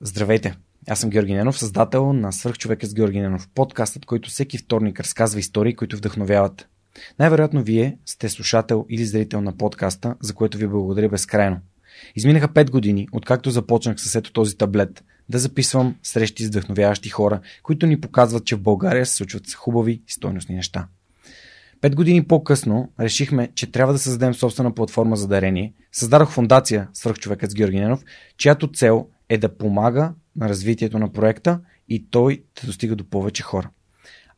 Здравейте! Аз съм Георги Ненов, създател на Свърхчовека с Георги Ненов, подкастът, който всеки вторник разказва истории, които вдъхновяват. Най-вероятно вие сте слушател или зрител на подкаста, за което ви благодаря безкрайно. Изминаха 5 години, откакто започнах с ето този таблет, да записвам срещи с вдъхновяващи хора, които ни показват, че в България се случват хубави и стойностни неща. Пет години по-късно решихме, че трябва да създадем собствена платформа за дарение. Създадох фундация Свърхчовекът с Георги Ненов, чиято цел е да помага на развитието на проекта и той да достига до повече хора.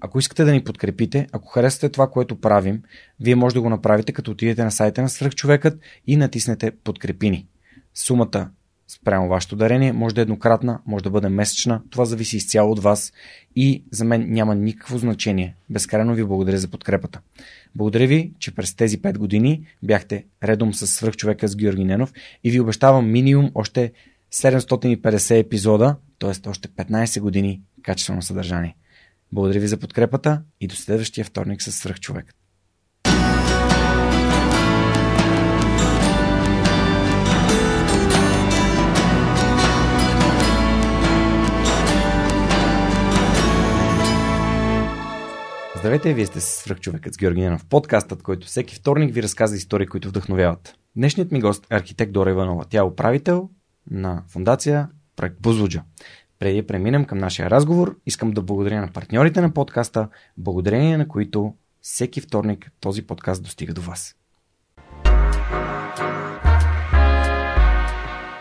Ако искате да ни подкрепите, ако харесате това, което правим, вие може да го направите като отидете на сайта на Свърхчовекът и натиснете подкрепини. Сумата спрямо вашето дарение може да е еднократна, може да бъде месечна, това зависи изцяло от вас и за мен няма никакво значение. Безкрайно ви благодаря за подкрепата. Благодаря ви, че през тези 5 години бяхте редом с свръхчовека с Георги Ненов и ви обещавам минимум още 750 епизода, т.е. още 15 години качествено съдържание. Благодаря ви за подкрепата и до следващия вторник с свръхчовекът. Здравейте, вие сте свръхчовекът с Георги Ненов, подкастът, който всеки вторник ви разказва истории, които вдъхновяват. Днешният ми гост е архитект Дора Иванова. Тя е управител на фундация Проект Бузлуджа. Преди да преминем към нашия разговор, искам да благодаря на партньорите на подкаста, благодарение на които всеки вторник този подкаст достига до вас.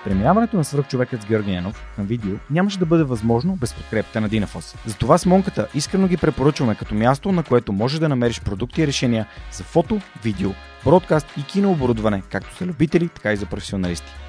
Преминаването на свръхчовекът с Георги Ненов към видео нямаше да бъде възможно без подкрепата на Динафос. Затова с Монката искрено ги препоръчваме като място, на което можеш да намериш продукти и решения за фото, видео, бродкаст и кинооборудване, както за любители, така и за професионалисти.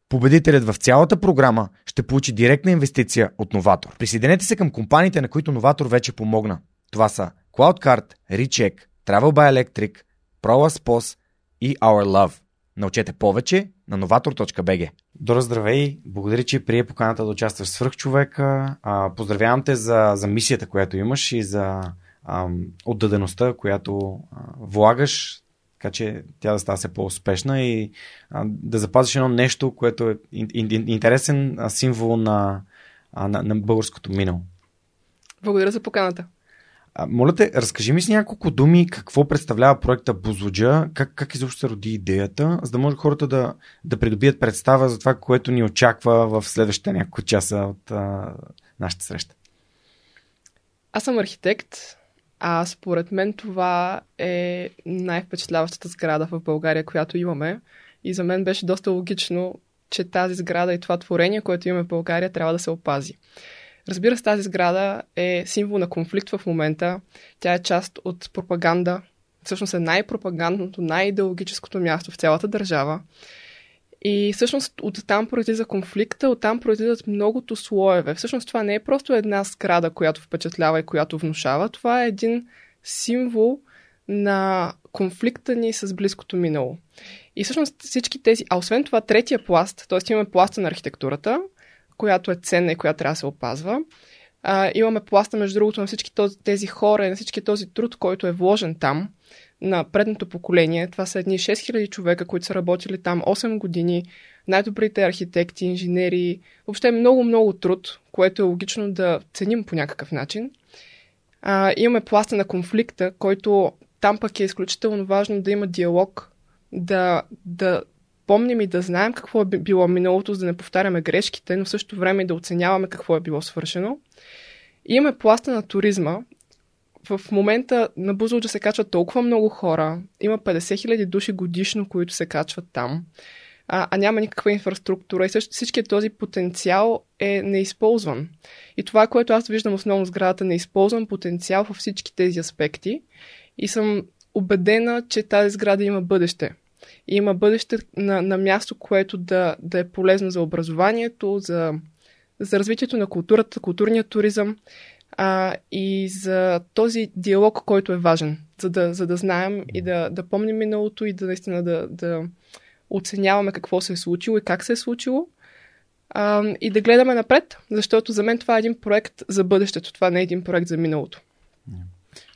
Победителят в цялата програма ще получи директна инвестиция от Новатор. Присъединете се към компаниите, на които Новатор вече помогна. Това са CloudCard, Recheck, Travel by Electric, ProLaspos и Our Love. Научете повече на novator.bg. Добро здравей! Благодаря, че прие поканата да участваш в свръхчовека. А, поздравявам те за, за мисията, която имаш и за ам, отдадеността, която а, влагаш така че тя да става все по-успешна и а, да запазиш едно нещо, което е интересен символ на, на, на българското минало. Благодаря за поканата. А, моля те, разкажи ми с няколко думи какво представлява проекта Бузлуджа, как, как изобщо се роди идеята, за да може хората да, да придобият представа за това, което ни очаква в следващите няколко часа от а, нашата среща. Аз съм архитект, а според мен това е най-впечатляващата сграда в България, която имаме. И за мен беше доста логично, че тази сграда и това творение, което имаме в България, трябва да се опази. Разбира се, тази сграда е символ на конфликт в момента. Тя е част от пропаганда. Всъщност е най-пропагандното, най-идеологическото място в цялата държава. И всъщност оттам произлиза конфликта, оттам произлизат многото слоеве. Всъщност това не е просто една сграда, която впечатлява и която внушава. Това е един символ на конфликта ни с близкото минало. И всъщност всички тези, а освен това третия пласт, т.е. имаме пласта на архитектурата, която е ценна и която трябва да се опазва. А, имаме пласта, между другото, на всички тези хора и на всички този труд, който е вложен там на предното поколение. Това са едни 6000 човека, които са работили там 8 години. Най-добрите архитекти, инженери. Въобще много-много труд, което е логично да ценим по някакъв начин. А, имаме пласта на конфликта, който там пък е изключително важно да има диалог, да, да помним и да знаем какво е било миналото, за да не повтаряме грешките, но в същото време да оценяваме какво е било свършено. И имаме пласта на туризма, в момента на Бузлуджа се качват толкова много хора. Има 50 хиляди души годишно, които се качват там. А, а няма никаква инфраструктура и също всичкият този потенциал е неизползван. И това, което аз виждам основно в сградата, неизползван потенциал във всички тези аспекти. И съм убедена, че тази сграда има бъдеще. И има бъдеще на, на място, което да, да е полезно за образованието, за, за развитието на културата, културния туризъм а, и за този диалог, който е важен, за да, за да знаем и да, да помним миналото и да наистина да, да оценяваме какво се е случило и как се е случило а, и да гледаме напред, защото за мен това е един проект за бъдещето, това не е един проект за миналото.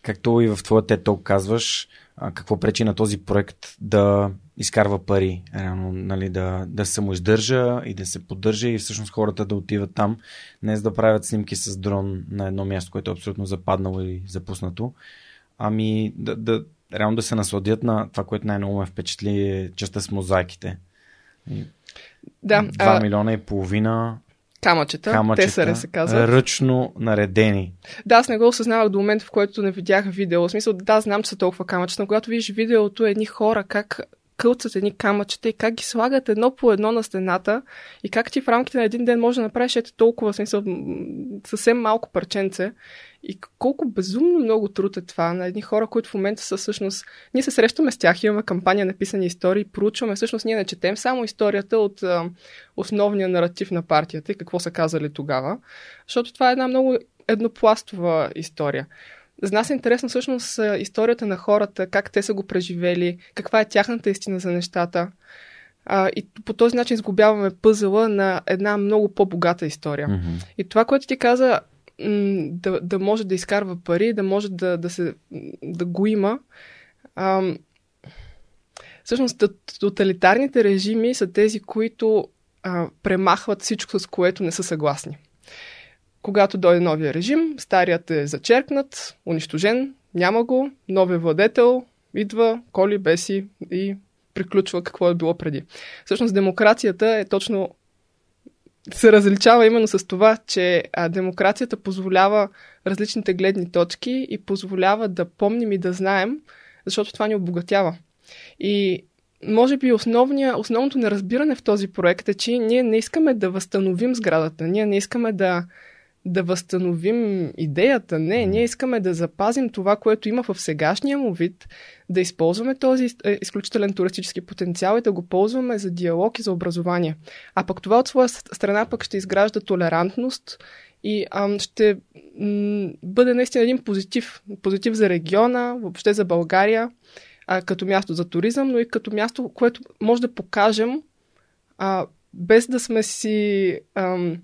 Както и в твоя теток казваш, какво пречи на този проект да изкарва пари, реално, нали, да, да се самоиздържа и да се поддържа и всъщност хората да отиват там, не за да правят снимки с дрон на едно място, което е абсолютно западнало и запуснато, ами да, да, реално да се насладят на това, което най-много ме впечатли е частта с мозайките. Да, 2 а... милиона и половина камъчета, камъчета тесаре се казват. Ръчно наредени. Да, аз не го осъзнавах до момента, в който не видях видео. В смисъл, да, знам, че са толкова камъчета, но когато видиш видеото, едни хора как кълцат едни камъчета и как ги слагат едно по едно на стената и как ти в рамките на един ден може да направиш ето толкова, смисъл, съвсем малко парченце и колко безумно много труд е това на едни хора, които в момента са всъщност... Ние се срещаме с тях, имаме кампания написани истории, проучваме. Всъщност ние не четем само историята от а, основния наратив на партията и какво са казали тогава, защото това е една много еднопластова история. За нас е интересно всъщност историята на хората, как те са го преживели, каква е тяхната истина за нещата. А, и по този начин сгубяваме пъзела на една много по-богата история. Mm-hmm. И това, което ти каза, да, да може да изкарва пари, да може да, да, се, да го има. А, всъщност, тоталитарните режими са тези, които а, премахват всичко, с което не са съгласни. Когато дойде новия режим, старият е зачеркнат, унищожен, няма го, новия владетел идва, коли, беси и приключва какво е било преди. Всъщност демокрацията е точно се различава именно с това, че демокрацията позволява различните гледни точки и позволява да помним и да знаем, защото това ни обогатява. И може би основния, основното неразбиране в този проект е, че ние не искаме да възстановим сградата, ние не искаме да, да възстановим идеята. Не, ние искаме да запазим това, което има в сегашния му вид, да използваме този е, изключителен туристически потенциал и да го ползваме за диалог и за образование. А пък това от своя страна пък ще изгражда толерантност и ам, ще м- бъде наистина един позитив. Позитив за региона, въобще за България, а, като място за туризъм, но и като място, което може да покажем а, без да сме си ам,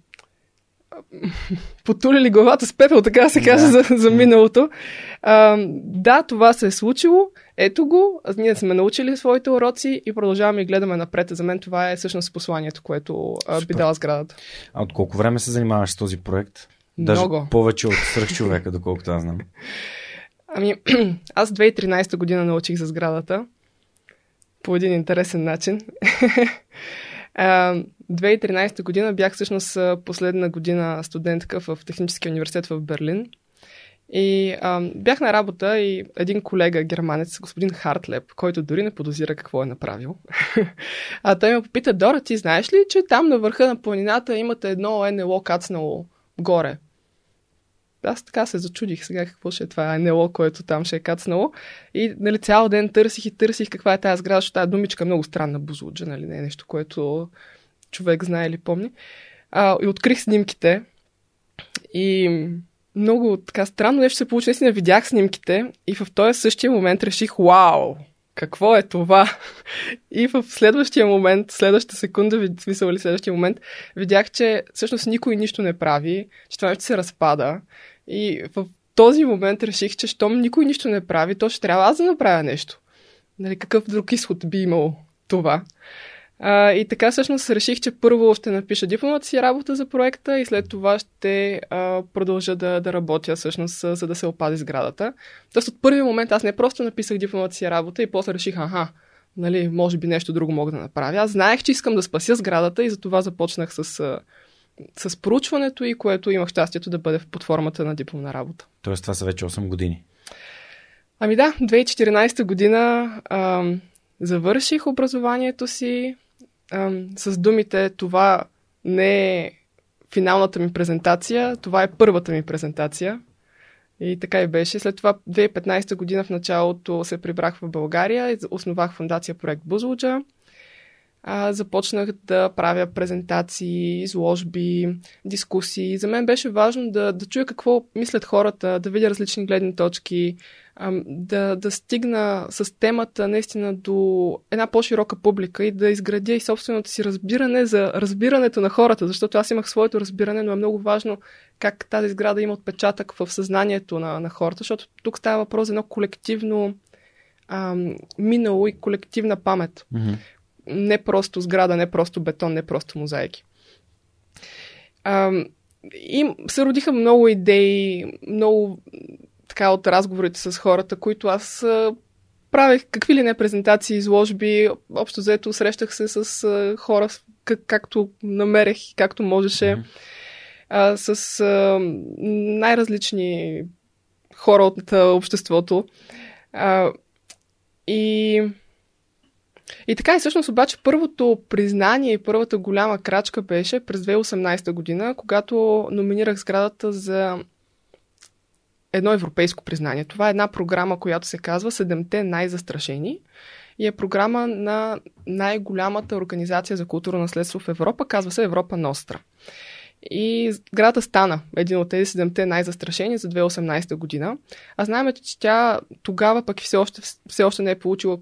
потулили главата с пепел, така се каже, да. за, за миналото. А, да, това се е случило. Ето го, ние сме научили своите уроци и продължаваме и гледаме напред. За мен това е всъщност посланието, което а, би дала сградата. А от колко време се занимаваш с този проект? Даже Много. повече от свръх човека, доколкото аз знам. Ами, аз 2013 година научих за сградата по един интересен начин. 2013 година бях всъщност последна година студентка в Техническия университет в Берлин. И а, бях на работа и един колега германец, господин Хартлеп, който дори не подозира какво е направил. а той ме попита, Дора, ти знаеш ли, че там на върха на планината имате едно НЛО кацнало горе? Аз така се зачудих сега какво ще е това НЛО, което там ще е кацнало. И нали, цял ден търсих и търсих каква е тази сграда, защото тази думичка е много странна, бузуджа, нали, не е нещо, което човек знае или помни. А, и открих снимките и много така странно нещо се получи. Наистина видях снимките и в този същия момент реших, вау, какво е това? И в следващия момент, следващата секунда, в смисъл или следващия момент, видях, че всъщност никой нищо не прави, че това нещо се разпада. И в този момент реших, че щом никой нищо не прави, то ще трябва аз да направя нещо. Нали, какъв друг изход би имал това? А, и така всъщност реших, че първо ще напиша дипломата си работа за проекта и след това ще а, продължа да, да работя всъщност, за да се опази сградата. Тоест от първи момент аз не просто написах дипломата си работа и после реших, аха, нали, може би нещо друго мога да направя. Аз знаех, че искам да спася сградата и затова започнах с, с проучването и което имах щастието да бъде под формата на дипломна работа. Тоест това са вече 8 години. Ами да, 2014 година а, завърших образованието си а, с думите това не е финалната ми презентация, това е първата ми презентация. И така и беше. След това 2015 година в началото се прибрах в България и основах фундация проект Бузлуджа а, започнах да правя презентации, изложби, дискусии. За мен беше важно да, да чуя какво мислят хората, да видя различни гледни точки, а, да, да стигна с темата наистина до една по-широка публика и да изградя и собственото си разбиране за разбирането на хората, защото аз имах своето разбиране, но е много важно как тази сграда има отпечатък в съзнанието на, на хората, защото тук става въпрос за едно колективно минало и колективна памет. Mm-hmm не просто сграда, не просто бетон, не просто мозайки. А, и се родиха много идеи, много така от разговорите с хората, които аз правех какви ли не презентации, изложби. Общо заето срещах се с хора, как, както намерех, както можеше. Mm-hmm. А, с а, най-различни хора от обществото. А, и и така и всъщност обаче първото признание и първата голяма крачка беше през 2018 година, когато номинирах сградата за едно европейско признание. Това е една програма, която се казва Седемте най-застрашени и е програма на най-голямата организация за културно наследство в Европа, казва се Европа Ностра. И сградата стана един от тези седемте най-застрашени за 2018 година. А знаем, че тя тогава пък все още, все още не е получила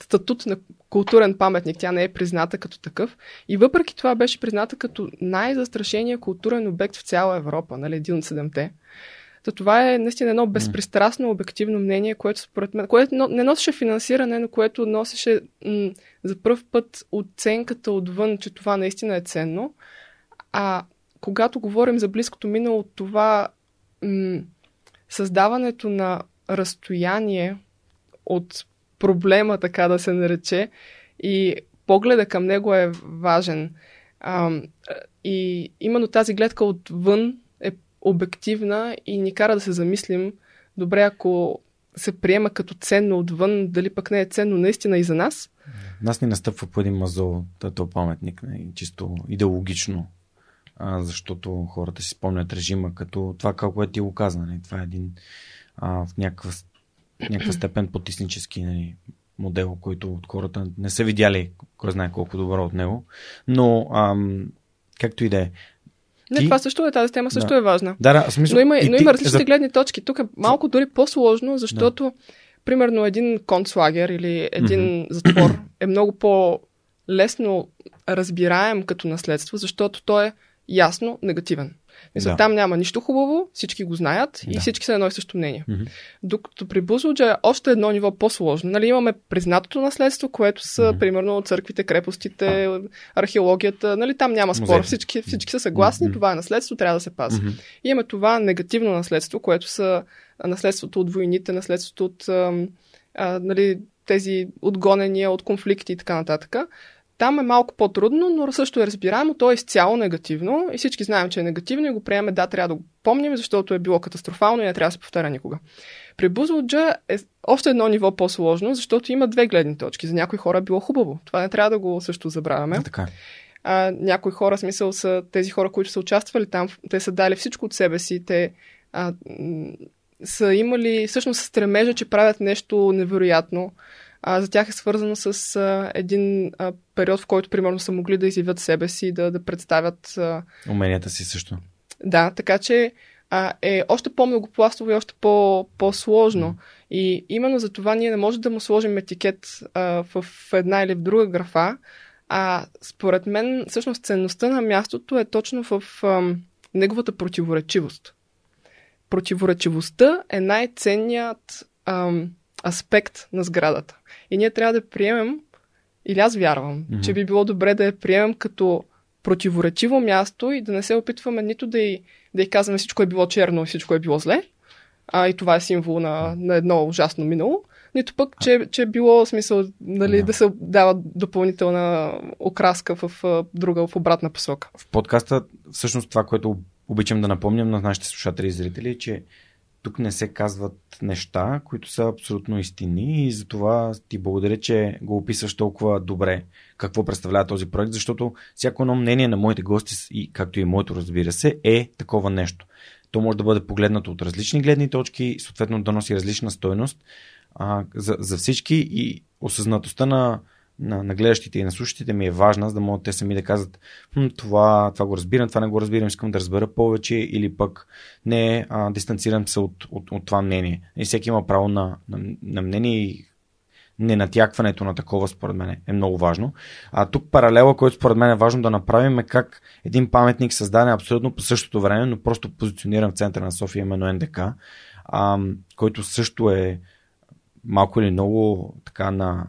статут на културен паметник. Тя не е призната като такъв. И въпреки това беше призната като най-застрашения културен обект в цяла Европа, нали, един от седемте. То това е наистина едно безпристрастно, обективно мнение, което според мен, което не носеше финансиране, но което носеше м- за първ път оценката отвън, че това наистина е ценно. А когато говорим за близкото минало, това м- създаването на разстояние от проблема, така да се нарече, и погледа към него е важен. А, и именно тази гледка отвън е обективна и ни кара да се замислим, добре, ако се приема като ценно отвън, дали пък не е ценно наистина и за нас. Нас ни настъпва по един мазол този паметник, не, чисто идеологично, а, защото хората си спомнят режима като това, което ти го каза. Не? Това е един а, в някаква някаква степен потиснически нали, модел, който от хората не са видяли кой знае колко добро от него. Но, ам, както и да е. Не, Ти... това също е, тази тема също да. е важна. Да, да, смисъл, но има, но ти... има различни за... гледни точки. Тук е малко дори по-сложно, защото, да. примерно, един концлагер или един mm-hmm. затвор е много по-лесно разбираем като наследство, защото той е ясно негативен. Мисля, да. Там няма нищо хубаво, всички го знаят да. и всички са едно и също мнение. Mm-hmm. Докато при Бузлуджа е още едно ниво по-сложно. Нали, имаме признатото наследство, което са, mm-hmm. примерно, църквите, крепостите, археологията. Нали, там няма спор. Всички, всички са съгласни, mm-hmm. това е наследство, трябва да се пази. Mm-hmm. И имаме това негативно наследство, което са наследството от войните, наследството от а, а, нали, тези отгонения от конфликти и така нататък. Там е малко по-трудно, но също е разбираемо. То е изцяло негативно и всички знаем, че е негативно и го приемаме. Да, трябва да го помним, защото е било катастрофално и не трябва да се повтаря никога. При Бузлуджа е още едно ниво по-сложно, защото има две гледни точки. За някои хора е било хубаво. Това не трябва да го също забравяме. Да, така. Е. А, някои хора, смисъл са тези хора, които са участвали там, те са дали всичко от себе си, те а, са имали всъщност стремежа, че правят нещо невероятно а, за тях е свързано с а, един а, период, в който примерно са могли да изявят себе си, да, да представят. А... Уменията си също. Да, така че а, е още по-многопластово и още по- по-сложно. Mm. И именно за това ние не можем да му сложим етикет а, в една или в друга графа. А според мен, всъщност, ценността на мястото е точно в а, неговата противоречивост. Противоречивостта е най-ценният а, аспект на сградата. И ние трябва да приемем, или аз вярвам, mm-hmm. че би било добре да я приемем като противоречиво място и да не се опитваме нито да й, да й казваме всичко е било черно и всичко е било зле, а и това е символ на, на едно ужасно минало, нито пък, че, че е било смисъл нали, yeah. да се дава допълнителна окраска в, в друга, в обратна посока. В подкаста, всъщност това, което обичам да напомням на нашите слушатели и зрители, е, че тук не се казват неща, които са абсолютно истини и затова ти благодаря, че го описваш толкова добре какво представлява този проект, защото всяко едно мнение на моите гости, както и моето разбира се, е такова нещо. То може да бъде погледнато от различни гледни точки и съответно да носи различна стойност а, за, за всички и осъзнатостта на, на, на гледащите и на слушащите ми е важна, за да могат те сами да казват това, това го разбирам, това не го разбирам, искам да разбера повече или пък не, а, дистанцирам се от, от, от това мнение. И всеки има право на, на, на мнение и ненатякването на такова, според мен, е много важно. А тук паралела, който според мен е важно да направим е как един паметник създаде абсолютно по същото време, но просто позициониран в центъра на София, именно НДК, а, който също е малко или много така на,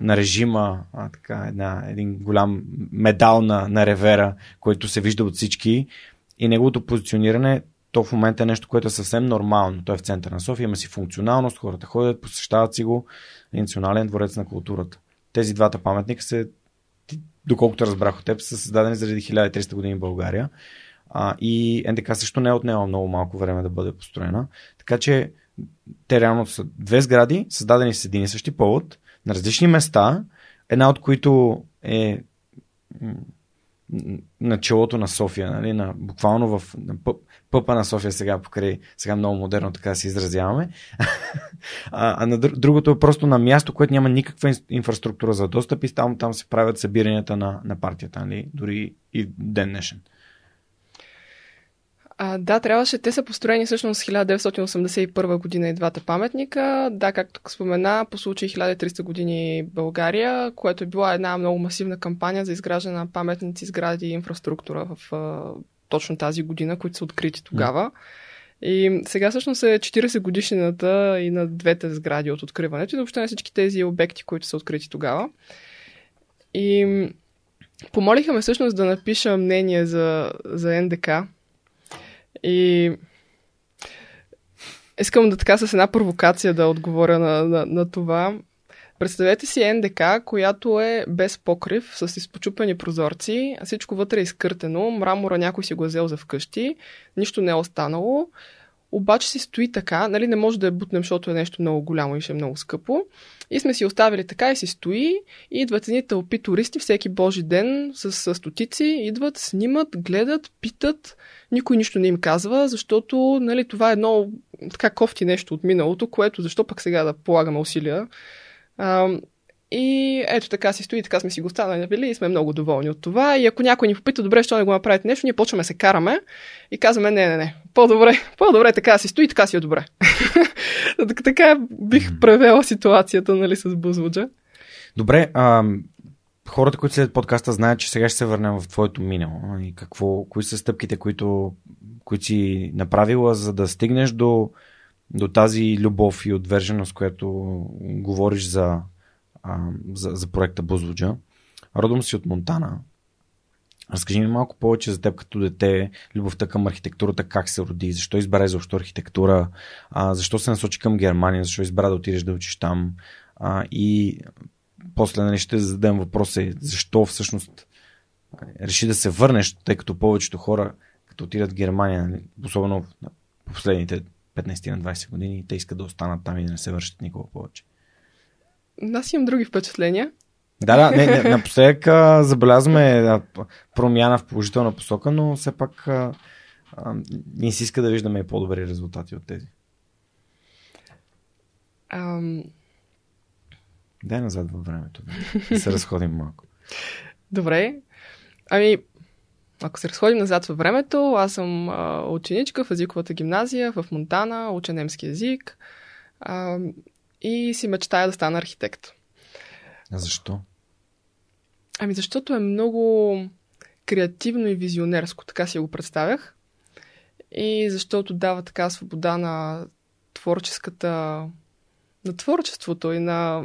на режима, а, така, една, един голям медал на, на ревера, който се вижда от всички и неговото позициониране то в момента е нещо, което е съвсем нормално. Той е в центъра на София, има си функционалност, хората ходят, посещават си го. Национален дворец на културата. Тези двата паметника се, доколкото разбрах от теб, са създадени заради 1300 години в България. А, и НДК също не е отнела много малко време да бъде построена. Така че те реално са две сгради, създадени с един и същи повод, на различни места, една от които е началото на София, нали, на, буквално в на пъпа на София сега покрай, сега много модерно така се изразяваме. а, а на другото е просто на място, което няма никаква инфраструктура за достъп и там, там се правят събиранията на, на партията, нали, дори и ден днешен. А, да, трябваше. Те са построени всъщност 1981 година и двата паметника. Да, както спомена, по случай 1300 години България, което е била една много масивна кампания за изграждане на паметници, сгради и инфраструктура в а, точно тази година, които са открити тогава. И сега всъщност е 40 годишнината и на двете сгради от откриването и въобще на всички тези обекти, които са открити тогава. И помолиха ме всъщност да напиша мнение за, за НДК, и искам да така с една провокация да отговоря на, на, на това. Представете си НДК, която е без покрив, с изпочупени прозорци, всичко вътре е изкъртено, мрамора някой си го е взел за вкъщи, нищо не е останало, обаче си стои така, нали, не може да я бутнем, защото е нещо много голямо и ще е много скъпо. И сме си оставили така и си стои. И идват едни тълпи туристи всеки божи ден с, с стотици, идват, снимат, гледат, питат. Никой нищо не им казва, защото нали, това е едно така кофти нещо от миналото, което защо пък сега да полагаме усилия. А, и ето така си стои, така сме си го станали и сме много доволни от това. И ако някой ни попита, добре, що не го направите нещо, ние почваме се караме и казваме, не, не, не, по-добре, по-добре така си стои, така си е добре. така бих превела ситуацията, нали, с Бузлуджа. Добре, а, хората, които след подкаста, знаят, че сега ще се върнем в твоето минало. И какво, кои са стъпките, които, които си направила, за да стигнеш до, до тази любов и отверженост, която говориш за, а, за, за проекта Бузлуджа. Родом си от Монтана. Разкажи ми малко повече за теб като дете, любовта към архитектурата, как се роди, защо избра защо архитектура, а, защо се насочи към Германия, защо избра да отидеш да учиш там а, и после нали, ще зададем въпроса защо всъщност реши да се върнеш, тъй като повечето хора, като отидат в Германия, нали, особено в последните 15 на 20 години, те искат да останат там и да не се вършат никога повече. Аз имам други впечатления. Да, да, не, не, напоследък забелязваме промяна в положителна посока, но все пак а, а, ни си иска да виждаме по-добри резултати от тези. Ам... Дай назад във времето. Да се разходим малко. Добре. Ами, ако се разходим назад във времето, аз съм а, ученичка в езиковата гимназия в Монтана, уча немски язик а, и си мечтая да стана архитект. А защо? Ами защото е много креативно и визионерско, така си го представях. И защото дава така свобода на творческата на творчеството и на,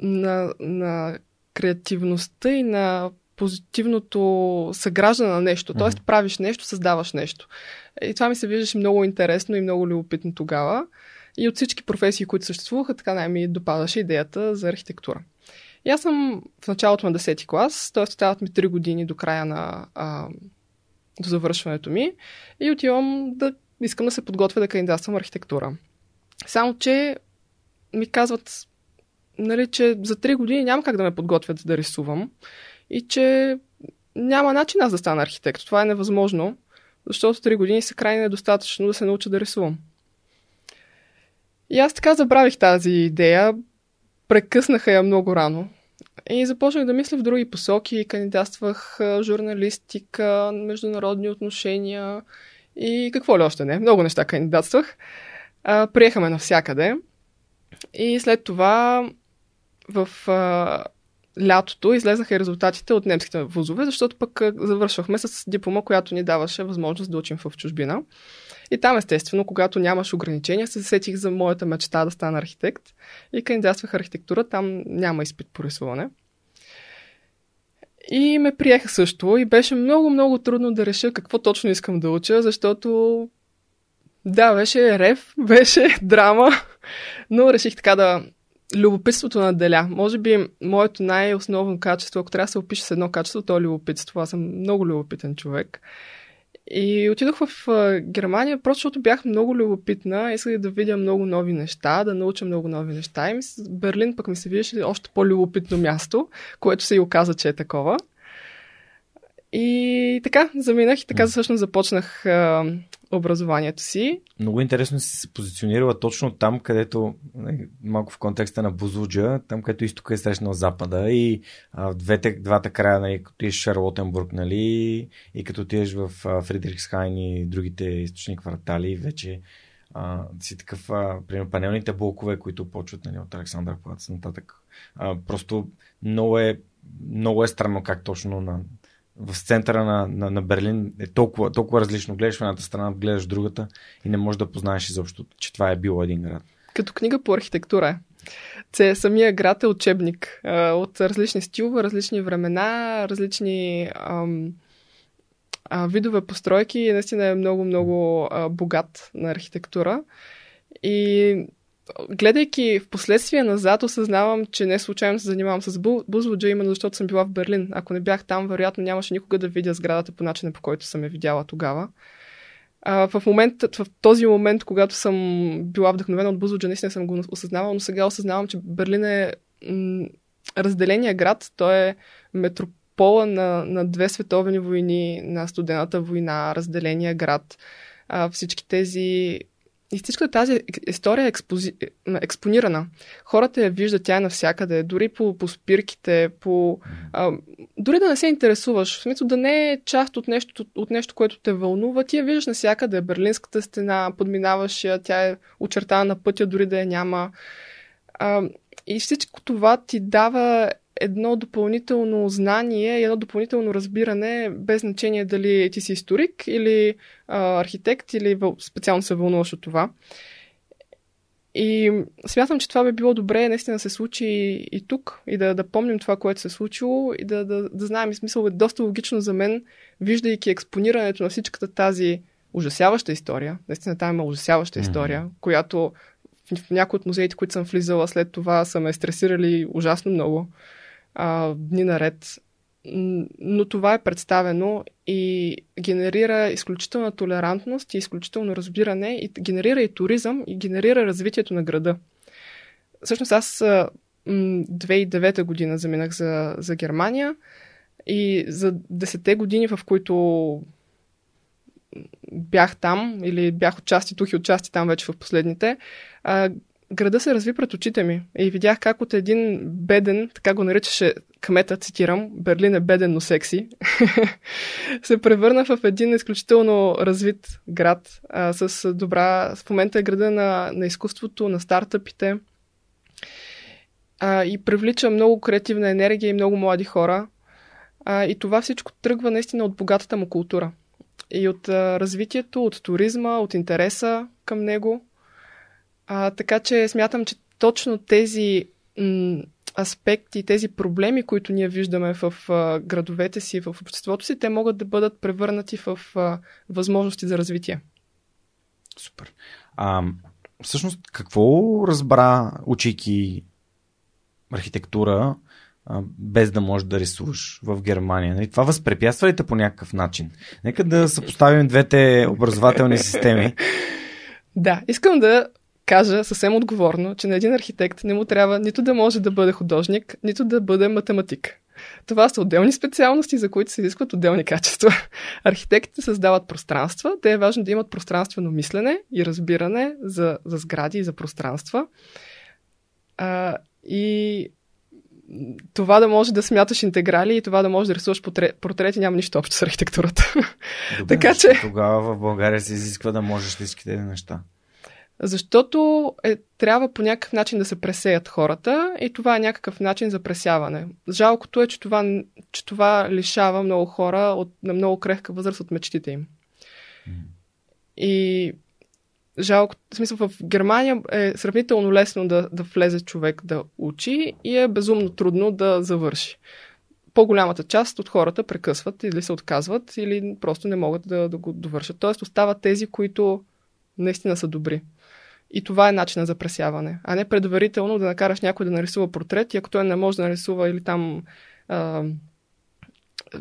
на, на креативността и на позитивното съграждане на нещо. Тоест, правиш нещо, създаваш нещо. И това ми се виждаше много интересно и много любопитно тогава. И от всички професии, които съществуваха, така най-ми допадаше идеята за архитектура. И аз съм в началото на 10-ти клас, т.е. остават ми 3 години до края на а, до завършването ми и отивам да искам да се подготвя да кандидатствам архитектура. Само, че ми казват, нали, че за 3 години няма как да ме подготвят да рисувам и че няма начин аз да стана архитект. Това е невъзможно, защото 3 години са крайне недостатъчно да се науча да рисувам. И аз така забравих тази идея, прекъснаха я много рано. И започнах да мисля в други посоки. Кандидатствах журналистика, международни отношения и какво ли още не. Много неща кандидатствах. Приехаме навсякъде. И след това в а, лятото излезнаха и резултатите от немските вузове, защото пък завършвахме с диплома, която ни даваше възможност да учим в чужбина. И там, естествено, когато нямаш ограничения, се сетих за моята мечта да стана архитект и кандидатствах архитектура. Там няма изпит по рисуване. И ме приеха също и беше много, много трудно да реша какво точно искам да уча, защото да, беше рев, беше драма, но реших така да любопитството наделя. Може би моето най-основно качество, ако трябва да се опише с едно качество, то е любопитство. Аз съм много любопитен човек. И отидох в Германия, просто защото бях много любопитна, исках да видя много нови неща, да науча много нови неща. И Берлин пък ми се виждаше още по-любопитно място, което се и оказа, че е такова. И така, заминах и така всъщност започнах а, образованието си. Много интересно си се позиционирала точно там, където, нали, малко в контекста на Бузуджа, там където изтока е срещнал запада и а, в двете, двата края, нали, като тиеш Шарлотенбург, нали, и като тиеш в Фридрихсхайн и другите източни квартали, вече а, си такъв, а, примерно панелните блокове, които почват нали, от Александър Плац нататък. А, просто много е, много е странно как точно на в центъра на, на, на Берлин е толкова, толкова различно. Гледаш в едната страна, гледаш другата и не можеш да познаеш изобщо, че това е било един град. Като книга по архитектура е. Це, самия град е учебник а, от различни стилове, различни времена, различни ам, а, видове постройки наистина е много-много богат на архитектура. И гледайки в последствие назад, осъзнавам, че не случайно се занимавам с Бузлуджа, именно защото съм била в Берлин. Ако не бях там, вероятно нямаше никога да видя сградата по начина, по който съм я видяла тогава. А, в, момент, в този момент, когато съм била вдъхновена от Бузлуджа, наистина съм го осъзнавала, но сега осъзнавам, че Берлин е м- разделения град. Той е метропола на, на две световни войни, на студената война, разделения град. А, всички тези и всичката тази история е експози... експонирана. Хората я виждат, тя е навсякъде, дори по, по спирките, по... А, дори да не се интересуваш, в смисъл да не е част от нещо, от нещо, което те вълнува, ти я виждаш навсякъде. Берлинската стена, подминаваш я, тя е очертана на пътя, дори да я няма. А, и всичко това ти дава едно допълнително знание и едно допълнително разбиране, без значение дали ти си историк или а, архитект или специално се вълнуваш от това. И смятам, че това би било добре наистина да се случи и, и тук, и да, да помним това, което се е случило, и да, да, да знаем. И смисъл е доста логично за мен, виждайки експонирането на всичката тази ужасяваща история. Наистина там има ужасяваща mm-hmm. история, която в, в някои от музеите, които съм влизала след това, са ме стресирали ужасно много а, дни наред. Но това е представено и генерира изключителна толерантност и изключително разбиране, и генерира и туризъм, и генерира развитието на града. Всъщност аз 2009 година заминах за, за Германия и за 10 години, в които бях там или бях отчасти тук и отчасти там вече в последните, града се разви пред очите ми и видях как от един беден, така го наричаше кмета, цитирам, Берлин е беден, но секси, се превърна в един изключително развит град а, с добра... В момента е града на, на изкуството, на стартъпите а, и привлича много креативна енергия и много млади хора. А, и това всичко тръгва наистина от богатата му култура и от а, развитието, от туризма, от интереса към него. А, така че смятам, че точно тези м- аспекти, тези проблеми, които ние виждаме в а, градовете си, в обществото си, те могат да бъдат превърнати в а, възможности за развитие. Супер. А, всъщност, какво разбра, учейки архитектура, без да можеш да рисуваш в Германия. Нали? Това възпрепятства ли те по някакъв начин? Нека да съпоставим двете образователни системи. Да, искам да кажа съвсем отговорно, че на един архитект не му трябва нито да може да бъде художник, нито да бъде математик. Това са отделни специалности, за които се изискват отделни качества. Архитектите създават пространства. Те е важно да имат пространствено мислене и разбиране за, за сгради и за пространства. А, и това да може да смяташ интеграли и това да може да рисуваш портрети няма нищо общо с архитектурата. Добре, така че... Тогава в България се изисква да можеш да искате неща. Защото е, трябва по някакъв начин да се пресеят хората и това е някакъв начин за пресяване. Жалкото е, че това, че това лишава много хора от, на много крехка възраст от мечтите им. Mm. И жалко, в смисъл в Германия е сравнително лесно да, да влезе човек да учи и е безумно трудно да завърши. По-голямата част от хората прекъсват или се отказват или просто не могат да, да го довършат. Тоест остават тези, които наистина са добри. И това е начинът за пресяване. А не предварително да накараш някой да нарисува портрет и ако той не може да нарисува или там... А,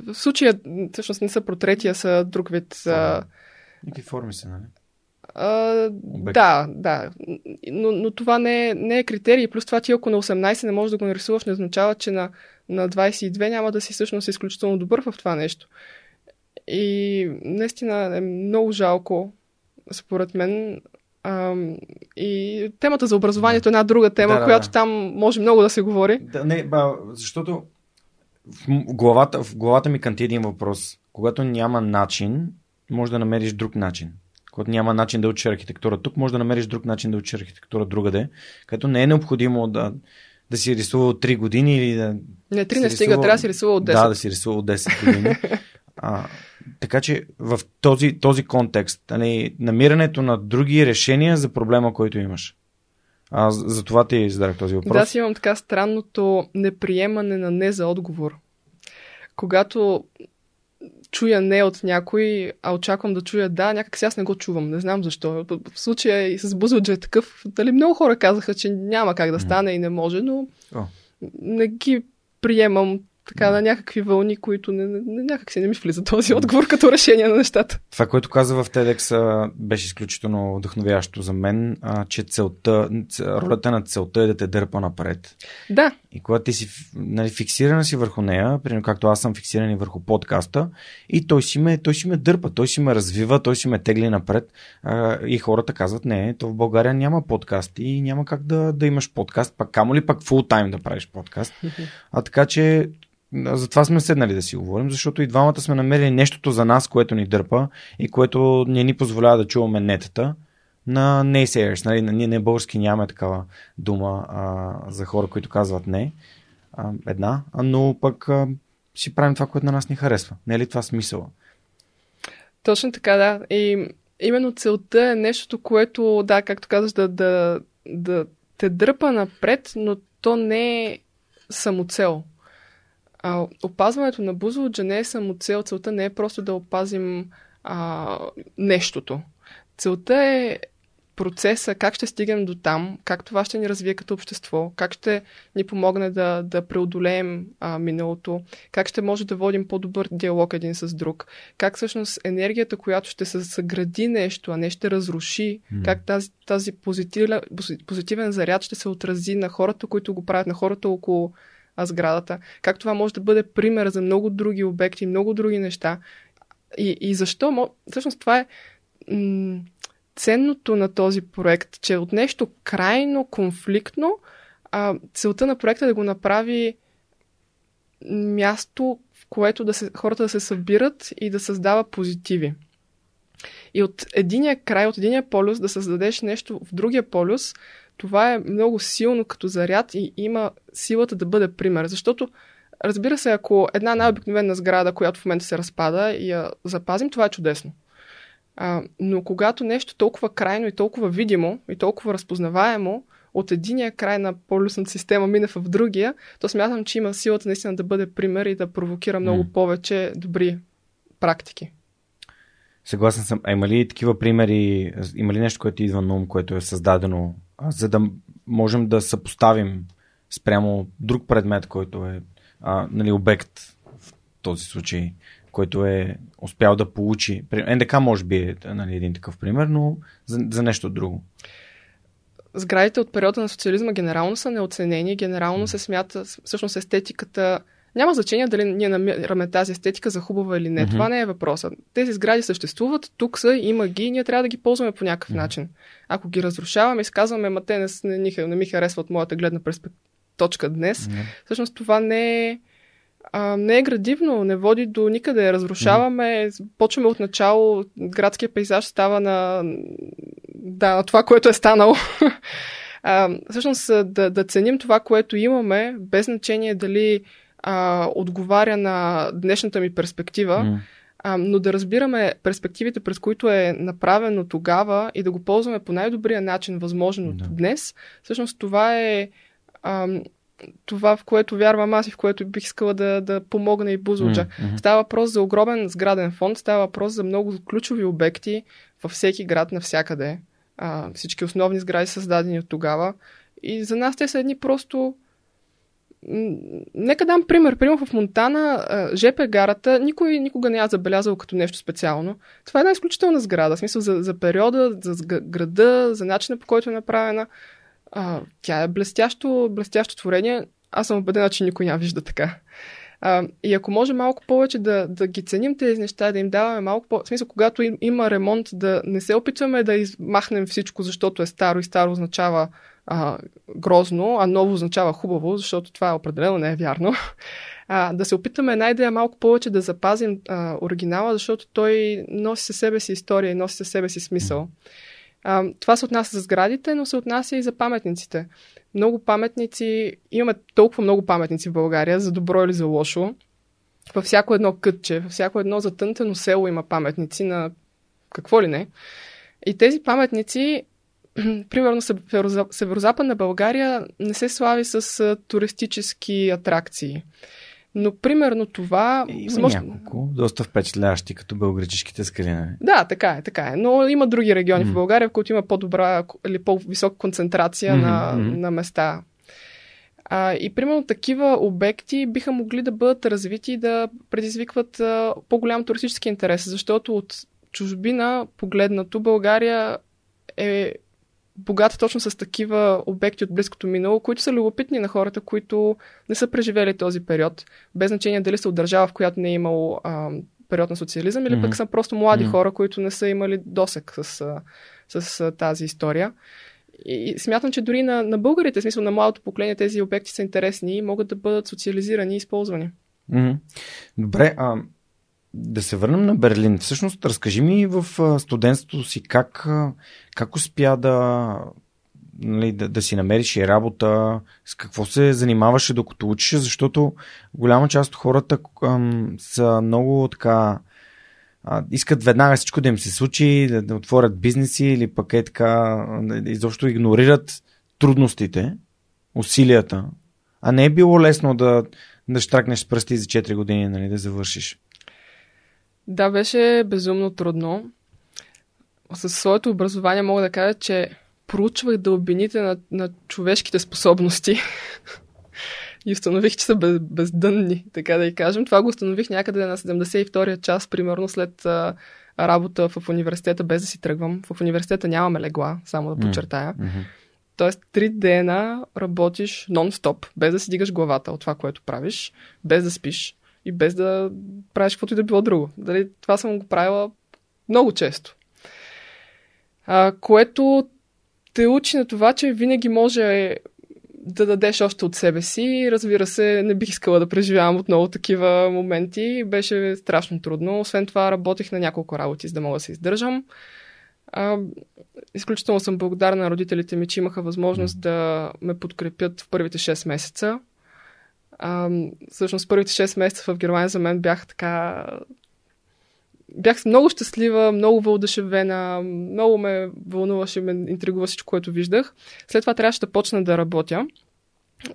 в случая, всъщност не са портрети, а са друг вид... А... Никакви форми са, нали? А, да, да. Но, но това не е, не е критерий. Плюс това ти ако на 18 не можеш да го нарисуваш, не означава, че на, на 22 няма да си всъщност изключително добър в това нещо. И наистина е много жалко, според мен, И темата за образованието е една друга тема, да, да, която да. там може много да се говори. Да, не, ба, защото в главата, в главата ми канти един въпрос. Когато няма начин, може да намериш друг начин. Когато няма начин да учиш архитектура тук, може да намериш друг начин да учиш архитектура другаде, като не е необходимо да, да си рисува от 3 години или да. Не, 3 не стига, трябва да си рисува от 10. Да, да си рисува от 10 години. а, така че в този, този контекст, нали, намирането на други решения за проблема, който имаш. А за това ти зададах този въпрос. Да, си имам така странното неприемане на не за отговор. Когато чуя не от някой, а очаквам да чуя да, някак си аз не го чувам. Не знам защо. В случая и с Бузълджа е такъв. Дали много хора казаха, че няма как да стане mm. и не може, но oh. не ги приемам така на някакви вълни, които не, не, някак си не ми влиза този отговор като решение на нещата. Това, което каза в TEDx беше изключително вдъхновящо за мен, а, че целта, ролята на целта е да те дърпа напред. Да. И когато ти си нали, фиксирана си върху нея, примерно както аз съм фиксиран и върху подкаста, и той си ме, той си ме дърпа, той си ме развива, той си ме тегли напред. А, и хората казват, не, то в България няма подкаст и няма как да, да имаш подкаст, пак камо ли пак фул тайм да правиш подкаст. А така че затова сме седнали да си говорим, защото и двамата сме намерили нещото за нас, което ни дърпа и което не ни позволява да чуваме нетата на naysayers. Нали? Ние не български нямаме такава дума а, за хора, които казват не. А, една, но пък а, си правим това, което на нас ни харесва. Не е ли това смисъла? Точно така, да. И именно целта е нещото, което, да, както казваш, да, да, да те дърпа напред, но то не е самоцел. А, опазването на бузлуджа не е само цел. Целта не е просто да опазим а, нещото. Целта е процеса, как ще стигнем до там, как това ще ни развие като общество, как ще ни помогне да, да преодолеем а, миналото, как ще може да водим по-добър диалог един с друг, как всъщност енергията, която ще се съгради нещо, а не ще разруши, mm. как тази, тази позитивен, позитивен заряд ще се отрази на хората, които го правят, на хората около а сградата. Как това може да бъде пример за много други обекти, много други неща. И, и защо? Всъщност това е м- ценното на този проект, че от нещо крайно конфликтно, а, целта на проекта е да го направи място, в което да се, хората да се събират и да създава позитиви. И от единия край, от единия полюс да създадеш нещо в другия полюс, това е много силно като заряд и има силата да бъде пример. Защото, разбира се, ако една най-обикновена сграда, която в момента се разпада и я запазим, това е чудесно. А, но когато нещо толкова крайно и толкова видимо и толкова разпознаваемо от единия край на полюсната система мине в другия, то смятам, че има силата наистина да бъде пример и да провокира много mm. повече добри практики. Съгласен съм. А има ли такива примери, има ли нещо, което идва на ум, което е създадено, за да можем да съпоставим спрямо друг предмет, който е а, нали, обект в този случай, който е успял да получи. НДК може би е нали, един такъв пример, но за, за нещо друго. Сградите от периода на социализма генерално са неоценени, генерално се смята, всъщност естетиката няма значение дали ние намираме тази естетика за хубава или не. Mm-hmm. Това не е въпросът. Тези сгради съществуват, тук са, има ги, ние трябва да ги ползваме по някакъв mm-hmm. начин. Ако ги разрушаваме и казваме, ма те не, не, не ми харесват моята гледна перспектива точка днес, mm-hmm. всъщност това не е а, не е градивно, не води до никъде. Разрушаваме, mm-hmm. почваме от начало, градския пейзаж става на, да, на това, което е станало. а, всъщност да, да ценим това, което имаме, без значение дали а, отговаря на днешната ми перспектива, mm. а, но да разбираме перспективите, през които е направено тогава и да го ползваме по най-добрия начин, възможно mm. днес, всъщност това е а, това, в което вярвам аз и в което бих искала да, да помогна и Бузлуджа. Mm-hmm. Става въпрос за огромен сграден фонд, става въпрос за много ключови обекти във всеки град, навсякъде. А, всички основни сгради създадени от тогава. И за нас те са едни просто Нека дам пример. Примерно в Монтана, ЖП гарата, никой никога не я забелязал като нещо специално. Това е една изключителна сграда. В смисъл за, за периода, за града, за начина по който е направена. А, тя е блестящо, блестящо творение. Аз съм убедена, че никой няма вижда така. А, и ако може малко повече да, да ги ценим тези неща, да им даваме малко по... В смисъл, когато им, има ремонт, да не се опитваме да измахнем всичко, защото е старо и старо означава а, грозно, а ново означава хубаво, защото това определено не е вярно. А, да се опитаме най-дея малко повече да запазим а, оригинала, защото той носи със себе си история и носи със себе си смисъл. А, това се отнася за сградите, но се отнася и за паметниците. Много паметници, имаме толкова много паметници в България, за добро или за лошо. Във всяко едно кътче, във всяко едно затънтено село има паметници на какво ли не. И тези паметници примерно северо-западна България не се слави с туристически атракции. Но примерно това... Има може... няколко, доста впечатляващи, като българическите скали. Нали? Да, така е, така е. Но има други региони mm. в България, в които има по-добра или по-висока концентрация mm-hmm. на, на места. А, и примерно такива обекти биха могли да бъдат развити и да предизвикват а, по-голям туристически интерес, защото от чужбина погледнато България е богата точно с такива обекти от близкото минало, които са любопитни на хората, които не са преживели този период, без значение дали са от държава, в която не е имало а, период на социализъм, или mm-hmm. пък са просто млади mm-hmm. хора, които не са имали досек с, с, тази история. И смятам, че дори на, на българите, в смисъл на младото поколение, тези обекти са интересни и могат да бъдат социализирани и използвани. Mm-hmm. Добре, а да се върнем на Берлин. Всъщност, разкажи ми в студентството си как, как успя да, нали, да, да си намериш и работа, с какво се занимаваше докато учиш, защото голяма част от хората ам, са много така а, искат веднага всичко да им се случи, да, да отворят бизнеси или пък е така, изобщо игнорират трудностите, усилията, а не е било лесно да, да штракнеш пръсти за 4 години, нали, да завършиш. Да, беше безумно трудно. Със своето образование мога да кажа, че проучвах дълбините на, на човешките способности и установих, че са без, бездънни, така да и кажем. Това го установих някъде на 72-я час, примерно след а, работа в университета, без да си тръгвам. В университета нямаме легла, само да подчертая. Mm-hmm. Тоест, три дена работиш нон-стоп, без да си дигаш главата от това, което правиш, без да спиш и без да правиш каквото и да било друго. Дали, това съм го правила много често. А, което те учи на това, че винаги може да дадеш още от себе си. Разбира се, не бих искала да преживявам отново такива моменти. Беше страшно трудно. Освен това, работех на няколко работи, за да мога да се издържам. А, изключително съм благодарна на родителите ми, че имаха възможност да ме подкрепят в първите 6 месеца. А, всъщност първите 6 месеца в Германия за мен бяха така... Бях много щастлива, много въодушевена, много ме вълнуваше, ме интригува всичко, което виждах. След това трябваше да почна да работя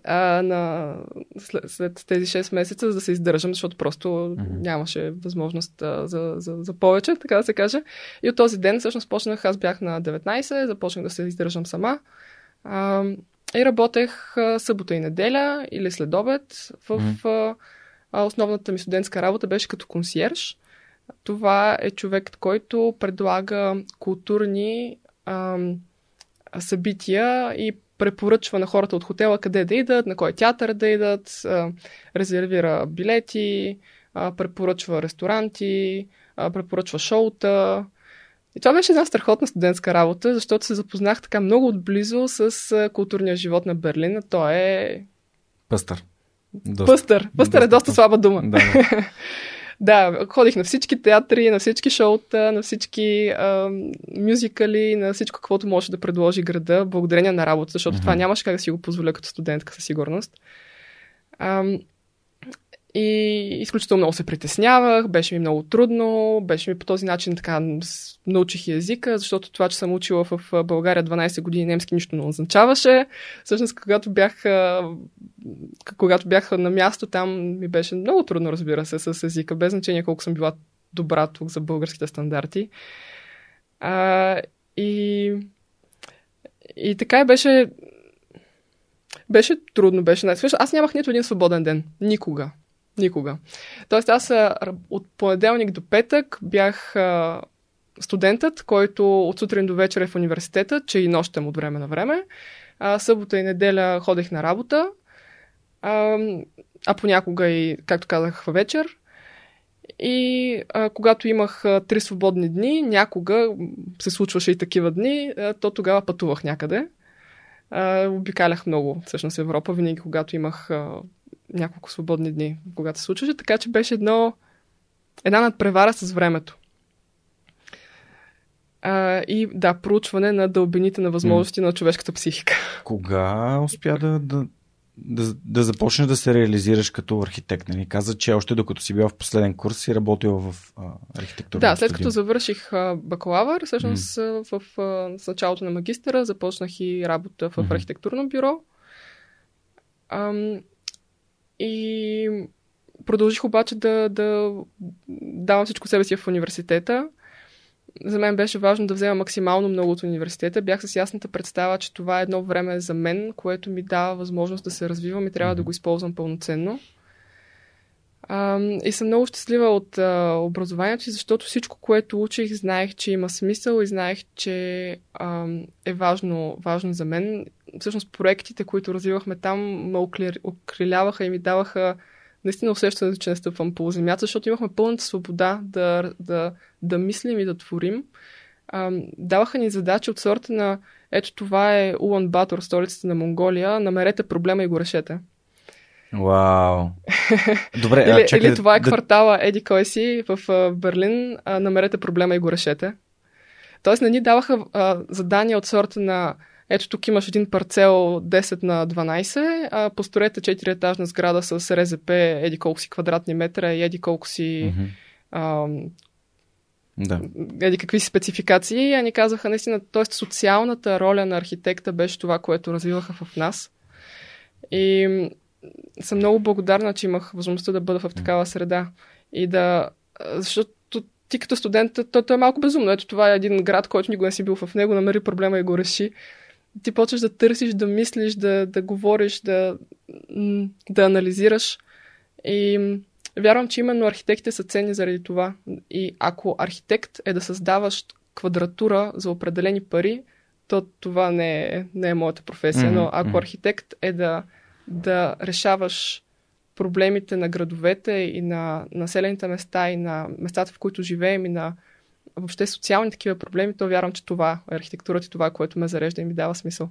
а, на, след, след тези 6 месеца, за да се издържам, защото просто mm-hmm. нямаше възможност а, за, за, за повече, така да се каже. И от този ден всъщност почнах, аз бях на 19, започнах да се издържам сама. А, и работех събота и неделя или следобед. В mm. основната ми студентска работа беше като консьерж. Това е човек, който предлага културни а, събития и препоръчва на хората от хотела къде да идат, на кой театър да идат, а, резервира билети, а, препоръчва ресторанти, а, препоръчва шоута. И това беше една страхотна студентска работа, защото се запознах така много отблизо с културния живот на Берлин. Той е... Пъстър. Доста. Пъстър. Пъстър доста, е доста слаба дума. Да, да. Да, ходих на всички театри, на всички шоута, на всички а, мюзикали, на всичко, каквото може да предложи града, благодарение на работа, защото mm-hmm. това нямаше как да си го позволя като студентка със сигурност. А, и изключително много се притеснявах, беше ми много трудно, беше ми по този начин така научих и езика, защото това, че съм учила в България 12 години немски, нищо не означаваше. Всъщност, когато бях, когато бях на място, там ми беше много трудно, разбира се, с езика, без значение колко съм била добра тук за българските стандарти. А, и, и така беше беше трудно, беше най Аз нямах нито един свободен ден. Никога. Никога. Тоест аз от понеделник до петък бях студентът, който от сутрин до вечер е в университета, че и нощем от време на време. А, събота и неделя ходех на работа, а, а понякога и, както казах, вечер. И а, когато имах а, три свободни дни, някога се случваше и такива дни, а, то тогава пътувах някъде. А, обикалях много, всъщност, Европа, винаги когато имах а, няколко свободни дни, когато се случваше, така че беше едно, една надпревара с времето. А, и да, проучване на дълбините на възможности mm. на човешката психика. Кога успя да, да, да, да започнеш да се реализираш като архитект? Нали? Каза, че още докато си бил в последен курс си работил в а, архитектура. Да, след като завърших а, бакалавър, всъщност mm. в, с началото на магистъра започнах и работа в, mm-hmm. архитектурно бюро. Ам, и продължих обаче да, да давам всичко себе си в университета. За мен беше важно да взема максимално много от университета. Бях с ясната представа, че това е едно време за мен, което ми дава възможност да се развивам и трябва да го използвам пълноценно. А, и съм много щастлива от а, образованието си, защото всичко, което учих, знаех, че има смисъл и знаех, че а, е важно, важно за мен всъщност проектите, които развивахме там, ме окриляваха и ми даваха наистина усещане, че не стъпвам по земята, защото имахме пълната свобода да, да, да мислим и да творим. А, даваха ни задачи от сорта на ето това е Улан Батор, столицата на Монголия, намерете проблема и го решете. Вау! Добре, или, а, чакай, или това е квартала Еди кой си в Берлин, а, намерете проблема и го решете. Тоест не ни даваха а, задания от сорта на ето тук имаш един парцел 10 на 12, а построете 4 етажна сграда с РЗП, еди колко си квадратни метра и еди колко си mm-hmm. а, да. Еди какви спецификации, а ни казаха наистина, т.е. социалната роля на архитекта беше това, което развиваха в нас. И съм много благодарна, че имах възможността да бъда в такава среда. И да. Защото ти като студент, то, то е малко безумно. Ето това е един град, който никога не си бил в него, намери проблема и го реши ти почваш да търсиш, да мислиш, да, да говориш, да, да анализираш. И вярвам, че именно архитектите са ценни заради това. И ако архитект е да създаваш квадратура за определени пари, то това не е, не е моята професия. Но ако архитект е да, да решаваш проблемите на градовете и на населените места и на местата, в които живеем и на въобще социални такива проблеми, то вярвам, че това е архитектурата и това, което ме зарежда и ми дава смисъл.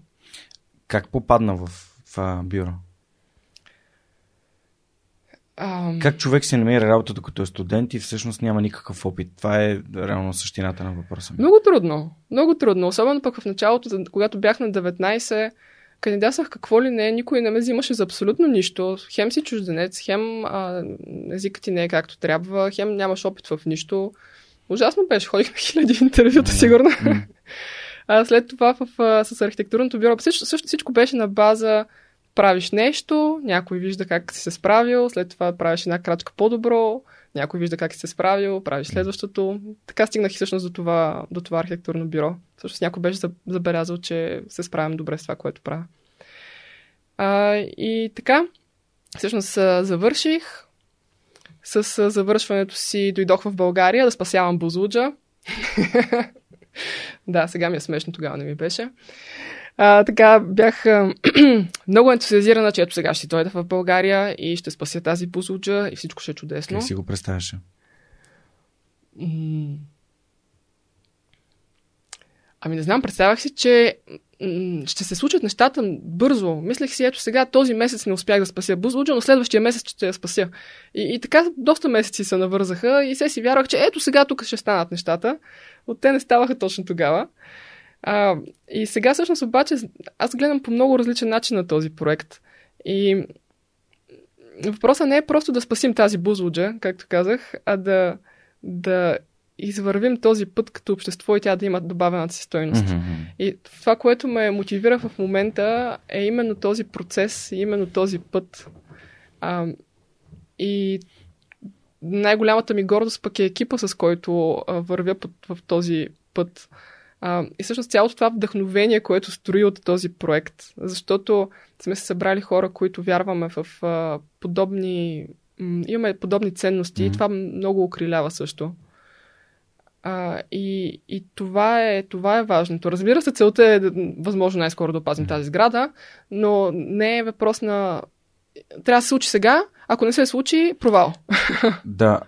Как попадна в, в бюро? Um... Как човек си намери работа, докато е студент и всъщност няма никакъв опит? Това е реално същината на въпроса ми. Много трудно. Много трудно. Особено пък в началото, когато бях на 19, кандидатствах какво ли не, никой не ме взимаше за абсолютно нищо. Хем си чужденец, хем а, езикът ти не е както трябва, хем нямаш опит в нищо. Ужасно беше. Ходих на хиляди интервюта, сигурно. а след това в, а, с архитектурното бюро също, също всичко беше на база правиш нещо, някой вижда как си се справил, след това правиш една крачка по-добро, някой вижда как си се справил, правиш следващото. Така стигнах и всъщност до това, до това архитектурно бюро. Всъщност някой беше забелязал, че се справям добре с това, което правя. А, и така, всъщност завърших. С завършването си дойдох в България да спасявам Бузуджа. да, сега ми е смешно, тогава не ми беше. А, така бях много ентусиазирана, че ето сега ще дойда в България и ще спася тази Бузуджа и всичко ще е чудесно. Как си го представяше? Ами не знам, представях си, че ще се случат нещата бързо. Мислех си, ето сега този месец не успях да спася Бузлуджа, но следващия месец ще я спася. И, и така доста месеци се навързаха и се си вярвах, че ето сега тук ще станат нещата. От те не ставаха точно тогава. А, и сега всъщност обаче аз гледам по много различен начин на този проект. И въпросът не е просто да спасим тази Бузлуджа, както казах, а да, да извървим този път като общество и тя да има добавената си стойност. Mm-hmm. И това, което ме мотивира в момента е именно този процес, именно този път. А, и най-голямата ми гордост пък е екипа, с който а, вървя в, в този път. А, и всъщност цялото това вдъхновение, което строи от този проект, защото сме се събрали хора, които вярваме в а, подобни. М- имаме подобни ценности mm-hmm. и това много окрилява също. А, и, и това, е, това е важното. Разбира се, целта е възможно най-скоро да опазим тази сграда, но не е въпрос на... Трябва да се случи сега, ако не се случи, провал. Да,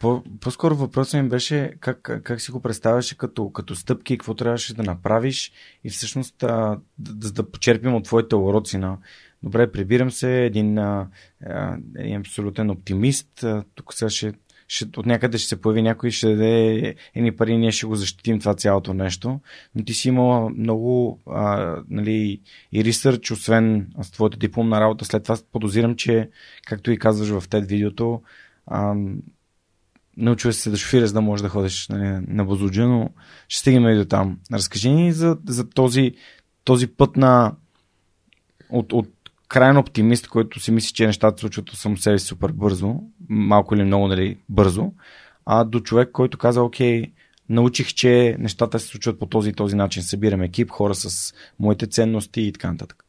по, по-скоро въпросът ми беше как, как си го представяше като, като стъпки, какво трябваше да направиш и всъщност а, да, да почерпим от твоите уроци на добре, прибирам се, един, а, един абсолютен оптимист, а, тук сега ще ще, от някъде ще се появи някой ще даде едни пари, ние ще го защитим това цялото нещо. Но ти си имала много а, нали, и ресърч, освен с твоята дипломна работа. След това подозирам, че, както и казваш в TED видеото, а, научва се да шофираш, за да можеш да ходиш нали, на Бозуджа, но ще стигнем и до там. Разкажи ни за, за този, този път на от, от крайен оптимист, който си мисли, че нещата случват само себе си супер бързо, малко или много нали, бързо, а до човек, който каза, окей, научих, че нещата се случват по този и този начин. Събирам екип, хора с моите ценности и така нататък.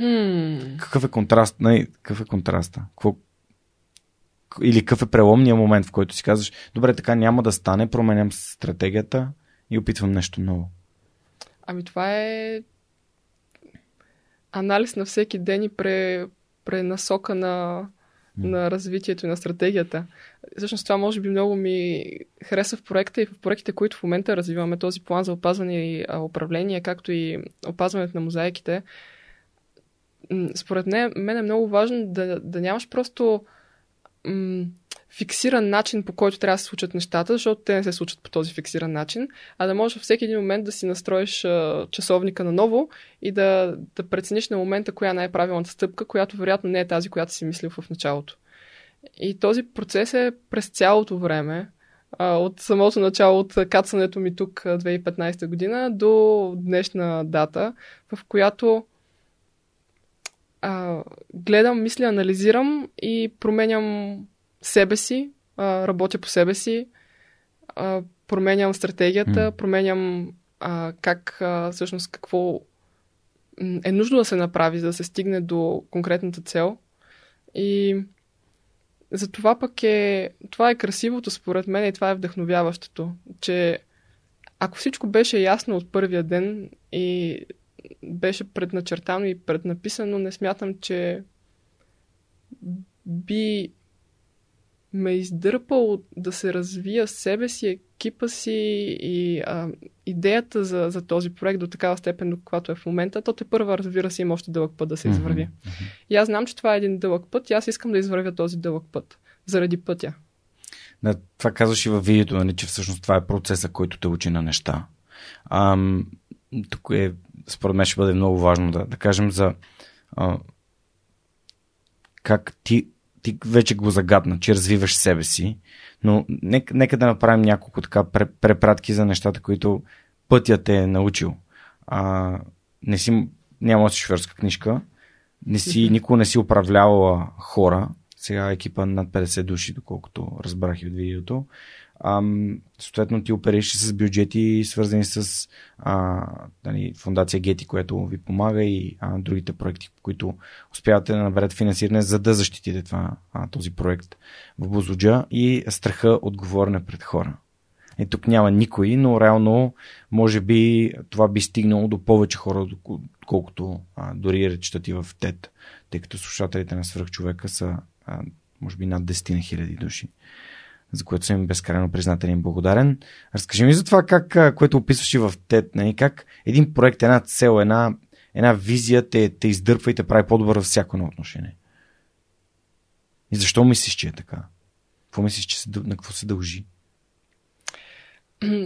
Hmm. Какъв е контраст? Не, какъв е контраста? Какво... Или какъв е преломния момент, в който си казваш, добре, така няма да стане, променям стратегията и опитвам нещо ново. Ами това е анализ на всеки ден и пре, пренасока на, на развитието и на стратегията. Всъщност това може би много ми хареса в проекта и в проектите, които в момента развиваме, този план за опазване и управление, както и опазването на мозайките. Според мен е много важно да, да нямаш просто м- фиксиран начин, по който трябва да се случат нещата, защото те не се случат по този фиксиран начин, а да можеш във всеки един момент да си настроиш а, часовника наново и да, да прецениш на момента коя е най-правилната стъпка, която вероятно не е тази, която си мислил в началото. И този процес е през цялото време, а, от самото начало, от кацането ми тук 2015 година до днешна дата, в която а, гледам, мисля, анализирам и променям себе си, а, работя по себе си, а, променям стратегията, mm. променям а, как а, всъщност какво е нужно да се направи, за да се стигне до конкретната цел. И за това пък е, това е красивото според мен и това е вдъхновяващото, че ако всичко беше ясно от първия ден и беше предначертано и преднаписано, не смятам, че би ме издърпал да се развия себе си, екипа си и а, идеята за, за този проект до такава степен, до каквато е в момента, то те първа, разбира се, има още дълъг път да се извърви. Mm-hmm. И аз знам, че това е един дълъг път и аз искам да извървя този дълъг път. Заради пътя. Да, това казваш и във видеото, нали, че всъщност това е процеса, който те учи на неща. Ам, тук е, според мен ще бъде много важно да, да кажем за а, как ти ти вече го загадна, че развиваш себе си, но нека, нека да направим няколко така препратки за нещата, които пътят е научил. А, не си, няма шофьорска книжка, не си, никога не си управлявала хора, сега екипа над 50 души, доколкото разбрах и от видеото. Ам, съответно ти оперираш с бюджети, свързани с а, нали, фундация Гети, която ви помага и а, другите проекти, които успявате да наберете финансиране, за да защитите това, а, този проект в Бузуджа и страха отговорне пред хора. И тук няма никой, но реално може би това би стигнало до повече хора, колкото а, дори речта ти в ТЕД, тъй като слушателите на свръхчовека са а, може би над 10 хиляди души за което съм безкрайно признателен и благодарен. Разкажи ми за това, как, което описваш и в ТЕД, нали? как един проект, една цел, една, една визия те, те издърпва и те прави по-добър във всяко едно отношение. И защо мислиш, че е така? Какво мислиш, че се, на какво се дължи?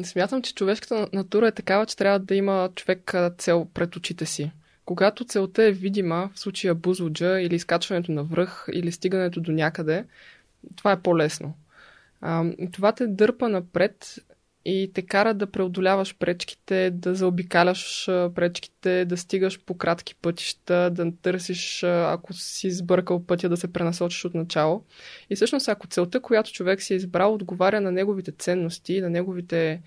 Смятам, че човешката натура е такава, че трябва да има човек цел пред очите си. Когато целта е видима, в случая бузлуджа или изкачването на връх или стигането до някъде, това е по-лесно. Това те дърпа напред и те кара да преодоляваш пречките, да заобикаляш пречките, да стигаш по кратки пътища, да търсиш, ако си сбъркал пътя, да се пренасочиш от начало. И всъщност, ако целта, която човек си е избрал, отговаря на неговите ценности, на неговите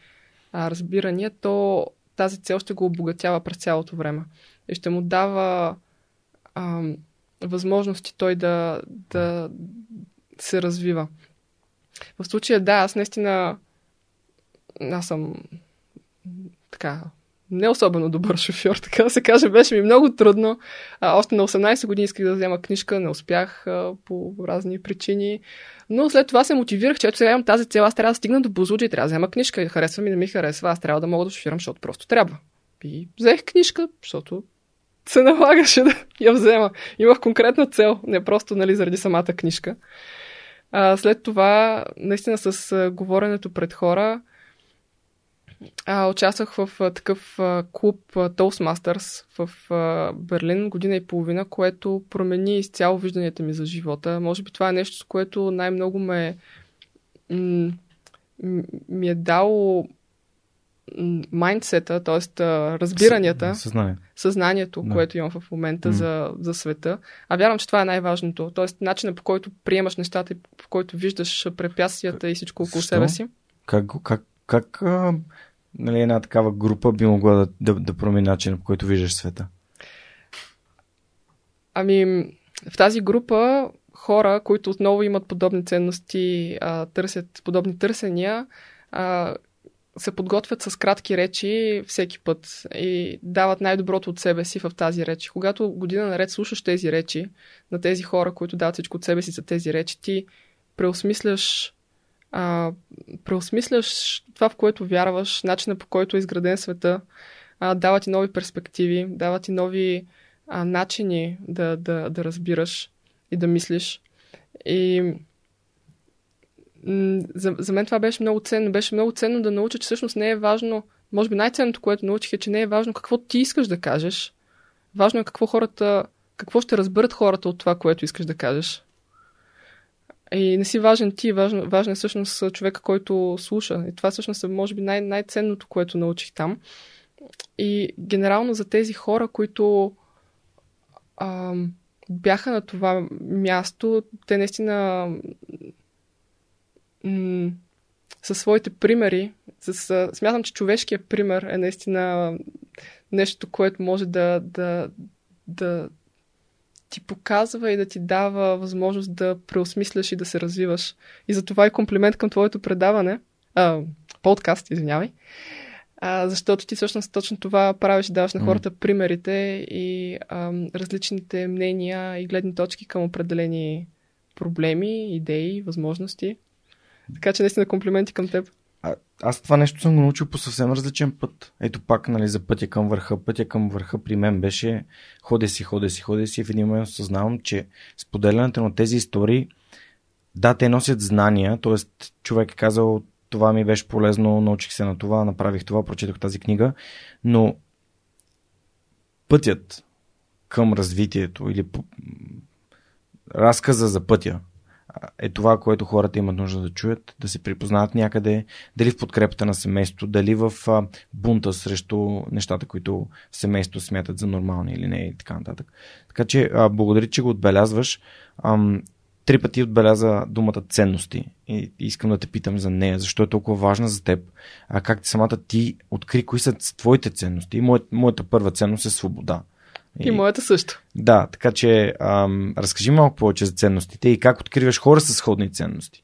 а, разбирания, то тази цел ще го обогатява през цялото време. И ще му дава а, възможности той да, да се развива. В случая, да, аз наистина аз съм така не особено добър шофьор, така да се каже. Беше ми много трудно. А, още на 18 години исках да взема книжка, не успях а, по разни причини. Но след това се мотивирах, че ето сега имам тази цел, аз трябва да стигна до Бузуджа и трябва да взема книжка. Харесва ми, не ми харесва, аз трябва да мога да шофирам, защото просто трябва. И взех книжка, защото се налагаше да я взема. Имах конкретна цел, не просто нали, заради самата книжка. А, след това, наистина с а, говоренето пред хора, а, участвах в а, такъв а, клуб а, Toastmasters в а, Берлин година и половина, което промени изцяло вижданията ми за живота. Може би това е нещо, с което най-много ме м- ми е дало майндсета, т.е. разбиранията, Съзнание. съзнанието, да. което имам в момента mm. за, за света. А вярвам, че това е най-важното. Т.е. начинът по който приемаш нещата и по който виждаш препятствията и всичко около Защо? себе си. Как, как, как а, нали, една такава група би могла да, да, да промени начинът по който виждаш света? Ами, в тази група хора, които отново имат подобни ценности, а, търсят подобни търсения, а, се подготвят с кратки речи всеки път и дават най-доброто от себе си в тази реч. Когато година наред слушаш тези речи на тези хора, които дават всичко от себе си за тези речи, ти преосмисляш, а, преосмисляш това, в което вярваш, начина по който е изграден света, а, дават ти нови перспективи, дават ти нови а, начини да, да, да разбираш и да мислиш. И за, за мен това беше много ценно. Беше много ценно да науча, че всъщност не е важно, може би най-ценното, което научих е, че не е важно какво ти искаш да кажеш. Важно е какво хората, какво ще разберат хората от това, което искаш да кажеш. И не си важен ти, важен, важен е всъщност човека, който слуша. И това всъщност е, може би, най- най-ценното, което научих там. И генерално за тези хора, които ам, бяха на това място, те наистина м- със своите примери, с, смятам, че човешкият пример е наистина нещо, което може да, да, да ти показва и да ти дава възможност да преосмисляш и да се развиваш. И за това и комплимент към твоето предаване, а, подкаст, извинявай, а, защото ти всъщност точно това правиш, даваш на хората примерите и а, различните мнения и гледни точки към определени проблеми, идеи, възможности. Така че наистина комплименти към теб. А, аз това нещо съм го научил по съвсем различен път. Ето пак, нали, за пътя към върха. Пътя към върха при мен беше ходе си, ходе си, ходе си. В един момент осъзнавам, че споделянето на тези истории, да, те носят знания, т.е. човек е казал, това ми беше полезно, научих се на това, направих това, прочетох тази книга, но пътят към развитието или разказа за пътя, е това, което хората имат нужда да чуят, да се припознават някъде, дали в подкрепата на семейството, дали в бунта срещу нещата, които семейството смятат за нормални или не и така нататък. Така че благодаря, че го отбелязваш. Три пъти отбеляза думата ценности и искам да те питам за нея, защо е толкова важна за теб, а как самата ти откри кои са твоите ценности. Моята първа ценност е свобода. И, и моята също. Да, така че ам, разкажи малко повече за ценностите и как откриваш хора с сходни ценности.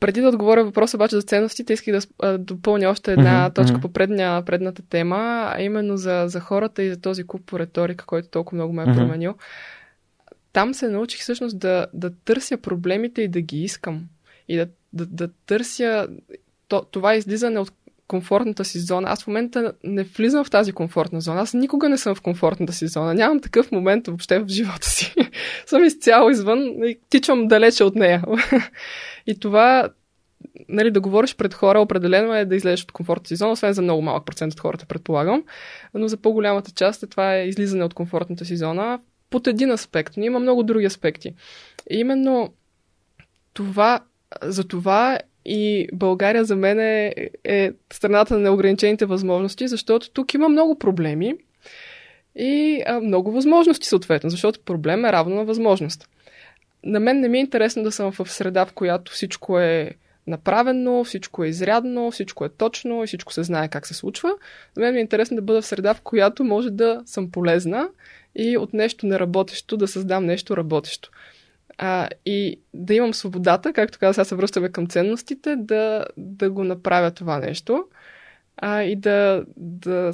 Преди да отговоря въпроса обаче за ценностите, исках да допълня още една mm-hmm. точка по предня, предната тема, а именно за, за хората и за този куп риторика, който толкова много ме е променил. Mm-hmm. Там се научих всъщност да, да търся проблемите и да ги искам. И да, да, да търся то, това излизане от комфортната си зона. Аз в момента не влизам в тази комфортна зона. Аз никога не съм в комфортната си зона. Нямам такъв момент въобще в живота си. съм изцяло извън и тичам далече от нея. и това, нали, да говориш пред хора, определено е да излезеш от комфортната си зона, освен за много малък процент от хората, предполагам. Но за по-голямата част е това е излизане от комфортната си зона под един аспект, но има много други аспекти. И именно това, за това и България за мен е, е страната на неограничените възможности, защото тук има много проблеми и а, много възможности съответно, защото проблем е равно на възможност. На мен не ми е интересно да съм в среда, в която всичко е направено, всичко е изрядно, всичко е точно и всичко се знае как се случва. На мен ми е интересно да бъда в среда, в която може да съм полезна и от нещо неработещо да създам нещо работещо. А, и да имам свободата, както каза, сега се връщаме към ценностите, да, да го направя това нещо а, и да, да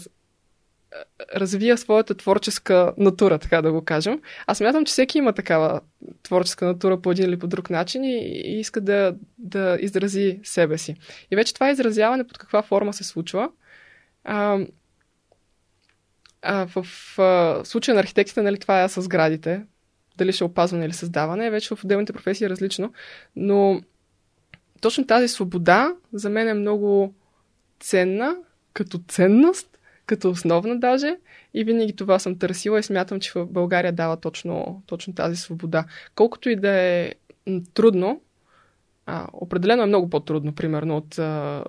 развия своята творческа натура, така да го кажем. Аз мятам, че всеки има такава творческа натура по един или по друг начин и, и иска да, да изрази себе си. И вече това изразяване под каква форма се случва. А, а, в а, случая на архитектите, нали, това е с градите дали ще е опазване или създаване, вече в отделните професии е различно. Но точно тази свобода за мен е много ценна, като ценност, като основна даже. И винаги това съм търсила и смятам, че в България дава точно, точно тази свобода. Колкото и да е трудно, а, определено е много по-трудно, примерно, от а,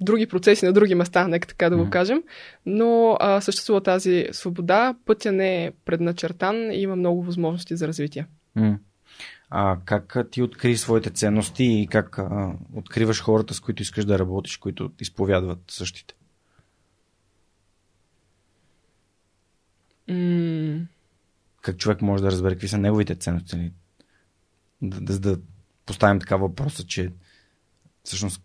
други процеси на други места, нека така да го кажем, но а, съществува тази свобода, пътя не е предначертан и има много възможности за развитие. А как ти откри своите ценности и как а, откриваш хората, с които искаш да работиш, които изповядват същите? Mm. Как човек може да разбере какви са неговите ценности? Да, да, да поставим така въпроса, че всъщност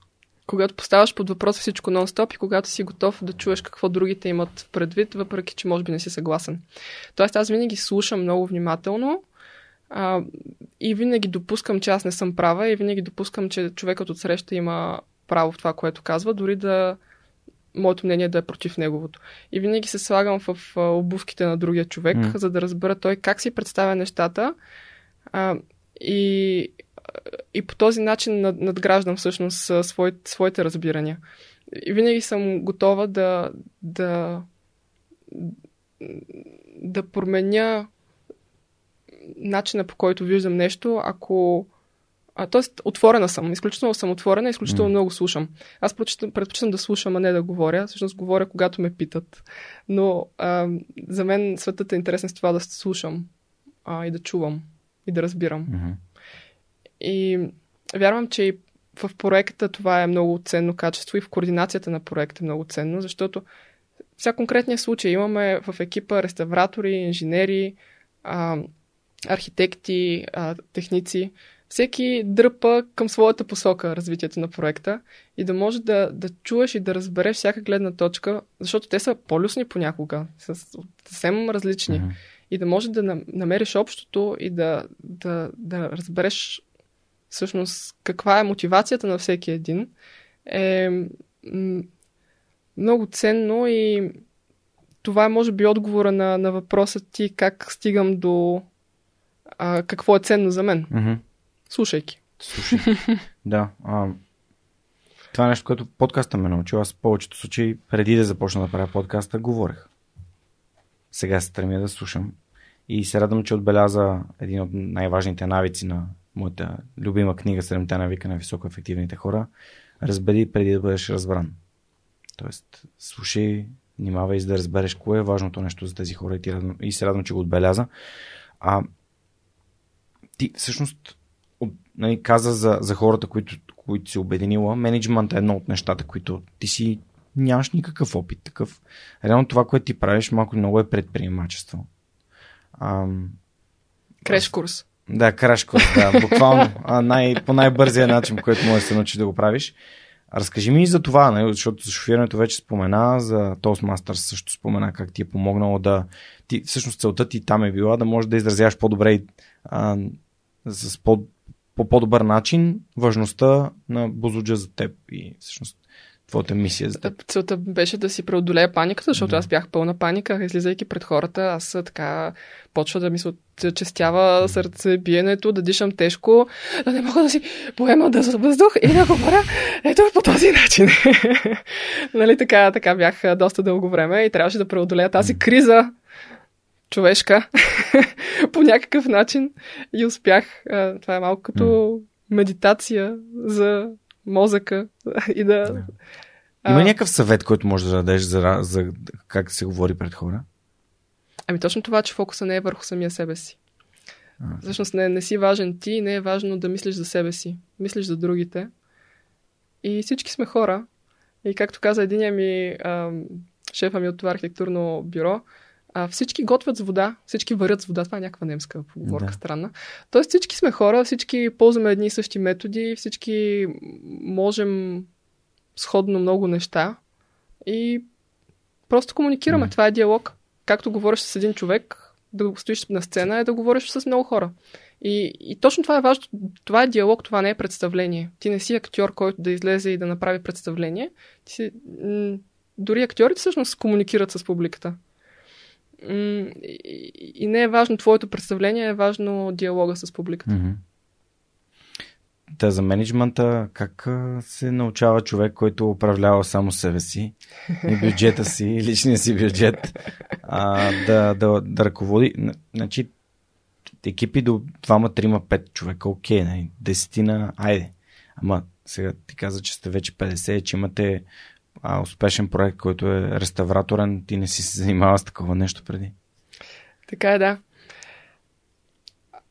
когато поставяш под въпрос всичко нон-стоп и когато си готов да чуеш какво другите имат предвид, въпреки че може би не си съгласен. Тоест аз винаги слушам много внимателно а, и винаги допускам, че аз не съм права и винаги допускам, че човекът от среща има право в това, което казва, дори да моето мнение да е против неговото. И винаги се слагам в обувките на другия човек, mm. за да разбера той как си представя нещата а, и и по този начин надграждам всъщност своите, своите разбирания. И винаги съм готова да, да, да променя начина по който виждам нещо, ако. А, тоест, отворена съм. Изключително съм отворена, изключително mm. много слушам. Аз предпочитам да слушам, а не да говоря. Всъщност говоря, когато ме питат. Но а, за мен светът е интересен с това да слушам а, и да чувам и да разбирам. Mm-hmm. И вярвам, че и в проекта това е много ценно качество и в координацията на проекта е много ценно, защото вся конкретния случай имаме в екипа реставратори, инженери, а, архитекти, а, техници. Всеки дърпа към своята посока развитието на проекта и да може да, да чуеш и да разбереш всяка гледна точка, защото те са по-люсни понякога, са съвсем различни. Mm-hmm. И да може да намериш общото и да, да, да разбереш всъщност каква е мотивацията на всеки един, е много ценно и това е може би отговора на, на въпроса ти как стигам до а, какво е ценно за мен. Mm-hmm. Слушайки. Слушай. да. А, това е нещо, което подкаста ме научил. Аз в повечето случаи, преди да започна да правя подкаста, говорех. Сега се стремя да слушам. И се радвам, че отбеляза един от най-важните навици на моята любима книга Седемте навика на високо ефективните хора, разбери преди да бъдеш разбран. Тоест, слушай, внимавай за да разбереш кое е важното нещо за тези хора и, ти и се радвам, че го отбеляза. А ти всъщност от, нали, каза за, за хората, които, които си обединила. Менеджмент е едно от нещата, които ти си нямаш никакъв опит такъв. Реално това, което ти правиш, малко много е предприемачество. Ам... Креш курс. Да, краш курс, да, буквално. Най, по най-бързия начин, по който можеш да се научиш да го правиш. Разкажи ми и за това, не? Нали, защото за шофирането вече спомена, за Toastmasters също спомена как ти е помогнало да... Ти, всъщност целта ти там е била да можеш да изразяваш по-добре а, с по, по по-добър начин важността на Бузуджа за теб и всъщност твоята мисия за теб? Целта беше да си преодолея паниката, защото да. аз бях пълна паника, излизайки пред хората. Аз така почва да ми се отчестява сърце биенето, да дишам тежко, да не мога да си поема да за въздух и да говоря ето по този начин. нали така, така бях доста дълго време и трябваше да преодолея тази криза човешка по някакъв начин и успях. Това е малко като медитация за мозъка и да... Има а... някакъв съвет, който можеш да дадеш за, за как се говори пред хора? Ами точно това, че фокуса не е върху самия себе си. А, Всъщност не, не си важен ти, не е важно да мислиш за себе си. Мислиш за другите. И всички сме хора. И както каза единия ми ам, шефа ми от това архитектурно бюро, а, всички готвят с вода, всички варят с вода. Това е някаква немска поговорка да. странна. Тоест всички сме хора, всички ползваме едни и същи методи, всички можем сходно много неща и просто комуникираме. Mm. Това е диалог. Както говориш с един човек, да стоиш на сцена е да говориш с много хора. И, и точно това е важно. Това е диалог, това не е представление. Ти не си актьор, който да излезе и да направи представление. Ти си, м- дори актьорите всъщност комуникират с публиката. И не е важно твоето представление, е важно диалога с публиката. Mm-hmm. Та за менеджмента, как се научава човек, който управлява само себе си и бюджета си, личния си бюджет, а, да, да, да ръководи. Значи, екипи до 2, 3, 5 човека, окей, okay, десетина, айде. Ама сега ти каза, че сте вече 50, че имате а, успешен проект, който е реставраторен, ти не си се занимава с такова нещо преди. Така е, да.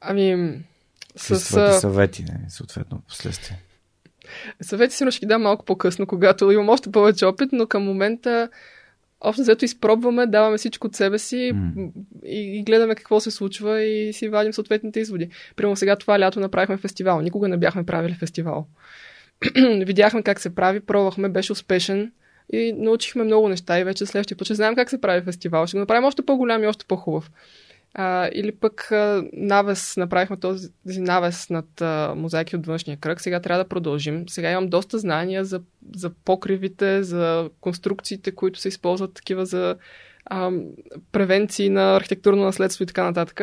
Ами, с... Своите съвети, не, съответно, последствие. Съвети си ще ги дам малко по-късно, когато имам още повече опит, но към момента общо взето изпробваме, даваме всичко от себе си mm. и, и гледаме какво се случва и си вадим съответните изводи. Примерно сега това лято направихме фестивал. Никога не бяхме правили фестивал. Видяхме как се прави, пробвахме, беше успешен и научихме много неща и вече следващия път ще знаем как се прави фестивал. Ще го направим още по-голям и още по-хубав. А, или пък а, навес, направихме този, навес над а, мозайки от външния кръг. Сега трябва да продължим. Сега имам доста знания за, за покривите, за конструкциите, които се използват такива за а, превенции на архитектурно наследство и така нататък.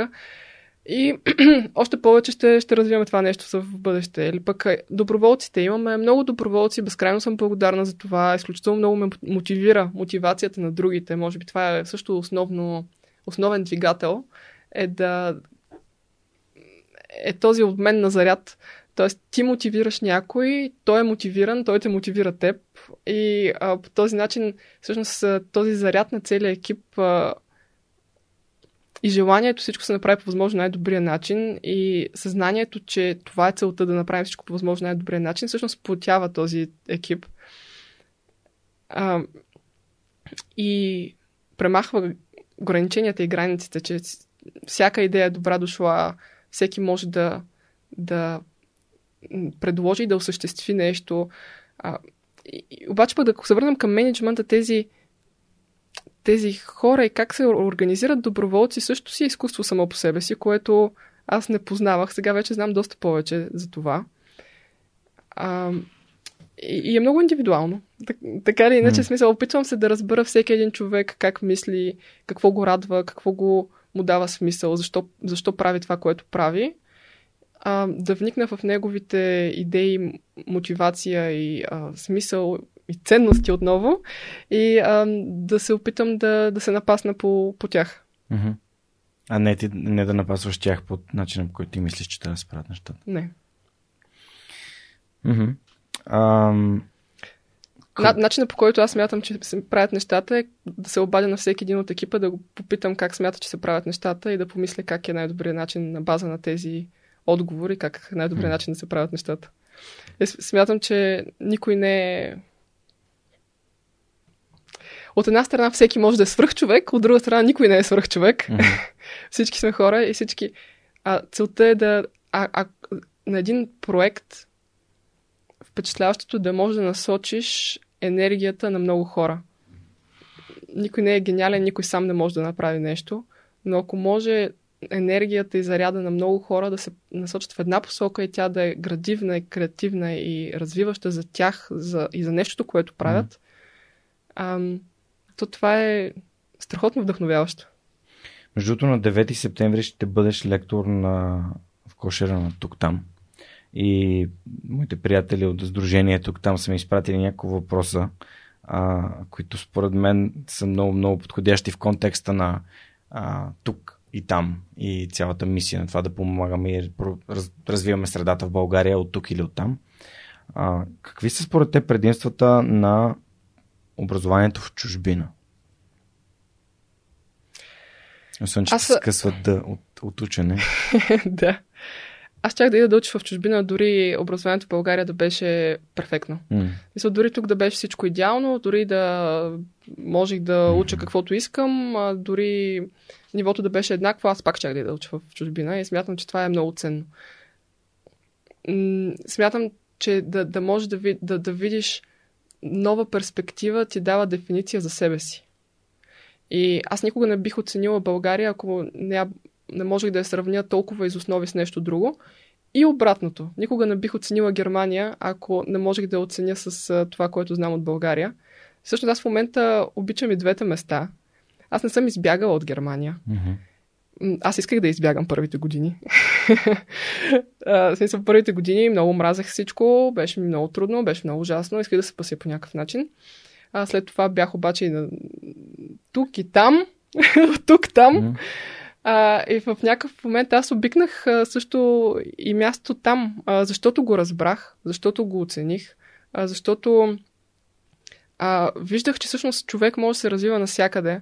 И още повече ще, ще развиваме това нещо в бъдеще. Или пък доброволците. Имаме много доброволци, безкрайно съм благодарна за това. Изключително много ме мотивира мотивацията на другите. Може би това е също основно, основен двигател. Е да е този обмен на заряд. Тоест, ти мотивираш някой, той е мотивиран, той те мотивира теб. И а, по този начин, всъщност, този заряд на целия екип а, и желанието всичко се направи по възможно най-добрия начин и съзнанието, че това е целта да направим всичко по възможно най-добрия начин, всъщност сплотява този екип. А, и премахва ограниченията и границите, че всяка идея е добра дошла, всеки може да, да предложи и да осъществи нещо. А, и, обаче пък да се върнем към менеджмента, тези тези хора и как се организират доброволци също си е изкуство само по себе си, което аз не познавах. Сега вече знам доста повече за това. А, и, и е много индивидуално. Так, така или иначе, mm. смисъл, опитвам се да разбера всеки един човек как мисли, какво го радва, какво го му дава смисъл, защо, защо прави това, което прави. А, да вникна в неговите идеи, мотивация и а, смисъл и ценности отново и а, да се опитам да, да се напасна по, по тях. Mm-hmm. А не, ти, не да напасваш тях по начина, по който ти мислиш, че трябва да се правят нещата. Не. Mm-hmm. Ам... На, начинът по който аз смятам, че се правят нещата е да се обадя на всеки един от екипа, да го попитам как смята, че се правят нещата и да помисля как е най-добрият начин на база на тези отговори как най-добрият начин да се правят нещата. И смятам, че никой не е от една страна всеки може да е свръхчовек, от друга страна никой не е свръхчовек. Mm-hmm. всички сме хора и всички. А целта е да. А, а, на един проект впечатляващото да може да насочиш енергията на много хора. Никой не е гениален, никой сам не може да направи нещо, но ако може енергията и заряда на много хора да се насочат в една посока и тя да е градивна и креативна и развиваща за тях за, и за нещото, което правят, mm. ам, то това е страхотно вдъхновяващо. Между другото, на 9 септември ще бъдеш лектор на, в кошера на тук-там. И моите приятели от Сдружение тук-там са ми изпратили няколко въпроса, а, които според мен са много, много подходящи в контекста на а, тук и там и цялата мисия на това да помагаме и раз, развиваме средата в България от тук или от там. А, какви са според те предимствата на образованието в чужбина? Освен, че Аз... се скъсват да, от, от учене. да. Аз чак да ида да уча в чужбина, дори образованието в България да беше перфектно. Mm. Мисля, дори тук да беше всичко идеално, дори да можех да уча каквото искам, дори нивото да беше еднакво, аз пак чак да ида да уча в чужбина и смятам, че това е много ценно. Смятам, че да, да можеш да, ви, да, да видиш нова перспектива ти дава дефиниция за себе си. И аз никога не бих оценила България, ако не, не можех да я сравня толкова из основи с нещо друго. И обратното. Никога не бих оценила Германия, ако не можех да я оценя с това, което знам от България. Всъщност аз в момента обичам и двете места. Аз не съм избягала от Германия. Mm-hmm. Аз исках да избягам първите години. смисъл, първите години много мразех всичко, беше ми много трудно, беше много ужасно, исках да се пася по някакъв начин. А след това бях обаче и на... тук и там, тук там. Mm-hmm. А, и в някакъв момент аз обикнах а, също и място там, а, защото го разбрах, защото го оцених, а, защото а, виждах, че всъщност човек може да се развива навсякъде.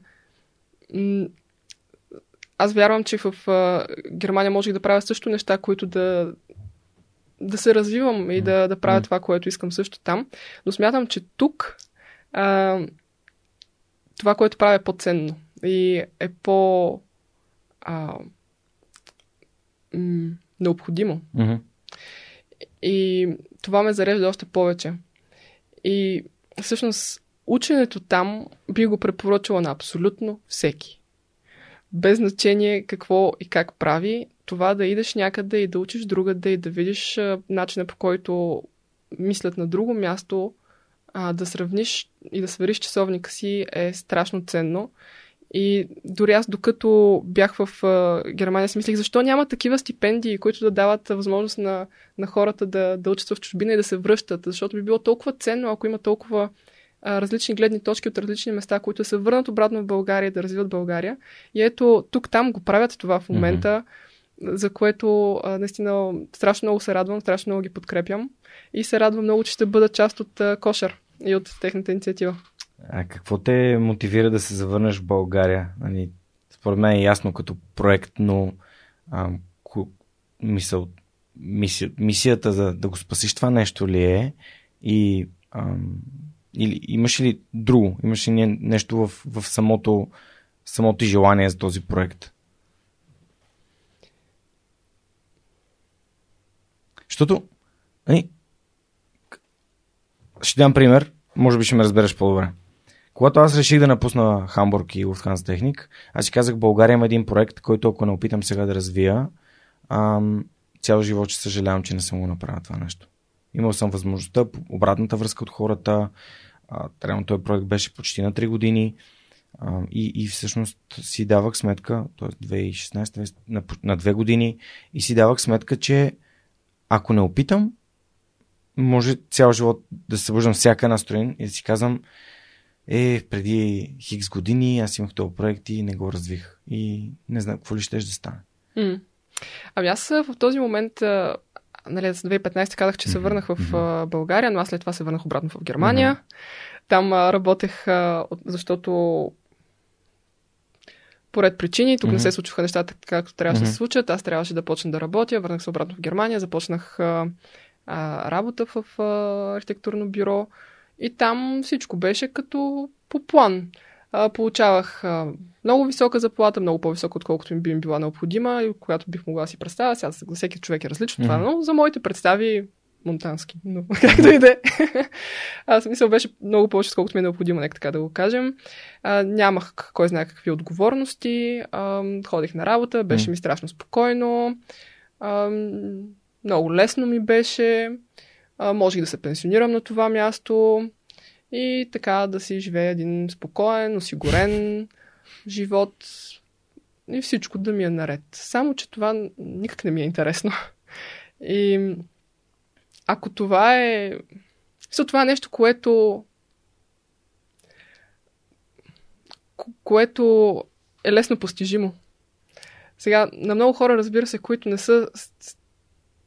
Аз вярвам, че в а, Германия можех да правя също неща, които да, да се развивам и да, да правя това, което искам също там. Но смятам, че тук а, това, което правя е по-ценно и е по а, м- необходимо. Mm-hmm. И това ме зарежда още повече. И всъщност ученето там би го препоръчала на абсолютно всеки. Без значение какво и как прави, това да идеш някъде и да учиш другаде и да видиш начина по който мислят на друго място, а, да сравниш и да свариш часовника си е страшно ценно. И дори аз, докато бях в а, Германия, си мислих, защо няма такива стипендии, които да дават възможност на, на хората да, да учат в чужбина и да се връщат, защото би било толкова ценно, ако има толкова а, различни гледни точки от различни места, които се върнат обратно в България да развиват България. И ето, тук-там го правят това в момента, mm-hmm. за което а, наистина страшно много се радвам, страшно много ги подкрепям и се радвам много, че ще бъда част от а, Кошер и от техната инициатива. А какво те мотивира да се завърнеш в България? Нали, според мен е ясно като проект, но а, ко, мисъл, мисия, мисията за да го спасиш това нещо ли е? И а, или имаш ли друго? Имаш ли нещо в, в самото, самото желание за този проект? Защото, нали, ще дам пример, може би ще ме разбереш по-добре. Когато аз реших да напусна Хамбург и Lufthansa Техник, аз си казах, България има един проект, който ако не опитам сега да развия, ам, цял живот ще съжалявам, че не съм го направил това нещо. Имал съм възможността, обратната връзка от хората, реално този проект беше почти на 3 години а, и, и всъщност си давах сметка, т.е. 2016 на, на 2 години и си давах сметка, че ако не опитам, може цял живот да се събуждам всяка настроен и да си казвам, е, преди хикс години аз имах този проект и не го развих. И не знам какво ли ще да стане. Mm. Ами аз в този момент, нали, за 2015 казах, че се върнах в mm-hmm. България, но аз след това се върнах обратно в Германия. Mm-hmm. Там работех, защото поред причини. Тук mm-hmm. не се случваха нещата както трябваше да Мгм. се случат. Аз трябваше да почна да работя. Върнах се обратно в Германия. Започнах а, а, работа в а, архитектурно бюро. И там всичко беше като по план. А, получавах а, много висока заплата, много по-висока, отколкото ми би ми била необходима и която бих могла да си представя. Сега всеки човек е различно това, Мгм. но за моите представи монтански. Но както и да е. Аз мисля, беше много повече, отколкото ми е необходимо, нека така да го кажем. А, нямах кой знае какви отговорности. А, ходих на работа, беше ми страшно спокойно. А, много лесно ми беше. А, можех да се пенсионирам на това място и така да си живея един спокоен, осигурен живот и всичко да ми е наред. Само, че това никак не ми е интересно. И ако това е... Мисля, това е нещо, което ко- което е лесно постижимо. Сега, на много хора, разбира се, които не са,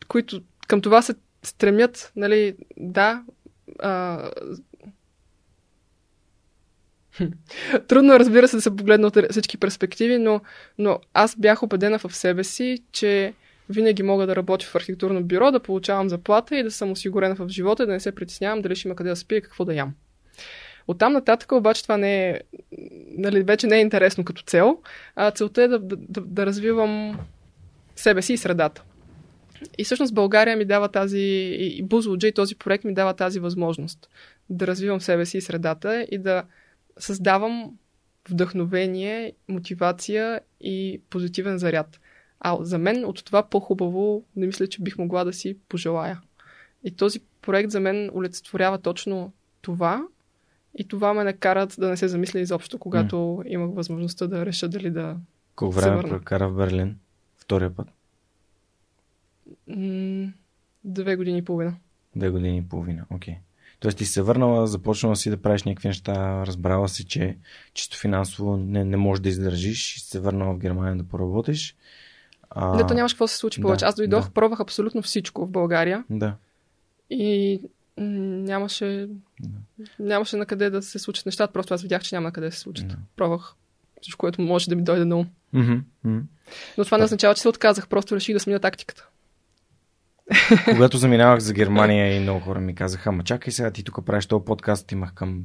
които към това се стремят, нали, да, а... Трудно разбира се, да се погледне от всички перспективи, но, но аз бях убедена в себе си, че винаги мога да работя в архитектурно бюро, да получавам заплата и да съм осигурена в живота, да не се притеснявам дали ще има къде да спия и какво да ям. Оттам нататък обаче това не е, нали, вече не е интересно като цел, а целта е да, да, да развивам себе си и средата. И всъщност България ми дава тази, и Бузлуджа и този проект ми дава тази възможност да развивам себе си и средата и да създавам вдъхновение, мотивация и позитивен заряд. А за мен от това по-хубаво не мисля, че бих могла да си пожелая. И този проект за мен олицетворява точно това и това ме накара да не се замисля изобщо, когато mm. имах възможността да реша дали да... Колко време прекара в Берлин? Втория път. М- две години и половина. Две години и половина. Окей. Тоест ти се върнала, започнала си да правиш някакви неща, разбрала си, че чисто финансово не, не можеш да издържиш и се върнала в Германия да поработиш. А, Не, то нямаше какво да се случи да, повече. Аз дойдох, да. пробвах абсолютно всичко в България Да. и нямаше, нямаше на къде да се случат нещата. Просто аз видях, че няма на къде да се случат. Да. Пробвах всичко, което може да ми дойде на ум. Мгм, мгм. Но това не Да. означава, че се отказах. Просто реших да сменя тактиката. Когато заминавах за Германия и много хора ми казаха, ама чакай сега, ти тук правиш този подкаст, имах към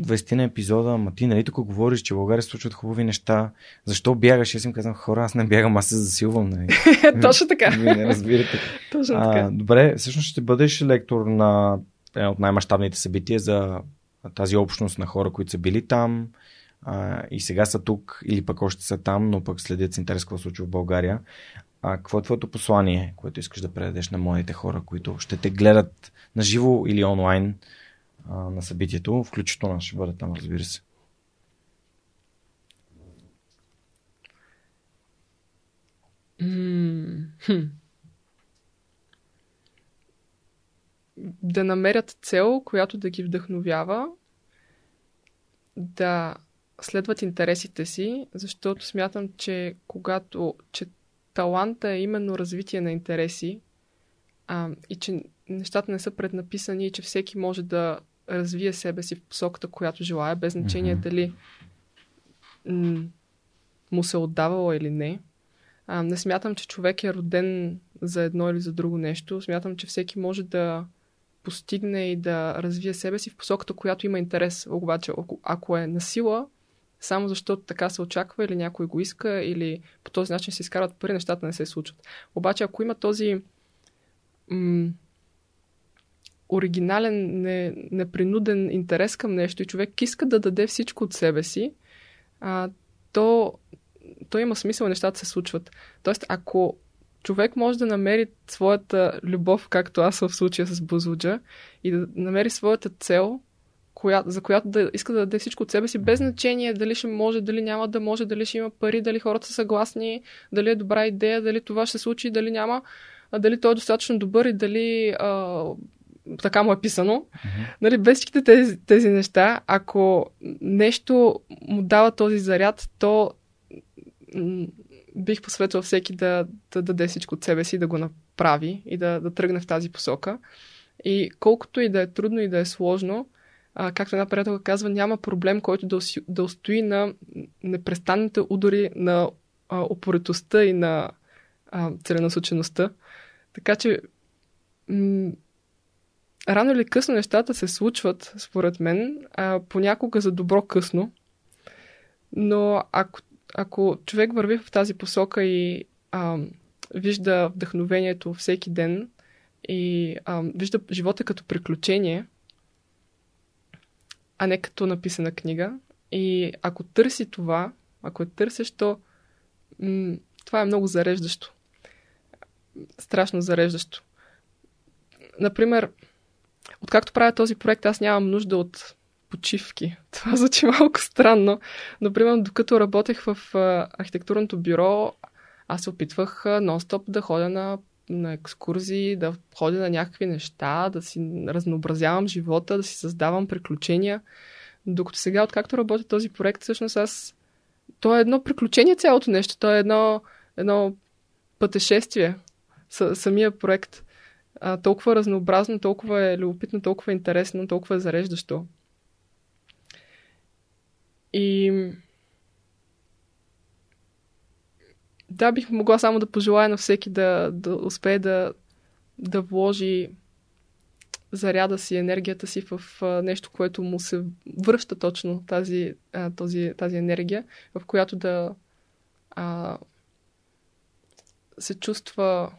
20 на епизода, ама ти нали тук говориш, че в България се случват хубави неща. Защо бягаш? Аз им казвам, хора, аз не бягам, аз се засилвам. Нали? Точно така. Вие не разбирате. Точно А, така. добре, всъщност ще бъдеш лектор на едно от най-мащабните събития за тази общност на хора, които са били там а, и сега са тук или пък още са там, но пък следят с интерес какво случва в България. А, какво е твоето послание, което искаш да предадеш на младите хора, които ще те гледат на живо или онлайн а, на събитието, включително ще бъда там, разбира се. Да намерят цел, която да ги вдъхновява, да следват интересите си, защото смятам, че когато че таланта е именно развитие на интереси а, и че нещата не са преднаписани и че всеки може да развие себе си в посоката, която желая, без значение Мгм. дали м- му се отдавала или не. А, не смятам, че човек е роден за едно или за друго нещо. Смятам, че всеки може да постигне и да развие себе си в посоката, която има интерес. Обаче, ако, ако е на сила, само защото така се очаква или някой го иска, или по този начин се изкарват пари, нещата не се случват. Обаче, ако има този м- оригинален, не, непринуден интерес към нещо и човек иска да даде всичко от себе си, а, то, то има смисъл, нещата се случват. Тоест, ако човек може да намери своята любов, както аз в случая с Бузуджа, и да намери своята цел, коя, за която да иска да даде всичко от себе си, без значение дали ще може, дали няма да може, дали ще има пари, дали хората са съгласни, дали е добра идея, дали това ще се случи, дали няма, дали той е достатъчно добър и дали а, така му е писано. Нали, без всичките тези, тези неща, ако нещо му дава този заряд, то м- бих посветвал всеки да, да даде всичко от себе си, да го направи и да, да тръгне в тази посока. И колкото и да е трудно и да е сложно, а, както една приятелка казва, няма проблем, който да, да устои на непрестанните удари на а, опоритостта и на а, целенасочеността. Така че м- рано или късно нещата се случват, според мен, а, понякога за добро късно. Но ако, ако човек върви в тази посока и а, вижда вдъхновението всеки ден и а, вижда живота като приключение, а не като написана книга, и ако търси това, ако е търсещо, м- това е много зареждащо. Страшно зареждащо. Например, Откакто правя този проект, аз нямам нужда от почивки. Това звучи малко странно. Например, докато работех в архитектурното бюро, аз се опитвах нон-стоп да ходя на, на екскурзии, да ходя на някакви неща, да си разнообразявам живота, да си създавам приключения. Докато сега, откакто работя този проект, всъщност аз... То е едно приключение цялото нещо. То е едно, едно пътешествие. Самия проект а, толкова разнообразно, толкова е любопитно, толкова е интересно, толкова е зареждащо. И да, бих могла само да пожелая на всеки да, да успее да, да вложи заряда си, енергията си в а, нещо, което му се връща точно тази, а, този, тази енергия, в която да а, се чувства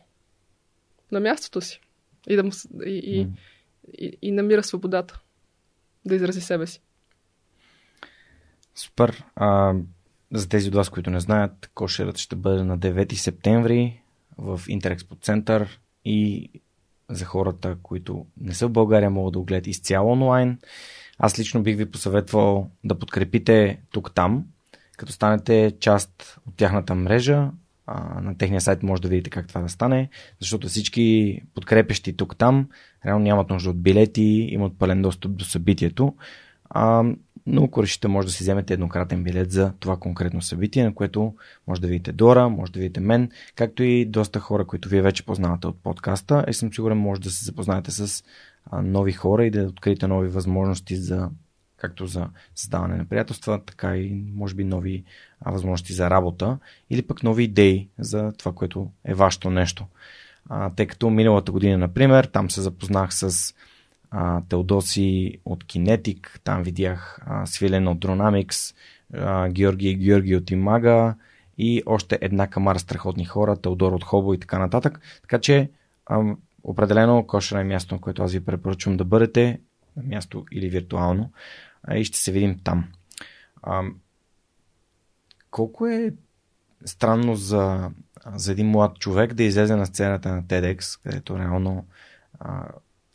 на мястото си. И, да му, и, и, и, и намира свободата да изрази себе си. Супер. А, за тези от вас, които не знаят, кошерът ще бъде на 9 септември в Интерекспо център и за хората, които не са в България, могат да го гледат изцяло онлайн. Аз лично бих ви посъветвал да подкрепите тук-там, като станете част от тяхната мрежа, а, на техния сайт може да видите как това да стане, защото всички подкрепещи тук-там реално нямат нужда от билети, имат пълен достъп до събитието. А, но ако решите, може да си вземете еднократен билет за това конкретно събитие, на което може да видите Дора, може да видите мен, както и доста хора, които вие вече познавате от подкаста. И съм сигурен, може да се запознаете с нови хора и да откриете нови възможности за както за създаване на приятелства, така и може би нови възможности за работа или пък нови идеи за това, което е вашето нещо. А, тъй като миналата година, например, там се запознах с а, Теодоси от Kinetic, там видях а, Свилен от Dronamics, а, Георги Георги от Имага и още една камара страхотни хора, Теодор от Хобо и така нататък. Така че а, определено кошера е място, на което аз ви препоръчвам да бъдете, място или виртуално, а, и ще се видим там. А, колко е странно за, за един млад човек да излезе на сцената на TEDx, където реално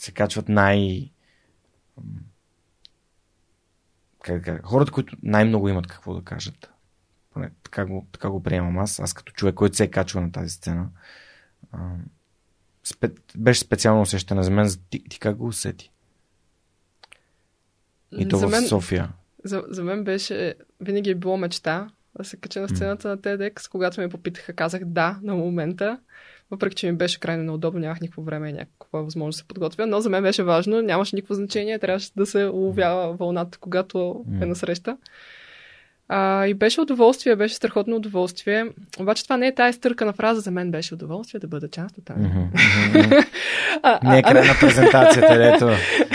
се качват най... Как, как, хората, които най-много имат какво да кажат. Поне, така, го, така го приемам аз. Аз като човек, който се е качва на тази сцена. А, спе, беше специално усещане за мен. Ти, ти как го усети? И то за в мен, София. За, за мен беше, винаги е било мечта да се кача на сцената mm. на TEDx. Когато ме попитаха, казах да на момента. Въпреки, че ми беше крайно неудобно, нямах никакво време и някаква възможност да се подготвя, но за мен беше важно, нямаше никакво значение, трябваше да се уловява вълната, когато mm. е насреща. А, и беше удоволствие, беше страхотно удоволствие. Обаче това не е тази стъркана фраза. За мен беше удоволствие да бъда част от тази. Mm-hmm. не е край на презентацията, ето.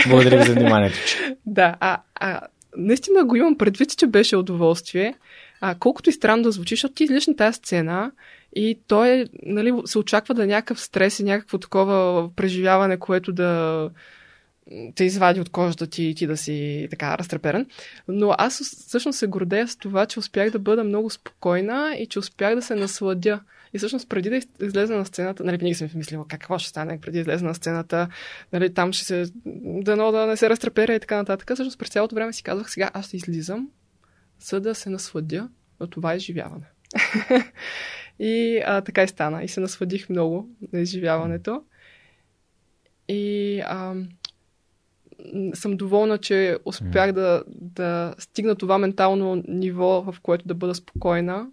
Благодаря ви за вниманието. Да, а, а наистина го имам предвид, че беше удоволствие. А, колкото и странно да звучи, защото ти излиш на тази сцена и той нали, се очаква да е някакъв стрес и някакво такова преживяване, което да те извади от кожата ти и ти да си така разтреперен. Но аз всъщност се гордея с това, че успях да бъда много спокойна и че успях да се насладя. И всъщност преди да излеза на сцената, нали, винаги съм мислила какво ще стане преди да излеза на сцената, нали, там ще се, дано да не се разтреперя и така нататък. Всъщност през цялото време си казвах, сега аз ще излизам, за да се насладя на това изживяване. и а, така и стана. И се насладих много на изживяването. И а, съм доволна, че успях да, да стигна това ментално ниво, в което да бъда спокойна,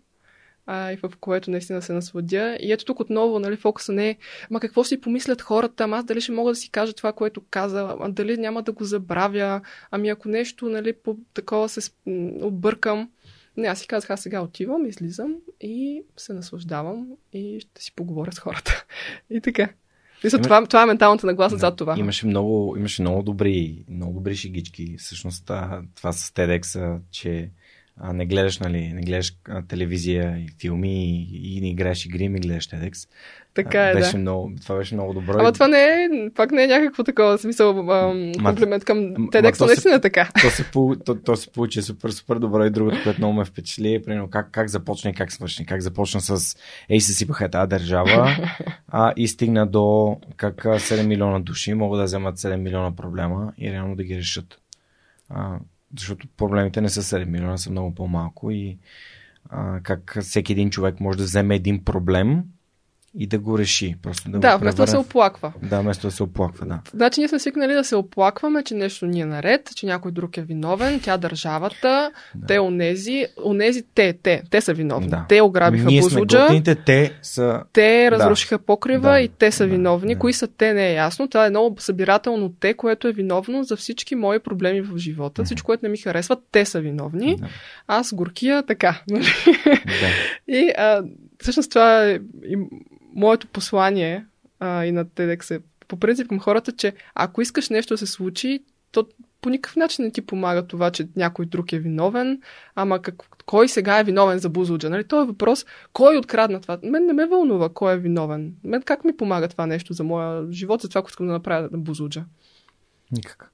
а, и в което наистина се насладя. И ето тук отново, нали, фокуса не е, ма какво си помислят хората, ама аз дали ще мога да си кажа това, което каза, а дали няма да го забравя, ами ако нещо, нали, по такова се объркам. Не, аз си казах, аз сега отивам, излизам и се наслаждавам и ще си поговоря с хората. и така. Мисля, Има... това, това е менталната нагласа да, зад това. Имаше много, имаше много добри, много добри шигички. Всъщност това с TEDx, че а, не гледаш, нали, не гледаш а, телевизия и филми и, и не играеш игри, ми гледаш TEDx. Така е, беше да. Много, това беше много добро. Ама това не е, пак не е някакво такова смисъл, ам, комплимент към TEDx, наистина е така. То се, то, то се получи супер, супер добро и другото, което много ме впечатли е, примерно, как, как започна и как свърши. Как започна с ей се сипаха тази държава а, и стигна до как 7 милиона души могат да вземат 7 милиона проблема и реално да ги решат. А, защото проблемите не са 7 милиона, са много по-малко и а, как всеки един човек може да вземе един проблем и да го реши. Просто да, да вместо да се оплаква. Да, вместо да се оплаква, да. Значи ние сме свикнали да се оплакваме, че нещо ни е наред, че някой друг е виновен, тя държавата, да. те онези, онези те, те, те са виновни. Да. Те ограбиха ние Бузлуджа. Сме те са... Те разрушиха да. покрива да. и те са да. виновни. Да. Кои са те не е ясно. Това е много събирателно те, което е виновно за всички мои проблеми в живота. Mm-hmm. Всичко, което не ми харесва, те са виновни. Да. Аз горкия така. да. и а, всъщност това е моето послание а, и на TEDx е по принцип към хората, че ако искаш нещо да се случи, то по никакъв начин не ти помага това, че някой друг е виновен, ама как, кой сега е виновен за Бузуджа? Нали? Това е въпрос, кой открадна това? Мен не ме вълнува кой е виновен. Мен как ми помага това нещо за моя живот, за това, което искам да направя на Бузуджа? Никак.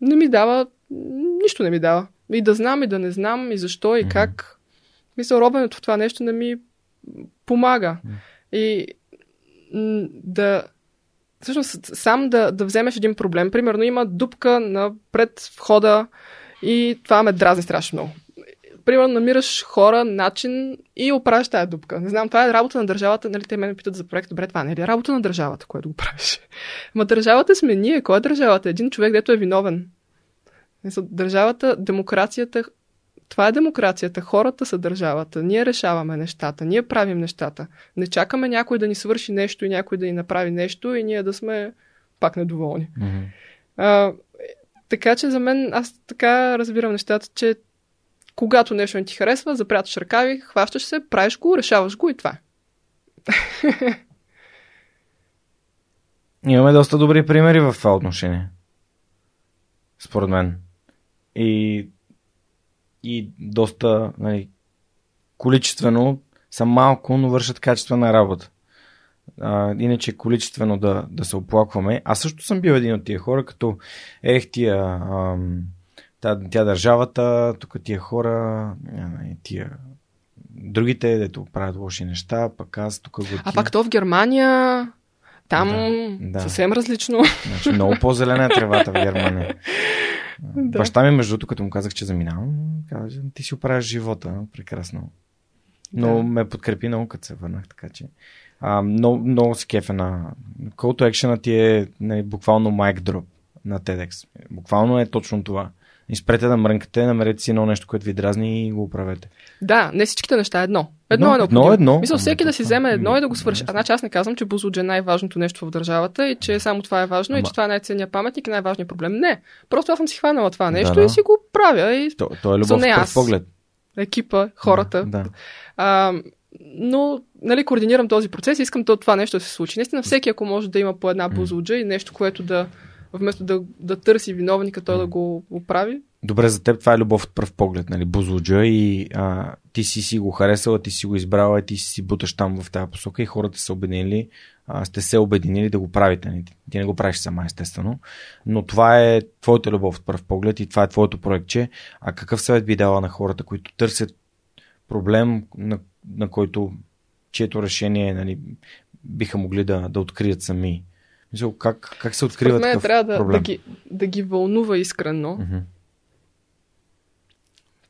Не ми дава, нищо не ми дава. И да знам, и да не знам, и защо, и mm-hmm. как. Мисля, робенето в това нещо не ми помага. Mm-hmm. И да всъщност сам да, да вземеш един проблем. Примерно има дупка на пред входа и това ме дразни страшно много. Примерно намираш хора, начин и оправяш тази дупка. Не знам, това е работа на държавата. Нали, те ме питат за проект. Добре, това не е ли работа на държавата, което го правиш? Ма държавата сме ние. Кой е държавата? Един човек, дето е виновен. Държавата, демокрацията това е демокрацията. Хората са държавата. Ние решаваме нещата. Ние правим нещата. Не чакаме някой да ни свърши нещо и някой да ни направи нещо и ние да сме пак недоволни. Mm-hmm. А, така че за мен, аз така разбирам нещата, че когато нещо не ти харесва, запряташ ръкави, хващаш се, правиш го, решаваш го и това е. Имаме доста добри примери в това отношение. Според мен. И и доста нали, количествено са малко, но вършат качествена работа. А, иначе количествено да, да се оплакваме. Аз също съм бил един от тия хора, като ех тия, ам, тя, тя държавата, тук тия хора, тия другите, дето правят лоши неща, пък аз тук го... А пак то в Германия, там да, да. съвсем различно. Значи много по-зелена е тревата в Германия. Да. Баща ми, между другото, като му казах, че заминавам, каза, ти си оправяш живота. Прекрасно. Но да. ме подкрепи много, като се върнах, така че. А, много, много се кефе на... Call to action ти е не, нали, буквално mic drop на TEDx. Буквално е точно това. Изпрете да мрънкате, намерете си едно нещо, което ви дразни и го оправете. Да, не всичките неща е едно. Едно, едно е Едно, едно. Мисля, всеки да си вземе едно и да го свърши. А значи аз не казвам, че Бузлуджа е най-важното нещо в държавата и че само това е важно Ама... и че това е най-ценният паметник и най-важният проблем. Не. Просто аз съм си хванала това нещо да, да. и си го правя. И... То, то е любов в поглед. Екипа, хората. Да, да. А, но нали, координирам този процес и искам това нещо да се случи. Наистина всеки, ако може да има по една бузуджа и нещо, което да вместо да, да търси виновника, той да го оправи. Добре, за теб това е любов от пръв поглед, нали? Бузлуджа и а, ти си си го харесала, ти си го избрала и ти си буташ там в тази посока и хората са обединили, а, сте се обединили да го правите. Нали? Ти не го правиш сама, естествено. Но това е твоята любов от пръв поглед и това е твоето проектче. А какъв съвет би дала на хората, които търсят проблем, на, на който чието решение нали, биха могли да, да открият сами? Мисъл, как, как се открива Според мен трябва да, проблем? да, ги, да ги вълнува искрено. Mm-hmm.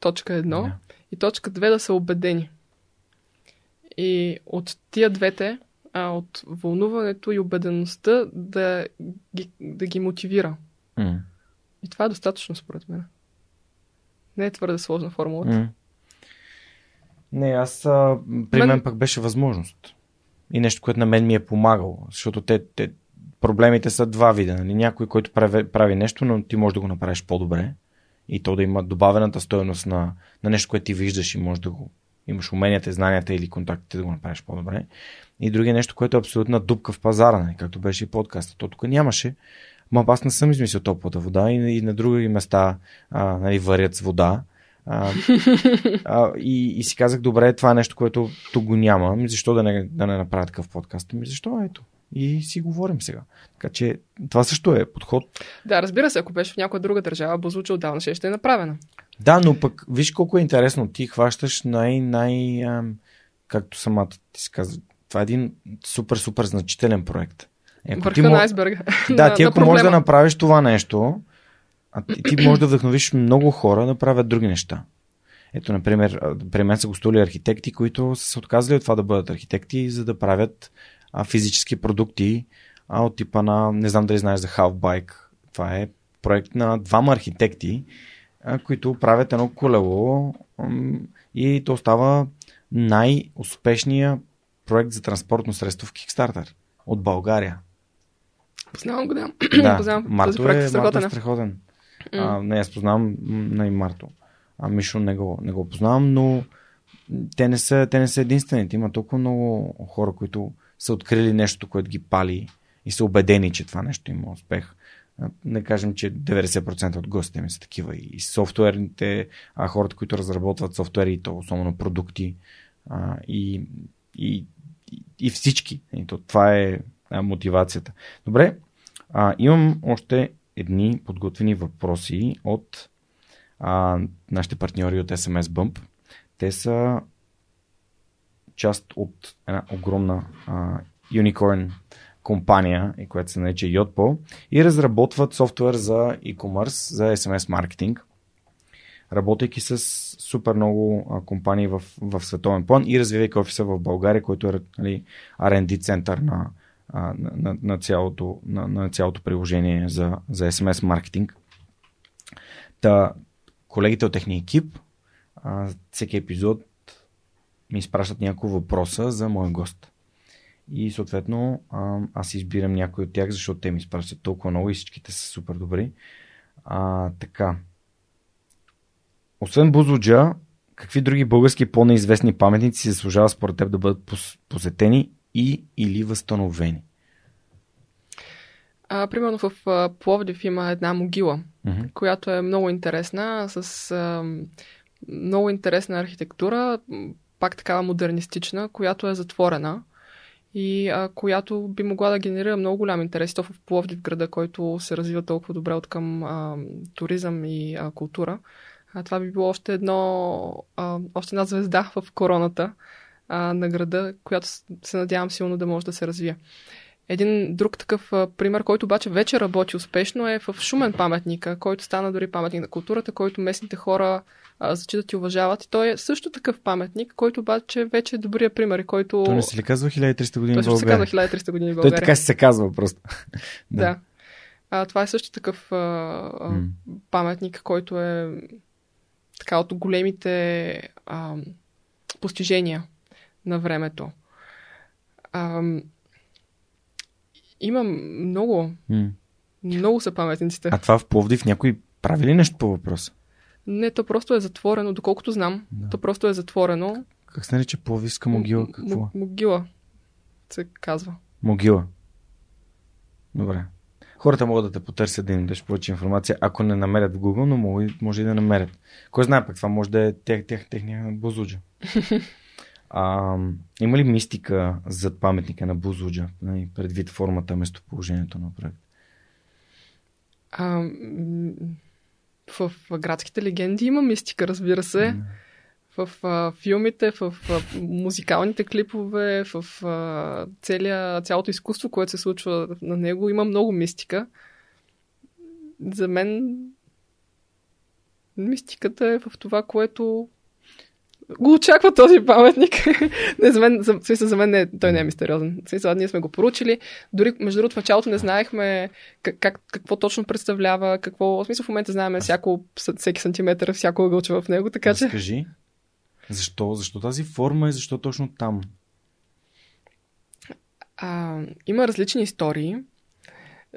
Точка едно. Yeah. И точка две да са убедени. И от тия двете, а, от вълнуването и убедеността да ги, да ги мотивира. Mm. И това е достатъчно, според мен. Не е твърде сложна формулата. Mm. Не, аз а, при мен... Мен- пък беше възможност. И нещо, което на мен ми е помагало. Защото те, те проблемите са два вида. Нали? Някой, който прави, прави нещо, но ти можеш да го направиш по-добре. И то да има добавената стоеност на, на нещо, което ти виждаш и можеш да го имаш уменията, знанията или контактите да го направиш по-добре. И други нещо, което е абсолютна дупка в пазара, нали? както беше и подкаста. То тук нямаше. Ма аз не съм измислил топлата вода и, и на други места а, нали, варят с вода. А, а, и, и си казах, добре, това е нещо, което тук го няма. Ами защо да не, да не направя такъв подкаст? Ами защо ето? И си говорим сега. Така че това също е подход. Да, разбира се, ако беше в някоя друга държава, Бузлуча отдавна ще, ще е направена. Да, но пък виж колко е интересно. Ти хващаш най, най ам, както самата ти си каза, това е един супер, супер значителен проект. Е, ако ти Върха мо- на айсберга. Да, ти ако можеш да направиш това нещо, а ти, ти можеш да вдъхновиш много хора да правят други неща. Ето, например, при мен са гостували архитекти, които са се отказали от това да бъдат архитекти, за да правят а, физически продукти а, от типа на, не знам дали знаеш за Halfbike. Това е проект на двама архитекти, а, които правят едно колело ам, и то става най-успешния проект за транспортно средство в Kickstarter от България. Познавам го, да. Да, Познавам този Марто проект е, Марто е страхотен. страхотен. А, не, аз познавам м, и Марто. А Мишо не го, не го познавам, но те не, са, те не са единствените. Има толкова много хора, които са открили нещо, което ги пали и са убедени, че това нещо има успех. А, Не кажем, че 90% от гостите ми са такива. И софтуерните, а хората, които разработват софтуери, то особено продукти, а, и, и, и всички. И то, това е а, мотивацията. Добре, а, имам още едни подготвени въпроси от а, нашите партньори от SMS Bump. Те са част от една огромна а, unicorn компания, която се нарича Yotpo, и разработват софтуер за e-commerce, за SMS маркетинг, работейки с супер много а, компании в, в световен план и развивайки офиса в България, който е нали, R&D център на, а, на, на, на, цялото, на, на цялото приложение за, за SMS маркетинг. Та, колегите от техния екип, а, всеки епизод ми изпращат няколко въпроса за мой гост. И съответно аз избирам някой от тях, защото те ми изпращат толкова много и всичките са супер добри. А, така. Освен Бузлуджа, какви други български по-неизвестни паметници се заслужава според теб да бъдат пос- посетени и или възстановени? А, примерно в а, Пловдив има една могила, Мгм. която е много интересна, с а, много интересна архитектура, пак такава модернистична, която е затворена и а, която би могла да генерира много голям интерес. То в Пловдив града, който се развива толкова добре от към а, туризъм и а, култура. А, това би било още едно, а, още една звезда в короната а, на града, която се надявам силно да може да се развие. Един друг такъв а, пример, който обаче вече работи успешно е в Шумен паметника, който стана дори паметник на културата, който местните хора а, зачитат и уважават. И той е също такъв паметник, който обаче вече е добрия пример, който... Той не се ли казва 1300 години Той в също се България? казва 1300 години в Той България. така си се казва просто. Да. да. А, това е също такъв а, а, паметник, който е така от големите а, постижения на времето. А, има много, М. много са паметниците. А това в Пловдив някой прави ли нещо по въпроса? Не, то просто е затворено, доколкото знам. Да. То просто е затворено. Как се нарича Пловдивска могила? Какво? м- могила се казва. Могила. Добре. Хората могат да те потърсят да им дадеш повече информация, ако не намерят в Google, но може, може и да намерят. Кой знае пък, това може да е тех, тех, техния Бузуджа. а, има ли мистика зад паметника на Бузуджа, нали, предвид формата, местоположението на проект? В, в градските легенди има мистика, разбира се. В а, филмите, в а, музикалните клипове, в а, целия, цялото изкуство, което се случва на него, има много мистика. За мен мистиката е в това, което го очаква този паметник. не, за мен, за, смисъл, за мен не, той не е мистериозен. Смисъл, ние сме го поручили. Дори, между другото, в началото не знаехме как, как, какво точно представлява, какво... В смисъл, в момента знаем всяко, всеки сантиметър, всяко ъгълче в него, така че... Разкажи. Защо? Защо тази форма и защо точно там? А, има различни истории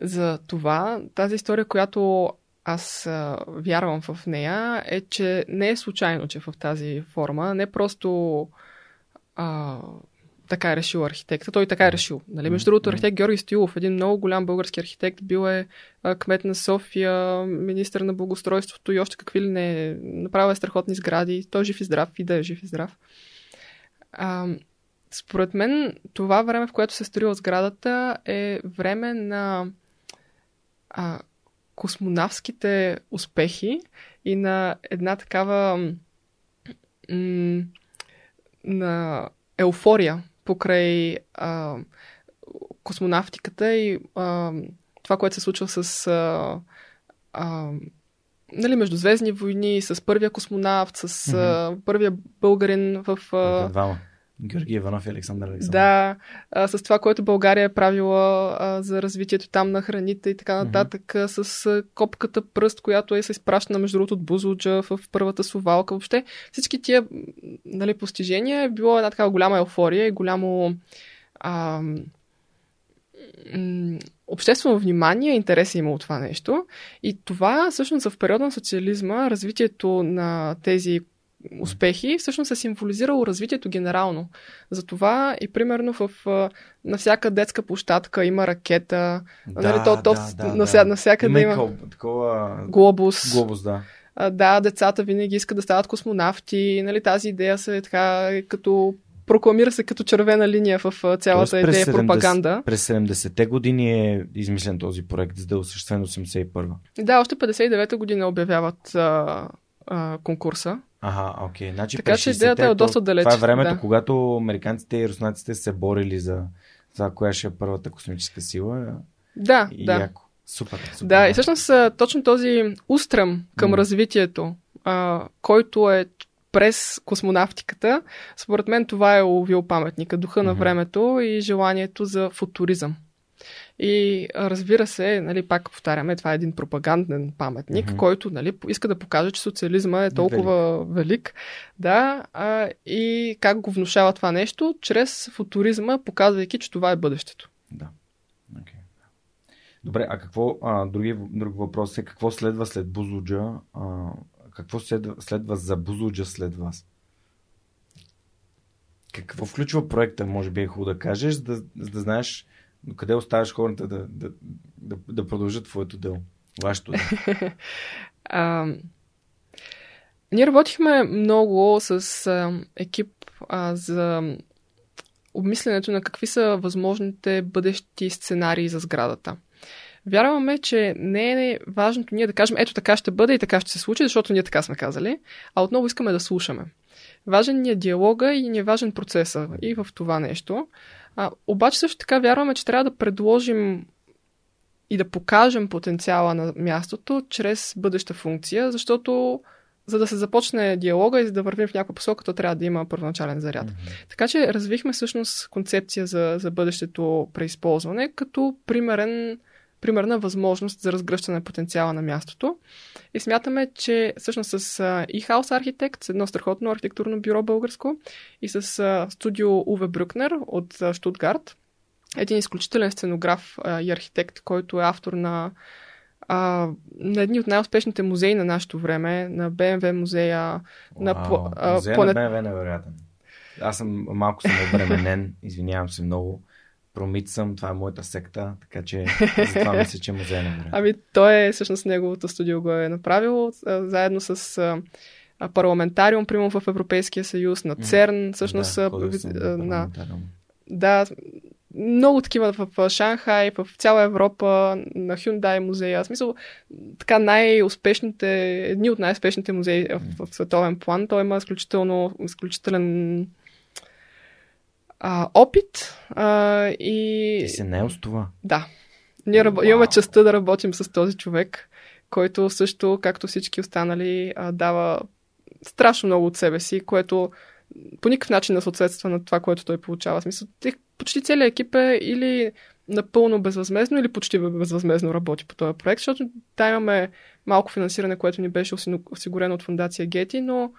за това. Тази история, която аз а, вярвам в нея, е, че не е случайно, че в тази форма, не просто а, така е решил архитекта. Той така е решил. Нали? Между другото, архитект Георги Стоилов, един много голям български архитект, бил е кмет на София, министър на благоустройството и още какви ли не. Направил е страхотни сгради. Той е жив и здрав и да е жив и здрав. А, според мен, това време, в което се е строила сградата, е време на а, космонавските успехи и на една такава м- на еуфория покрай а, космонавтиката и а, това, което се случва с а, а, нали, междузвездни войни, с първия космонавт, с mm-hmm. а, първия българин в... А, Двама. Георги Иванов и Александър Александров. Да, а, с това, което България е правила а, за развитието там на храните и така нататък, mm-hmm. с а, копката пръст, която е се изпращана между другото от Бузуджа в първата сувалка. Въобще всички тия нали, постижения е било една такава голяма еуфория и голямо а, м- обществено внимание, интерес е имало това нещо. И това всъщност в периода на социализма, развитието на тези успехи, всъщност е символизирало развитието генерално. Затова и примерно в, на всяка детска площадка има ракета, Да, нали, то, то, да, да, нався, да. навсякъде Има има, такова- глобус. Глобус, да. А, да, децата винаги искат да стават космонавти. Нали, тази идея се е така като прокламира се като червена линия в цялата Тоест, идея 70 пропаганда. През 70-те години е измислен този проект, за да е осъществен 81-а. Да, още 59-та година обявяват а, а, конкурса. Ага, окей. Значи Така че идеята е 60-те, доста далеч, Това е времето, да. когато американците и руснаците се борили за това, коя ще е първата космическа сила. Да, И да. яко. Супер, супер. Да, и всъщност точно този устрем към М. развитието, а, който е през космонавтиката, според мен това е уловил паметника, духа на Мгм. времето и желанието за футуризъм. И разбира се, нали, пак повтаряме, това е един пропаганден паметник, Мгм. който нали, иска да покаже, че социализма е толкова велик. Да, а, и как го внушава това нещо? Чрез футуризма, показвайки, че това е бъдещето. Да. Okay. Добре, а какво, а, други, друг въпрос е, какво следва след Бузуджа? А, какво следва, следва за Бузуджа след вас? Какво включва проекта, може би е хубаво да кажеш, за да, да знаеш до къде оставаш хората да, да, да, да продължат твоето дело, вашето дело. Ние работихме много с а, екип а, за обмисленето на какви са възможните бъдещи сценарии за сградата. Вярваме, че не е важното ние да кажем ето така ще бъде и така ще се случи, защото ние така сме казали, а отново искаме да слушаме. Важен ни е диалога и ни е важен процеса и в това нещо. А, обаче също така вярваме, че трябва да предложим и да покажем потенциала на мястото чрез бъдеща функция, защото за да се започне диалога и за да вървим в някаква посока, то трябва да има първоначален заряд. Mm-hmm. Така че развихме всъщност концепция за, за бъдещето преизползване като примерен, примерна възможност за разгръщане на потенциала на мястото. И смятаме, че всъщност с eHouse Architect, с едно страхотно архитектурно бюро българско, и с студио Уве Брюкнер от Штутгарт, един изключителен сценограф и архитект, който е автор на, а, на едни от най-успешните музеи на нашето време, на БМВ музея, на Вау, а, музея планет... на БМВ е невероятен. Аз съм малко съм обременен, извинявам се много. Промит съм, това е моята секта, така че затова мисля, че музей е невероятен. Ами, той е, всъщност, неговото студио го е направил, а, заедно с парламентариум, примерно в Европейския съюз, на ЦЕРН, всъщност, да, а, на да, много такива в в Шанхай, в цяла Европа, на Hyundai музея. В смисъл, така най-успешните, едни от най-успешните музеи в, в световен план. Той има изключително, изключителен а, опит а, и... Ти се наел с това. Да. Ние раб... Имаме честа да работим с този човек, който също, както всички останали, а, дава страшно много от себе си, което по никакъв начин не съответства на това, което той получава. Смисъл, почти целият екип е или напълно безвъзмезно, или почти безвъзмезно работи по този проект, защото да имаме малко финансиране, което ни беше осигурено от фундация Гети, но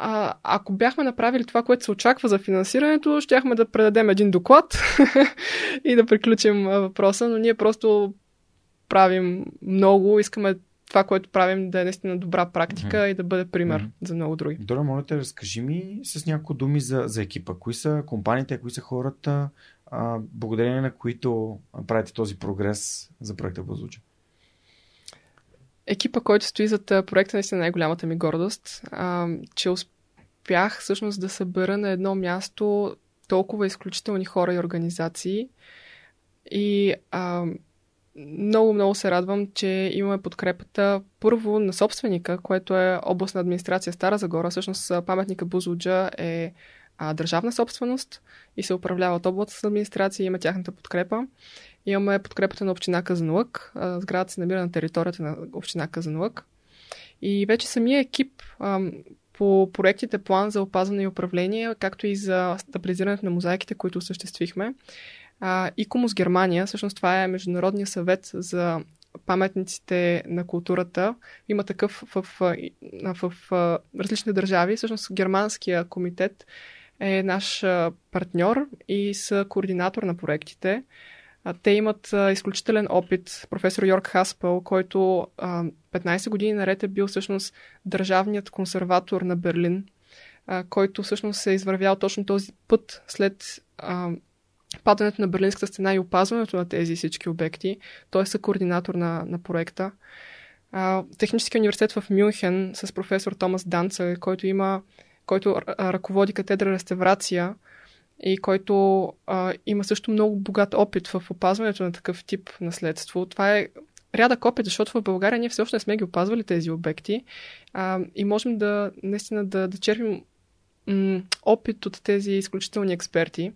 а, ако бяхме направили това, което се очаква за финансирането, щяхме да предадем един доклад и да приключим въпроса, но ние просто правим много, искаме това, което правим да е наистина добра практика mm-hmm. и да бъде пример mm-hmm. за много други. Дора, моля те, разкажи ми с няколко думи за, за екипа. Кои са компаниите, кои са хората, а, благодарение на които правите този прогрес за проекта Базуча? Екипа, който стои зад проекта, наистина е най-голямата ми гордост, а, че успях всъщност да събера на едно място толкова изключителни хора и организации и а, много, много се радвам, че имаме подкрепата първо на собственика, което е областна администрация Стара Загора. Всъщност паметника Бузуджа е а, държавна собственост и се управлява от областна администрация и има тяхната подкрепа. Имаме подкрепата на община Казанлък. Сградата се намира на територията на община Казанлък. И вече самия екип по проектите План за опазване и управление, както и за стабилизирането на мозайките, които осъществихме, ИКОМОС Германия, всъщност това е Международния съвет за паметниците на културата. Има такъв в, в, в, в различни държави. Всъщност Германския комитет е наш партньор и са координатор на проектите. Те имат изключителен опит. Професор Йорк Хаспел, който 15 години наред е бил всъщност държавният консерватор на Берлин, който всъщност е извървял точно този път след падането на Берлинската стена и опазването на тези всички обекти. Той е координатор на, на проекта. А, Техническия университет в Мюнхен с професор Томас Данца, който има който ръководи катедра реставрация и който а, има също много богат опит в опазването на такъв тип наследство. Това е рядък опит, защото в България ние все още не сме ги опазвали тези обекти а, и можем да наистина да, да черпим м- опит от тези изключителни експерти.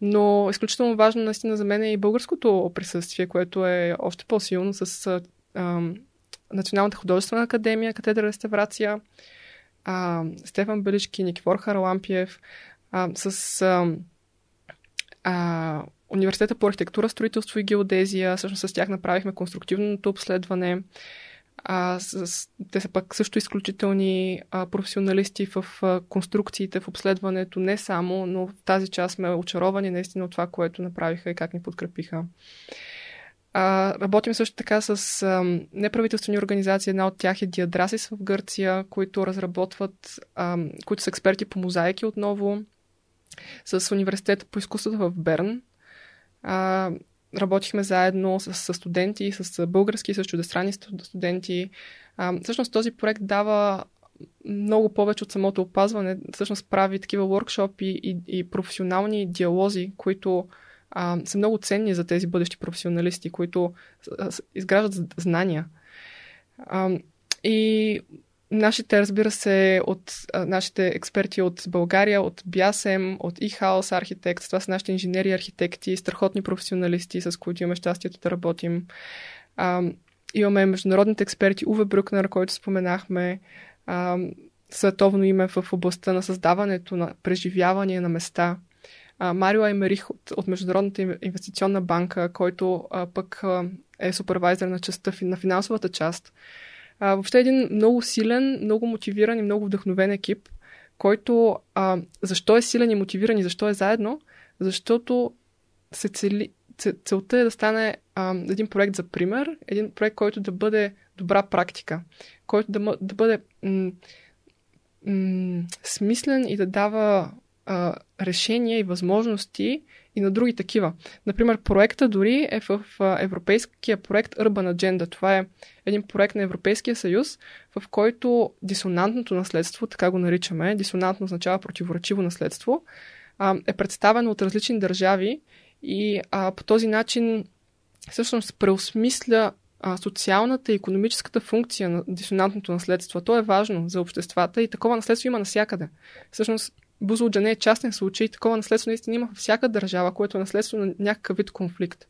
Но изключително важно наистина за мен е и българското присъствие, което е още по-силно с а, Националната художествена академия, катедра реставрация, а, Стефан Белички, Никифор Харалампиев, а, с а, а, Университета по архитектура, строителство и геодезия. Всъщност с тях направихме конструктивното обследване. А, с, те са пък също изключителни а, професионалисти в а, конструкциите, в обследването, не само, но в тази част сме очаровани наистина от това, което направиха и как ни подкрепиха. А, работим също така с а, неправителствени организации. Една от тях е Диадрасис в Гърция, които разработват, а, които са експерти по мозайки отново, с университета по изкуството в Берн. А, работихме заедно с, с студенти, с български, с чудестранни студенти. А, всъщност този проект дава много повече от самото опазване. Всъщност прави такива workshop и, и професионални диалози, които а, са много ценни за тези бъдещи професионалисти, които а, изграждат знания. А, и нашите, разбира се, от а, нашите експерти от България, от Бясем, от eHouse архитект, това са нашите инженери архитекти, страхотни професионалисти, с които имаме щастието да работим. А, имаме международните експерти Уве Брюкнер, който споменахме, а, световно име в областта на създаването на преживяване на места – а, Марио Аймерих от, от Международната инвестиционна банка, който а, пък а, е супервайзер на частта, на финансовата част. А, въобще един много силен, много мотивиран и много вдъхновен екип, който а, защо е силен и мотивиран и защо е заедно? Защото се цели, целта е да стане а, един проект за пример, един проект, който да бъде добра практика, който да, да бъде м- м- смислен и да дава а, решения и възможности и на други такива. Например, проекта дори е в европейския проект Urban Agenda. Това е един проект на Европейския съюз, в който дисонантното наследство, така го наричаме, дисонантно означава противоречиво наследство, а, е представено от различни държави и а, по този начин всъщност преосмисля а, социалната и економическата функция на дисонантното наследство. То е важно за обществата и такова наследство има навсякъде. Всъщност Бузлуджа не е частен случай. Такова наследство наистина има във всяка държава, което е наследство на някакъв вид конфликт.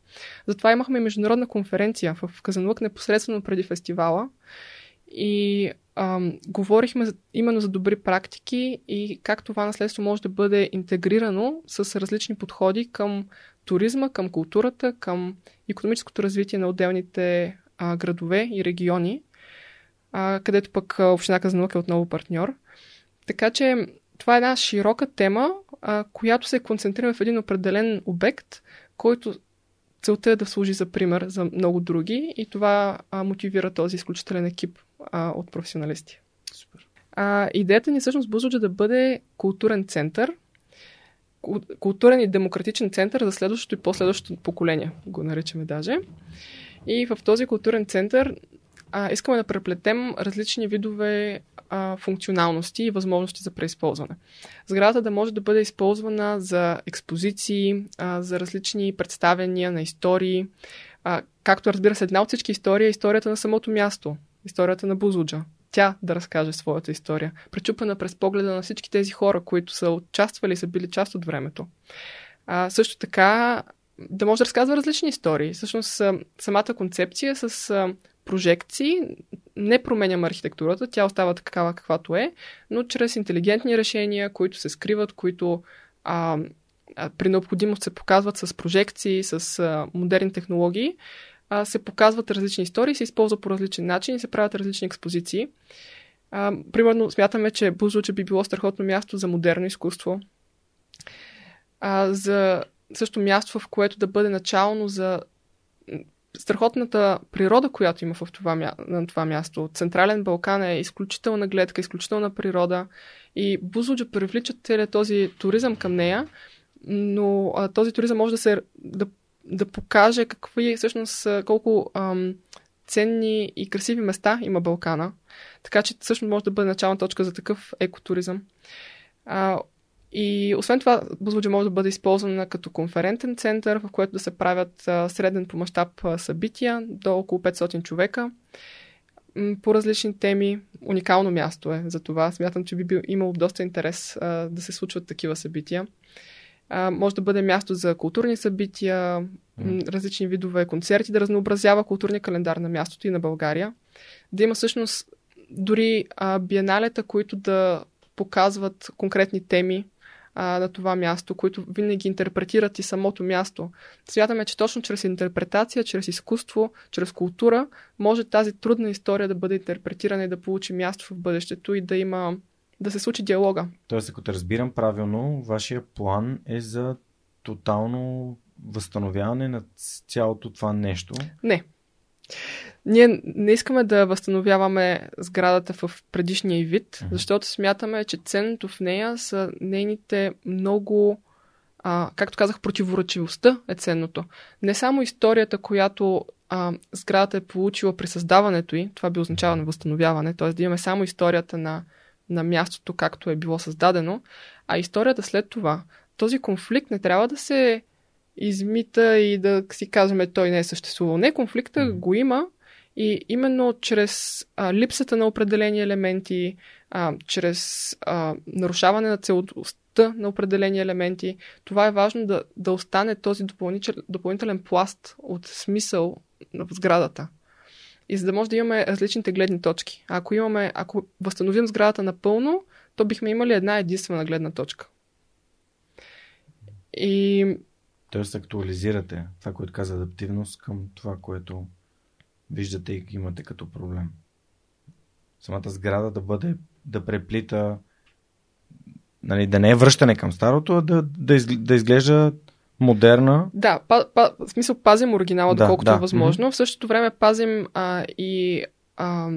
Затова имахме международна конференция в Казанлък непосредствено преди фестивала и ам, говорихме именно за добри практики и как това наследство може да бъде интегрирано с различни подходи към туризма, към културата, към економическото развитие на отделните а, градове и региони, а, където пък Община Казанлък е отново партньор. така че това е една широка тема, а, която се концентрира в един определен обект, който целта е да служи за пример за много други и това а, мотивира този изключителен екип а, от професионалисти. Супер. А, идеята ни всъщност Бузлуджа да бъде културен център, културен и демократичен център за следващото и последващото поколение, го наричаме даже. И в този културен център а, искаме да преплетем различни видове а, функционалности и възможности за преизползване. Сградата да може да бъде използвана за експозиции, а, за различни представяния на истории, а, както разбира се, една от всички истории е историята на самото място, историята на Бузуджа. Тя да разкаже своята история, пречупена през погледа на всички тези хора, които са участвали и са били част от времето. А, също така да може да разказва различни истории. Всъщност, самата концепция с прожекции не променяме архитектурата, тя остава такава каквато е, но чрез интелигентни решения, които се скриват, които а, при необходимост се показват с прожекции, с а, модерни технологии, а, се показват различни истории, се използва по различен начин и се правят различни експозиции. А, примерно, смятаме, че Бузлуче би било страхотно място за модерно изкуство, а, за също място, в което да бъде начално за страхотната природа, която има в това, на това място. Централен Балкан е изключителна гледка, изключителна природа и Бузлуджа привлича целият този туризъм към нея, но а, този туризъм може да се да, да покаже какви всъщност колко ам, ценни и красиви места има Балкана. Така че всъщност може да бъде начална точка за такъв екотуризъм. А, и освен това, Бузлуджа може да бъде използвана като конферентен център, в който да се правят а, среден по мащаб събития до около 500 човека по различни теми. Уникално място е за това. Смятам, че би бил имал доста интерес а, да се случват такива събития. А, може да бъде място за културни събития, различни видове концерти, да разнообразява културния календар на мястото и на България. Да има всъщност дори а, биеналета, които да показват конкретни теми, а, на това място, които винаги интерпретират и самото място. Смятаме, че точно чрез интерпретация, чрез изкуство, чрез култура, може тази трудна история да бъде интерпретирана и да получи място в бъдещето и да има да се случи диалога. Тоест, ако те разбирам правилно, вашия план е за тотално възстановяване на цялото това нещо? Не. Ние не искаме да възстановяваме сградата в предишния вид, защото смятаме, че ценното в нея са нейните много, а, както казах, противоречивостта е ценното. Не само историята, която а, сградата е получила при създаването й, това би означава на възстановяване, т.е. да имаме само историята на, на мястото, както е било създадено, а историята след това. Този конфликт не трябва да се измита и да си казваме той не е съществувал. Не, конфликта mm. го има и именно чрез а, липсата на определени елементи, а, чрез а, нарушаване на целостта на определени елементи, това е важно да, да остане този допълнителен пласт от смисъл в сградата. И за да може да имаме различните гледни точки. Ако, имаме, ако възстановим сградата напълно, то бихме имали една единствена гледна точка. И Тоест актуализирате това, което каза адаптивност към това, което виждате и имате като проблем. Самата сграда да бъде, да преплита, нали, да не е връщане към старото, а да, да, из, да изглежда модерна. Да, па, па, в смисъл пазим оригинала, да, доколкото да. е възможно. Mm-hmm. В същото време пазим а, и а,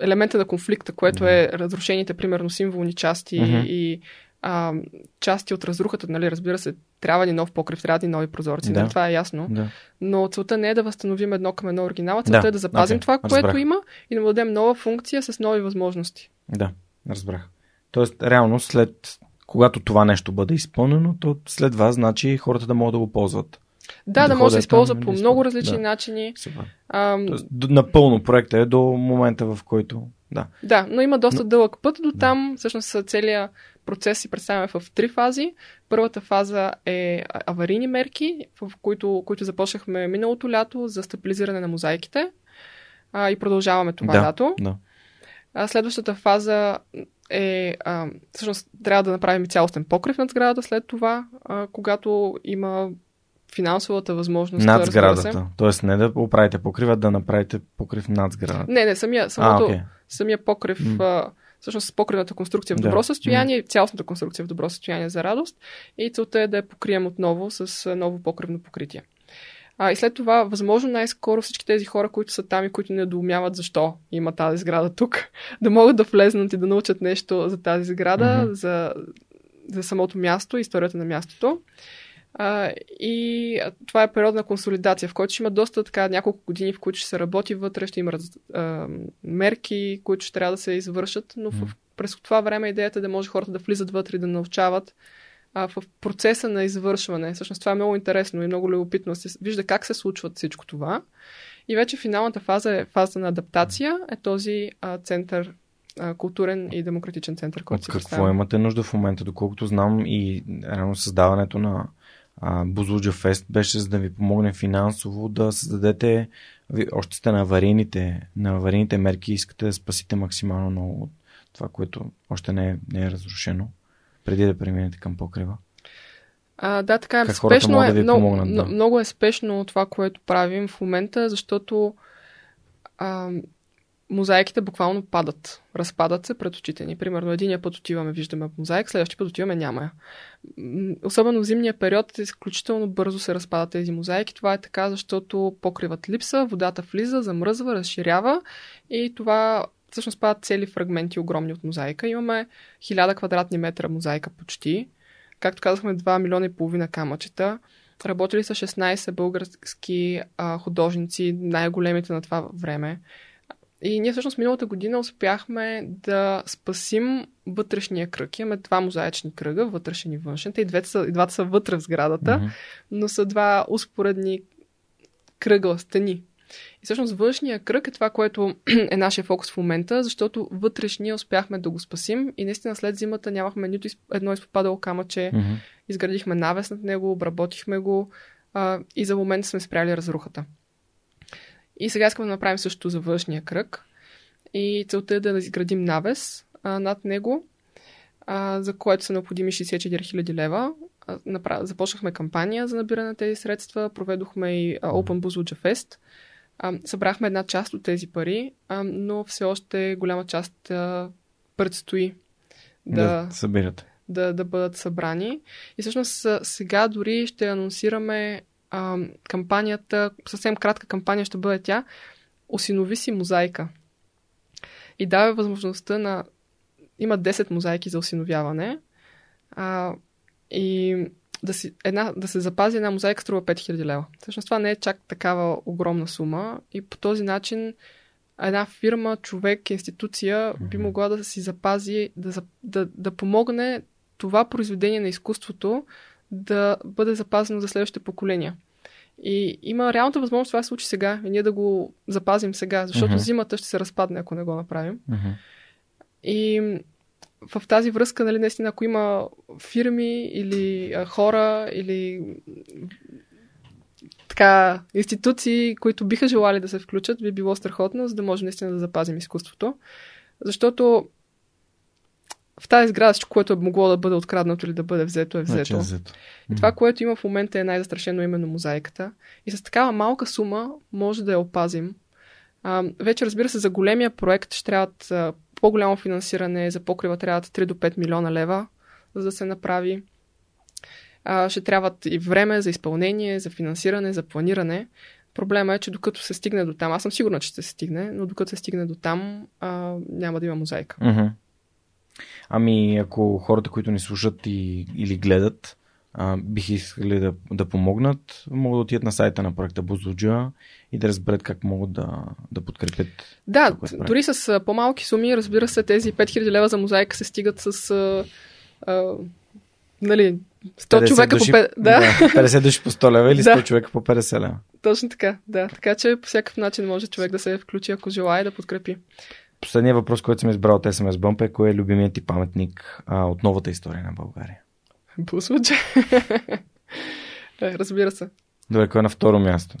елемента на конфликта, което mm-hmm. е разрушените, примерно, символни части mm-hmm. и а, части от разрухата, нали, разбира се, трябва ни нов покрив, трябва ни нови прозорци, да. нали, това е ясно. Да. Но целта не е да възстановим едно към едно оригинала, целта да. е да запазим okay. това, което разбрах. има и да му дадем нова функция с нови възможности. Да, разбрах. Тоест, реално, след когато това нещо бъде изпълнено, то след вас, значи хората да могат да го ползват. Да, да, може да се използва по много различни да. начини. Супер. Ам... Тоест, напълно проекта е до момента, в който. Да, да но има доста но... дълъг път до там. Да. Всъщност целият процес си представяме в три фази. Първата фаза е аварийни мерки, в които, които започнахме миналото лято за стабилизиране на мозайките а, и продължаваме това да, лято. Да. А, следващата фаза е, а, всъщност трябва да направим цялостен покрив над сградата след това, а, когато има финансовата възможност. Над сградата. Се. Тоест не да оправите покрива, да направите покрив над сградата. Не, не, самия, самото, а, okay. самия покрив mm. а, всъщност покривната конструкция в добро Да. състояние, цялостната конструкция в добро състояние за радост и целта е да я покрием отново с ново покривно покритие. А, и след това, възможно най-скоро всички тези хора, които са там и които не доумяват защо има тази сграда тук, да могат да влезнат и да научат нещо за тази сграда, Мгм. за, за самото място, историята на мястото. А, и това е период на консолидация, в който ще има доста така няколко години, в които ще се работи вътре, ще има раз, а, мерки, които ще трябва да се извършат, но в, през това време идеята е да може хората да влизат вътре и да научават а, в процеса на извършване. Всъщност това е много интересно и много любопитно. Се вижда как се случват всичко това. И вече финалната фаза е фаза на адаптация, е този а, център, културен и демократичен център, който От си какво имате нужда в момента? Доколкото знам и рано създаването на а, Бузлуджа Фест беше за да ви помогне финансово да създадете, още сте на аварийните, на аварийните мерки искате да спасите максимално много от това, което още не е, не е разрушено, преди да преминете към покрива. А, да, така е. Как спешно е, да ви много, помогнат, да. много е спешно това, което правим в момента, защото а, мозайките буквално падат. Разпадат се пред очите ни. Примерно, единия път отиваме, виждаме мозайк, следващия път отиваме, няма я. Особено в зимния период изключително бързо се разпадат тези мозайки. Това е така, защото покриват липса, водата влиза, замръзва, разширява и това всъщност падат цели фрагменти огромни от мозайка. Имаме 1000 квадратни метра мозайка почти. Както казахме, 2 милиона и половина камъчета. Работили са 16 български а, художници, най-големите на това време. И ние всъщност миналата година успяхме да спасим вътрешния кръг. Имаме два мозаични кръга, вътрешен и външен. Те и двете са, и двата са вътре в сградата, Мгм. но са два успоредни кръгла, стени. И всъщност външния кръг е това, което е нашия фокус в момента, защото вътрешния успяхме да го спасим и наистина след зимата нямахме нито едно изпопадало камъче, Мгм. изградихме навес над него, обработихме го а, и за момента сме спряли разрухата. И сега искаме да направим също за външния кръг. И целта е да изградим навес а, над него, а, за което са необходими 64 000 лева. А, направ... Започнахме кампания за набиране на тези средства, проведохме и а, Open Buzluja Fest. А, събрахме една част от тези пари, а, но все още голяма част а, предстои да, да събирате. да, да бъдат събрани. И всъщност сега дори ще анонсираме а, кампанията, съвсем кратка кампания ще бъде тя, Осинови си мозайка. И дава възможността на... Има 10 мозайки за осиновяване. А, и да, си, една, да се запази една мозайка струва 5000 лева. Всъщност това не е чак такава огромна сума и по този начин една фирма, човек, институция би могла да си запази, да, да, да помогне това произведение на изкуството да бъде запазено за следващите поколения. И има реалната възможност това да се случи сега и ние да го запазим сега, защото Мгм. зимата ще се разпадне, ако не го направим. Мгм. И в тази връзка, нали, наистина, ако има фирми или а, хора или така, институции, които биха желали да се включат, би било страхотно, за да може наистина да запазим изкуството. Защото в тази сграда всичко, което е могло да бъде откраднато или да бъде взето, е Значи взето. е взето. И това, което има в момента е най-застрашено именно мозайката. И с такава малка сума може да я опазим. А, вече, разбира се, за големия проект ще трябват а, по-голямо финансиране, за покрива трябват 3 до 5 милиона лева, за да се направи. А, ще трябват и време за изпълнение, за финансиране, за планиране. Проблема е, че докато се стигне до там, аз съм сигурна, че ще се стигне, но докато се стигне до там, а, няма да има мозайка. Мгм. Ами, ако хората, които ни слушат и, или гледат, а, бих искали да, да помогнат, могат да отидат на сайта на проекта Бузлуджа и да разберат как могат да, да подкрепят. Да, Това, дори с по-малки суми, разбира се, тези 5000 лева за мозайка се стигат с а, а, нали, 100 50 човека души, по 5. Да, да, 50 души по 100 лева или 100 Да. човека по 50 лева. точно така. Да. Така че по всякакъв начин може човек да се включи, ако желая да подкрепи. Последният въпрос, който съм избрал от SMS Bump е кой е любимият ти паметник а, от новата история на България? Буслуджа. да, разбира се. Добре, кой е на второ място?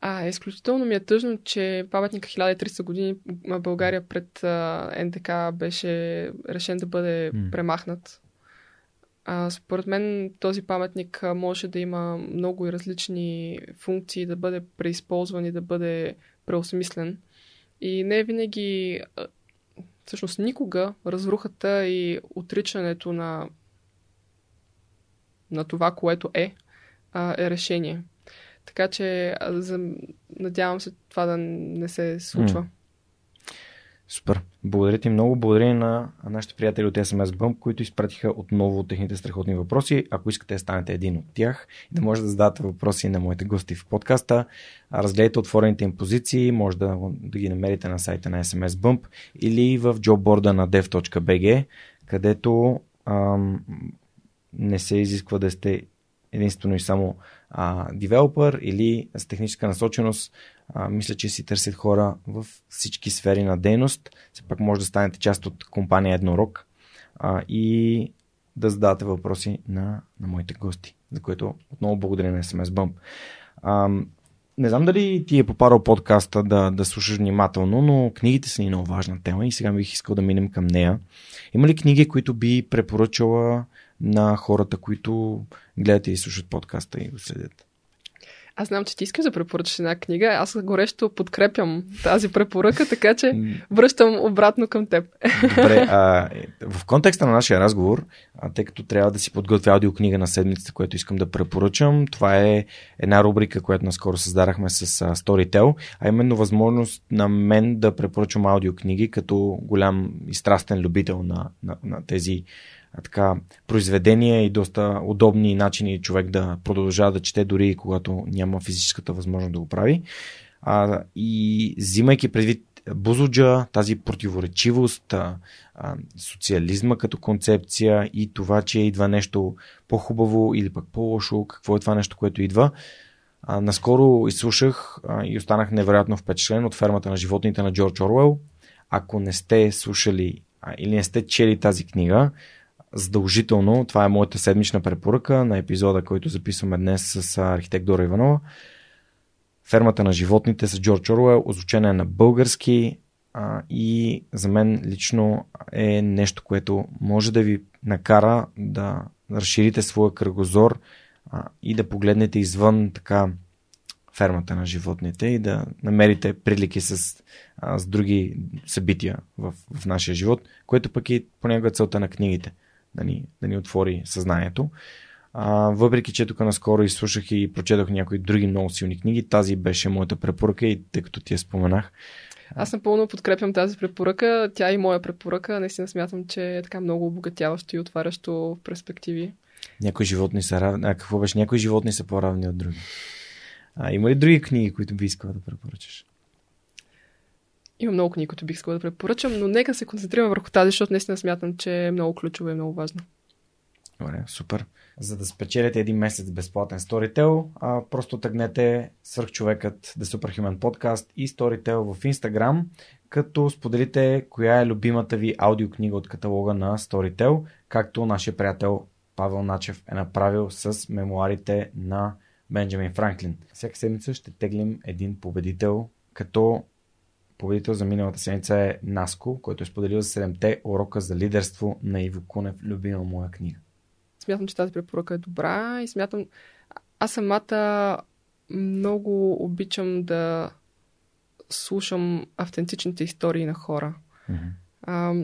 А, изключително ми е тъжно, че паметника 1300 години България пред а, НДК беше решен да бъде М. премахнат. А, според мен този паметник може да има много и различни функции, да бъде преизползван и да бъде преосмислен. И не винаги, всъщност никога, разрухата и отричането на, на това, което е, е решение. Така че надявам се това да не се случва. Супер. Благодаря ти много. Благодаря на нашите приятели от SMS Bump, които изпратиха отново техните страхотни въпроси. Ако искате да станете един от тях и да може да зададете въпроси на моите гости в подкаста, разгледайте отворените им позиции, може да, да ги намерите на сайта на SMS Bump или в джобборда на dev.bg, където ам, не се изисква да сте единствено и само девелопър или с техническа насоченост. А, мисля, че си търсят хора в всички сфери на дейност. Все пак може да станете част от компания Еднорог а, и да задавате въпроси на, на моите гости, за което отново благодаря на SMS Bump. А, не знам дали ти е попадал подкаста да, да слушаш внимателно, но книгите са ни много важна тема и сега бих искал да минем към нея. Има ли книги, които би препоръчала на хората, които гледат и слушат подкаста и го следят. Аз знам, че ти искаш да препоръчаш една книга. Аз горещо подкрепям тази препоръка, така че връщам обратно към теб. Добре, а, в контекста на нашия разговор, а, тъй като трябва да си подготвя аудиокнига на седмицата, което искам да препоръчам, това е една рубрика, която наскоро създадахме с а, Storytel, а именно възможност на мен да препоръчам аудиокниги като голям и страстен любител на, на, на тези така, произведения и доста удобни начини човек да продължава да чете, дори когато няма физическата възможност да го прави. А, и взимайки предвид Бузуджа, тази противоречивост, а, а, социализма като концепция и това, че идва нещо по-хубаво или пък по-лошо, какво е това нещо, което идва. А, наскоро изслушах а, и останах невероятно впечатлен от фермата на животните на Джордж Орвел. Ако не сте слушали а, или не сте чели тази книга, задължително, това е моята седмична препоръка на епизода, който записваме днес с архитект Дора Иванова. Фермата на животните с Джордж Оруел, озвучена е на български а, и за мен лично е нещо, което може да ви накара да разширите своя кръгозор а, и да погледнете извън така фермата на животните и да намерите прилики с, а, с други събития в, в нашия живот, което пък е понякога целта на книгите – да ни, да ни отвори съзнанието. А, въпреки, че тук наскоро изслушах и прочетох някои други много силни книги, тази беше моята препоръка и тъй като ти я споменах. Аз напълно подкрепям тази препоръка. Тя е и моя препоръка. Наистина смятам, че е така много обогатяващо и отварящо перспективи. Някои животни са равни. А какво беше? Някои животни са по-равни от други. А, има ли други книги, които би искала да препоръчаш? Има много книги, които бих искала да препоръчам, но нека се концентрирам върху тази, защото наистина смятам, че е много ключова и много важна. Добре, супер. За да спечелите един месец безплатен Storytel, а, просто тъгнете свърхчовекът The Superhuman Podcast и Storytel в Instagram, като споделите коя е любимата ви аудиокнига от каталога на Storytel, както нашия приятел Павел Начев е направил с мемуарите на Бенджамин Франклин. Всяка седмица ще теглим един победител, като Победител за миналата седмица е Наско, който е споделил за 7-те урока за лидерство на Иво Кунев, любима моя книга. Смятам, че тази препоръка е добра и смятам... Аз самата много обичам да слушам автентичните истории на хора. Mm-hmm. А,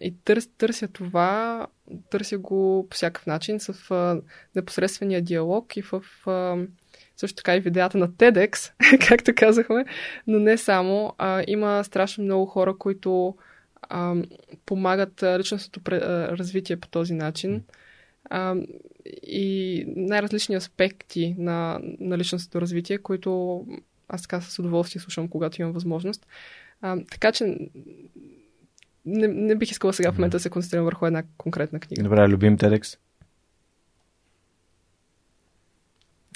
и търс, търся това, търся го по всякакъв начин, в а, непосредствения диалог и в а, също така и видеята на TEDx, както казахме, но не само. А, има страшно много хора, които а, помагат личностното развитие по този начин. А, и най-различни аспекти на, на личностното развитие, които аз така с удоволствие слушам, когато имам възможност. А, така че не, не бих искала сега в момента да се концентрирам върху една конкретна книга. Добре, любим TEDx?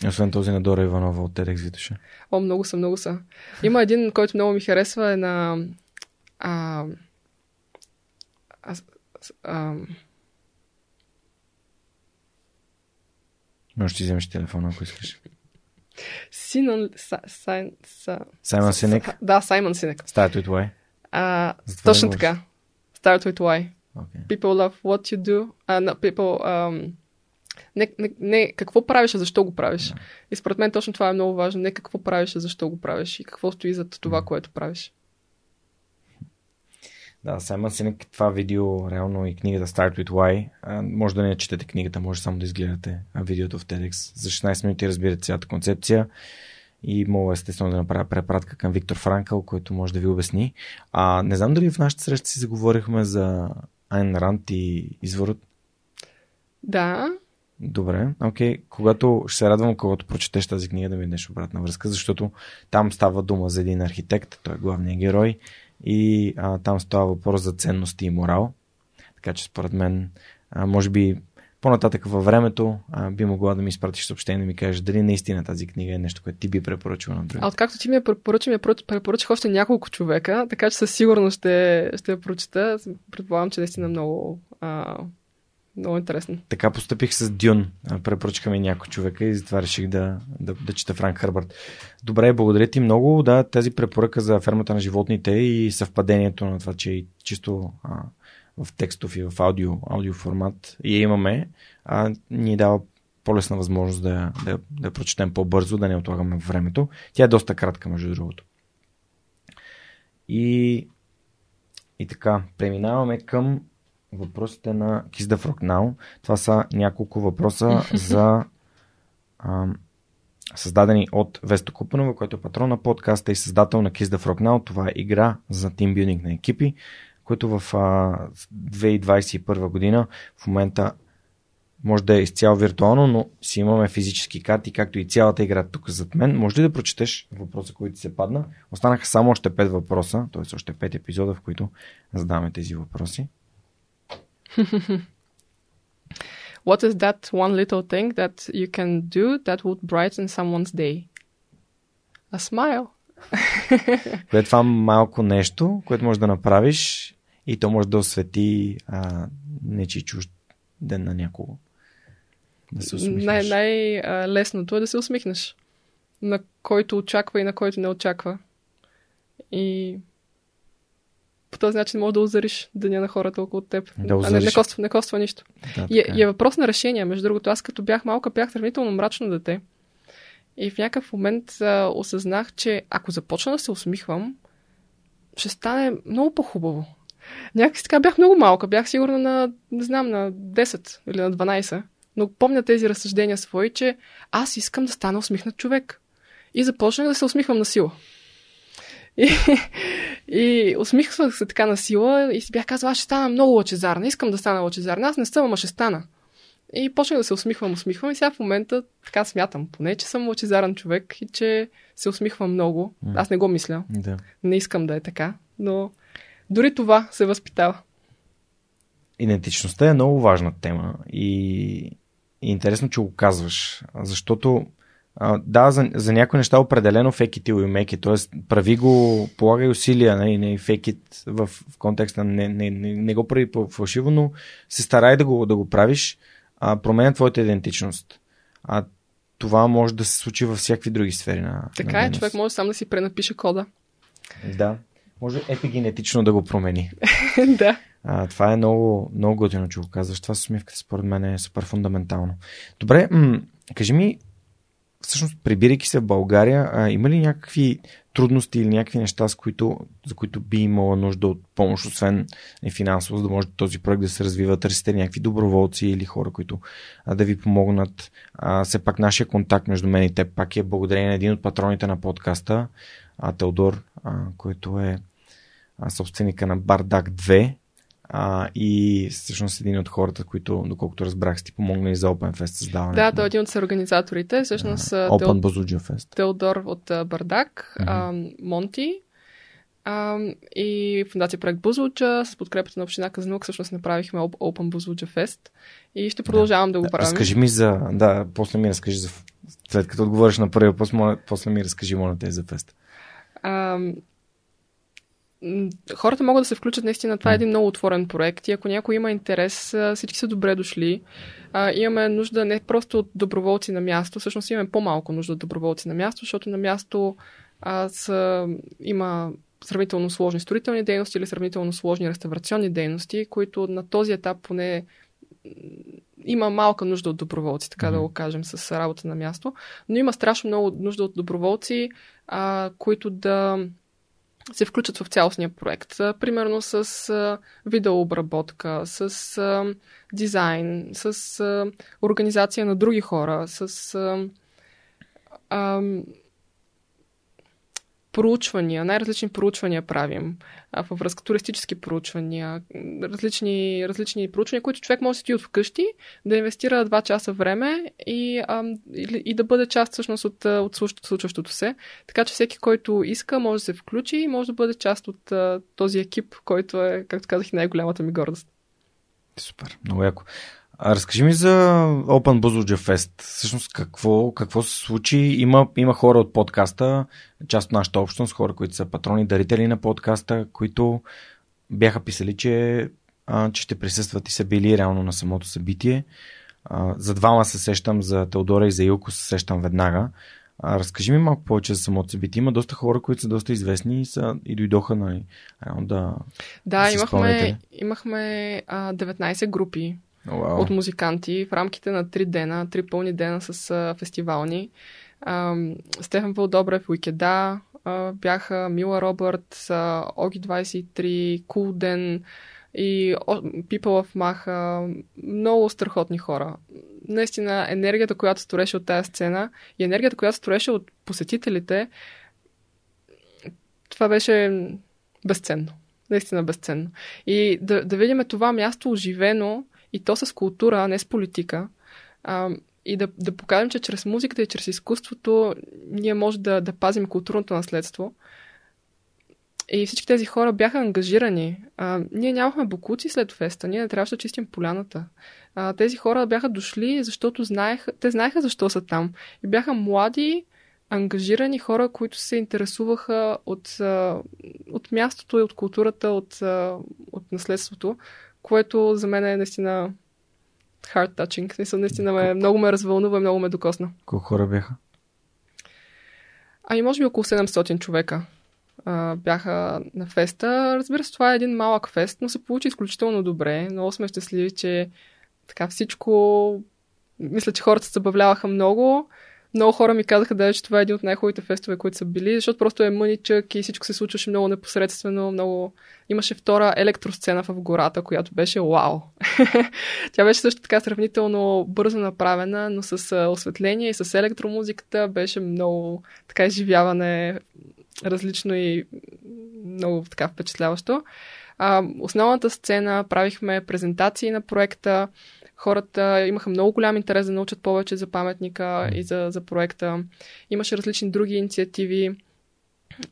Освен този на Дора Иванова от TEDx Витоша. О, много са, много са. Има един, който много ми харесва е на... А, а, а, Може ти вземеш телефона, ако искаш. Синон... Саймон Синек? Да, Саймон Синек. Start with why? А, точно така. Start with why. Okay. People love what you do. Uh, no, people... Um, не, не, не какво правиш, а защо го правиш. Да. И според мен точно това е много важно. Не какво правиш, а защо го правиш и какво стои за това, което правиш. Да, Саймън Синек, това видео, реално и книгата Start with Why, а, може да не четете книгата, може само да изгледате видеото в TEDx. За 16 минути разбирате цялата концепция и мога естествено да направя препратка към Виктор Франкъл, който може да ви обясни. А, не знам дали в нашата среща си заговорихме за Айн Рант и изворът. Да. Добре, окей. Okay. Когато ще се радвам, когато прочетеш тази книга да ми дадеш обратна връзка, защото там става дума за един архитект, той е главният герой и а, там става въпрос за ценности и морал. Така че според мен, а, може би по-нататък във времето а, би могла да ми изпратиш съобщение да ми кажеш дали наистина тази книга е нещо, което ти би препоръчал на другите. А откакто ти ми я препоръча, ми я препоръчах още няколко човека, така че със сигурност ще, ще я прочета. Предполагам, че наистина много, а, много интересно. Така постъпих с Дюн. Препоръчаха ми някой човека и затова реших да, да, да чета Франк Хърбърт. Добре, благодаря ти много. Да, тази препоръка за фермата на животните и съвпадението на това, че чисто а, в текстов и в аудио, аудио формат и имаме, а, ни дава по-лесна възможност да, да, да прочетем по-бързо, да не отлагаме времето. Тя е доста кратка, между другото. И, и така, преминаваме към въпросите на Kiss the Frog Now. Това са няколко въпроса за а, създадени от Весто Купанова, който е патрон на подкаста и създател на Kiss the Frog Now. Това е игра за тимбилдинг на екипи който в а, 2021 година в момента може да е изцяло виртуално, но си имаме физически карти, както и цялата игра тук зад мен. Може ли да прочетеш въпроса, който се падна? Останаха само още 5 въпроса, т.е. още 5 епизода, в които задаваме тези въпроси. What is that one little thing that you can do that would brighten someone's day? A smile. Кое е това малко нещо, което можеш да направиш и то може да освети а, нечи чужд ден на някого. Да се усмихнеш. Най- най-лесното е да се усмихнеш. На който очаква и на който не очаква. И по този начин може да озариш деня на хората около теб. Да а не, не, коства, не коства нищо. Да, и, е, е. и е въпрос на решение. Между другото, аз като бях малка, бях сравнително мрачно дете. И в някакъв момент а, осъзнах, че ако започна да се усмихвам, ще стане много по-хубаво. Някакси така бях много малка. Бях сигурна на, не знам, на 10 или на 12. Но помня тези разсъждения свои, че аз искам да стана усмихнат човек. И започнах да се усмихвам на сила. И, и усмихвах се така на сила и си бях казала, аз ще стана много лъчезарна. Искам да стана лъчезарна. Аз не съм, ама ще стана. И почнах да се усмихвам, усмихвам и сега в момента така смятам, поне, че съм лъчезарен човек и че се усмихвам много. Аз не го мисля. Да. Не искам да е така, но дори това се възпитава. Идентичността е много важна тема и, и интересно, че го казваш, защото а, да, за, за някои неща определено fake it you make it, т.е. прави го, полагай усилия, не, не fake it в, в контекста, не, не, не, не го прави фалшиво, но се старай да го, да го правиш, а, променя твоята идентичност. А това може да се случи във всякакви други сфери на Така на е, човек може сам да си пренапише кода. Да може епигенетично да го промени. да. А, това е много, много готино, че го казваш. Това с усмивката според мен е супер фундаментално. Добре, м- кажи ми, всъщност, прибирайки се в България, а, има ли някакви трудности или някакви неща, с които, за които би имала нужда от помощ, освен и финансово, за да може този проект да се развива? Търсите някакви доброволци или хора, които а, да ви помогнат? А, все пак нашия контакт между мен и теб пак е благодарение на един от патроните на подкаста, а, Теодор, а, който е собственика на Бардак 2 а, и всъщност един от хората, които, доколкото разбрах, сте помогнали за Open Fest създаването. Да, той е един от организаторите. Всъщност, uh, Open Bazooja Fest. Теодор от Бардак, uh-huh. Монти а, и Фундация Проект Бузлуча с подкрепата на община Казанук всъщност направихме Open Бузлуча Fest и ще продължавам да, да го правим. Разкажи ми за... Да, после ми разкажи за... След като отговориш на първия, после, после ми разкажи моля те за фест. Хората могат да се включат наистина. Това е един много отворен проект и ако някой има интерес, всички са добре дошли. А, имаме нужда не просто от доброволци на място, всъщност имаме по-малко нужда от доброволци на място, защото на място а, са, има сравнително сложни строителни дейности или сравнително сложни реставрационни дейности, които на този етап поне има малка нужда от доброволци, така mm-hmm. да го кажем, с работа на място. Но има страшно много нужда от доброволци, а, които да се включат в цялостния проект. Примерно с видеообработка, с дизайн, с организация на други хора, с проучвания, най-различни проучвания правим а, във връзка туристически проучвания, различни, различни проучвания, които човек може да седи от вкъщи, да инвестира два часа време и, а, и, и да бъде част всъщност от, от случващото се. Така че всеки, който иска, може да се включи и може да бъде част от а, този екип, който е, както казах, най-голямата ми гордост. Супер, много яко. А разкажи ми за Open Buzulja Fest. Всъщност какво, какво се случи? Има, има хора от подкаста, част от нашата общност, хора, които са патрони, дарители на подкаста, които бяха писали, че, а, че ще присъстват и са били реално на самото събитие. А, за двама се сещам, за Теодора и за Илко се сещам веднага. А, разкажи ми малко повече за самото събитие. Има доста хора, които са доста известни и, са, и дойдоха нали, да. Да, да имахме, имахме а, 19 групи wow. от музиканти в рамките на три дена, три пълни дена с а, фестивални. А, Стефан Вълдобрев, Уикеда, бяха Мила Робърт, Оги 23, Кулден и People of Маха. Много страхотни хора. Наистина, енергията, която стореше от тази сцена и енергията, която стореше от посетителите, това беше безценно. Наистина безценно. И да, да видим това място оживено и то с култура, а не с политика. А, и да, да покажем, че чрез музиката и чрез изкуството ние може да, да пазим културното наследство. И всички тези хора бяха ангажирани. А, ние нямахме бокуци след феста, ние не трябваше да чистим поляната. А, тези хора бяха дошли, защото знаеха, те знаеха защо са там. И бяха млади, ангажирани хора, които се интересуваха от, от мястото и от културата, от, от наследството което за мен е наистина heart touching. Смисъл, наистина ме, много ме развълнува и много ме докосна. Колко хора бяха? Ами, може би около 700 човека а, бяха на феста. Разбира се, това е един малък фест, но се получи изключително добре. Много сме щастливи, че така всичко... Мисля, че хората се забавляваха много. Много хора ми казаха да, че това е един от най-хубавите фестове, които са били, защото просто е мъничък и всичко се случваше много непосредствено, много... Имаше втора електросцена в гората, която беше вау. Тя беше също така сравнително бързо направена, но с осветление и с електромузиката беше много така изживяване различно и много така впечатляващо. А, основната сцена правихме презентации на проекта, хората имаха много голям интерес да научат повече за паметника и за, за проекта. Имаше различни други инициативи.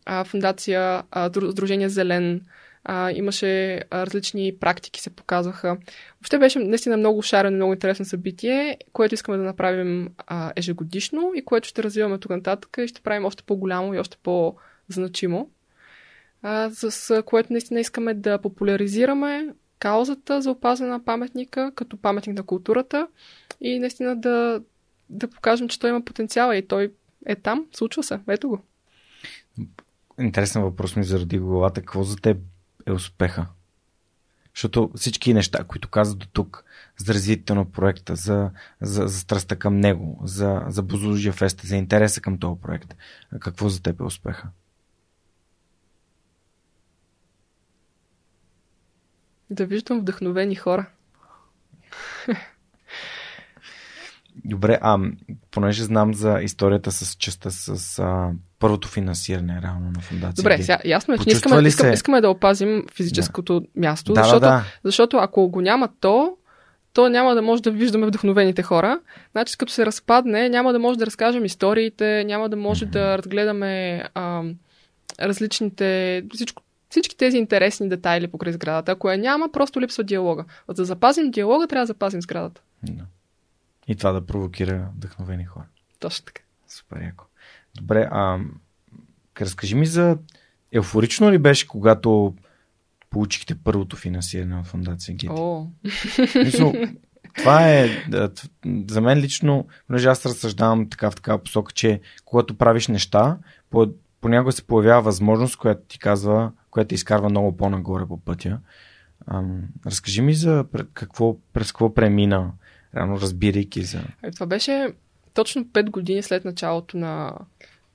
А, фундация, а, Сдружение Зелен, а, имаше а, различни практики се показваха. Въобще беше наистина много шарено, много интересно събитие, което искаме да направим а, ежегодишно и което ще развиваме тук нататък и ще правим още по-голямо и още по-значимо. А, с което наистина искаме да популяризираме каузата за опазване на паметника като паметник на културата и наистина да, да покажем, че той има потенциал и той е там, случва се, ето го. Интересен въпрос ми заради главата. Какво за теб е успеха? Защото всички неща, които каза до тук, за развитието на проекта, за, за, за страстта към него, за, за Бузужия феста, за интереса към този проект, какво за теб е успеха? Да виждам вдъхновени хора. Добре, а понеже знам за историята с частта с а, първото финансиране реално на фундация. Добре, сега, ясно е, че искаме, искаме, искаме да опазим физическото да. място, да, защото, да, да. защото ако го няма то, то няма да може да виждаме вдъхновените хора. Значи, като се разпадне, няма да може да разкажем историите, няма да може mm-hmm. да разгледаме а, различните, всичко, всички тези интересни детайли покрай сградата. Ако я няма, просто липсва диалога. За да запазим диалога, трябва да запазим сградата. Да. И това да провокира вдъхновени хора. Точно така. Супер яко. Добре, а разкажи ми за еуфорично ли беше, когато получихте първото финансиране от фундация Гети? О. Мисъл, това е, за мен лично, понеже аз разсъждавам така в такава посока, че когато правиш неща, понякога се появява възможност, която ти казва, която изкарва много по-нагоре по пътя. Ам, разкажи ми за какво, през какво премина, рано разбирайки за... Е, това беше точно 5 години след началото на,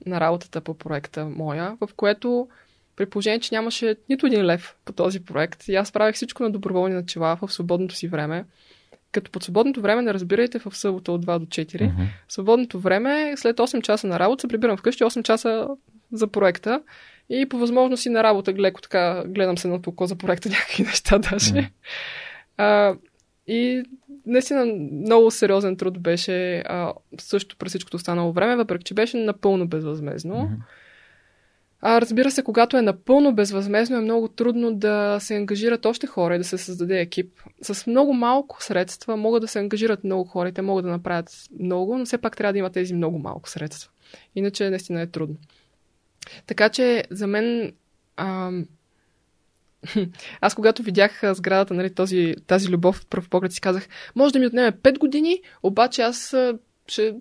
на работата по проекта моя, в което При положение, че нямаше нито един лев по този проект. И аз правих всичко на доброволни начала в свободното си време. Като под свободното време не разбирайте в събота от 2 до 4. Mm-hmm. Свободното време, след 8 часа на работа, се прибирам вкъщи 8 часа за проекта. И по възможност и на работа леко така гледам се на око за проекта някакви неща даже. Mm. А, и наистина много сериозен труд беше а, също през всичкото останало време, въпреки че беше напълно безвъзмезно. Mm-hmm. А, разбира се, когато е напълно безвъзмезно, е много трудно да се ангажират още хора и да се създаде екип. С много малко средства могат да се ангажират много хора и те могат да направят много, но все пак трябва да има тези много малко средства. Иначе наистина е трудно. Така че за мен. А, аз когато видях сградата, нали, този, тази любов в пръв поглед си казах, може да ми отнеме 5 години, обаче аз ще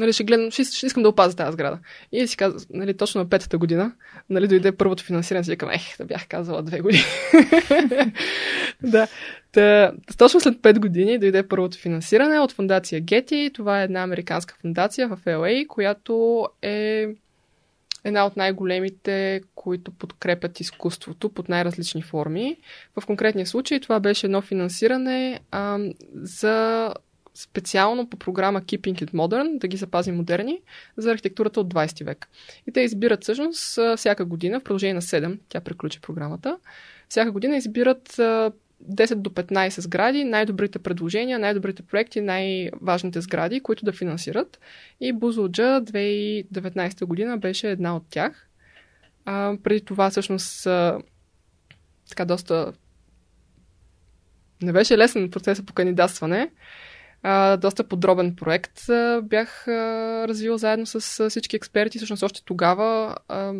нали, ще, гледам, ще, ще искам да опазя тази сграда. И си казах, нали, точно на петата година, нали, дойде първото финансиране, си викам, ех, да бях казала две години. да. Та, точно след 5 години дойде първото финансиране от фундация Getty. Това е една американска фундация в LA, която е една от най-големите, които подкрепят изкуството под най-различни форми. В конкретния случай това беше едно финансиране а, за специално по програма Keeping It Modern, да ги запазим модерни, за архитектурата от 20 век. И те избират всъщност всяка година, в продължение на 7, тя приключи програмата, всяка година избират 10 до 15 сгради, най-добрите предложения, най-добрите проекти, най-важните сгради, които да финансират. И Бузлджа 2019 година беше една от тях. А, преди това всъщност така доста не беше лесен процесът по кандидатстване. А, доста подробен проект а, бях а, развил заедно с а, всички експерти. Всъщност още тогава а,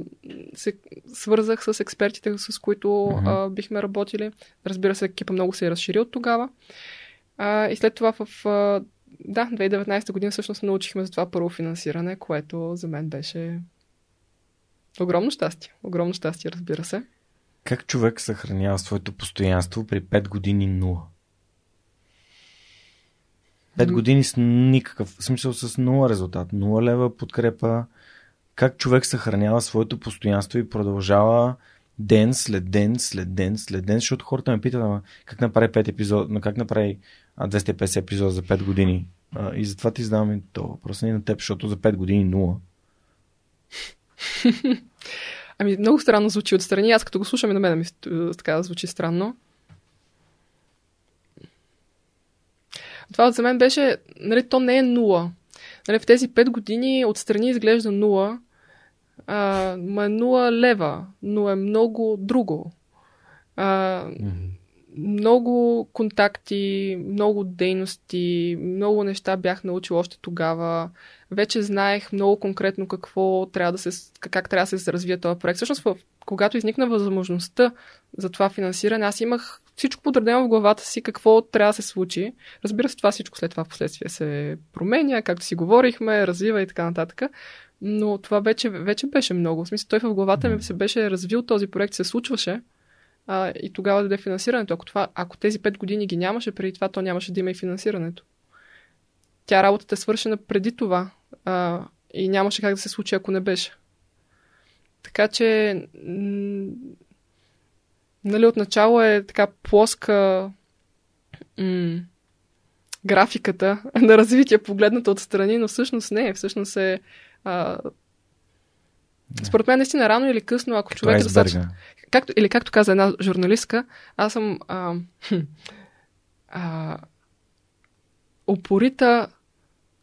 се свързах с експертите, с които а, бихме работили. Разбира се, екипа много се е разширил тогава. А, и след това в а, да, 2019 година всъщност научихме за това първо финансиране, което за мен беше огромно щастие. Огромно щастие, разбира се. Как човек съхранява своето постоянство при 5 години нула? Пет години с никакъв, смисъл с нула резултат, нула лева подкрепа. Как човек съхранява своето постоянство и продължава ден след ден, след ден, след ден, защото хората ме питат, ама, как направи 5 епизод, как направи 250 епизода за 5 години. А, и затова ти задавам и то въпрос не на теб, защото за 5 години нула. Ами много странно звучи отстрани. Аз като го слушам и на мен ми така звучи странно. Това за мен беше, нали, то не е нула. Нали, в тези 5 години отстрани изглежда нула, а, ма е нула лева, но е много друго. А, mm-hmm. Много контакти, много дейности, много неща бях научил още тогава. Вече знаех много конкретно какво трябва да се, как трябва да се развие този проект. Всъщност, когато изникна възможността за това финансиране, аз имах всичко подредено в главата си какво трябва да се случи. Разбира се, това всичко след това в последствие се променя, както си говорихме, развива и така нататък. Но това вече, вече беше много. В смисъл, той в главата ми се беше развил този проект, се случваше. А, и тогава даде финансирането. Ако, това, ако тези 5 години ги нямаше преди това, то нямаше да има и финансирането. Тя работата е свършена преди това. А, и нямаше как да се случи, ако не беше. Така че нали, отначало е така плоска м- графиката на развитие, погледната отстрани, но всъщност не, всъщност е а, според мен наистина рано или късно, ако човек е достатъчно... Както, или както каза една журналистка, аз съм а, а, упорита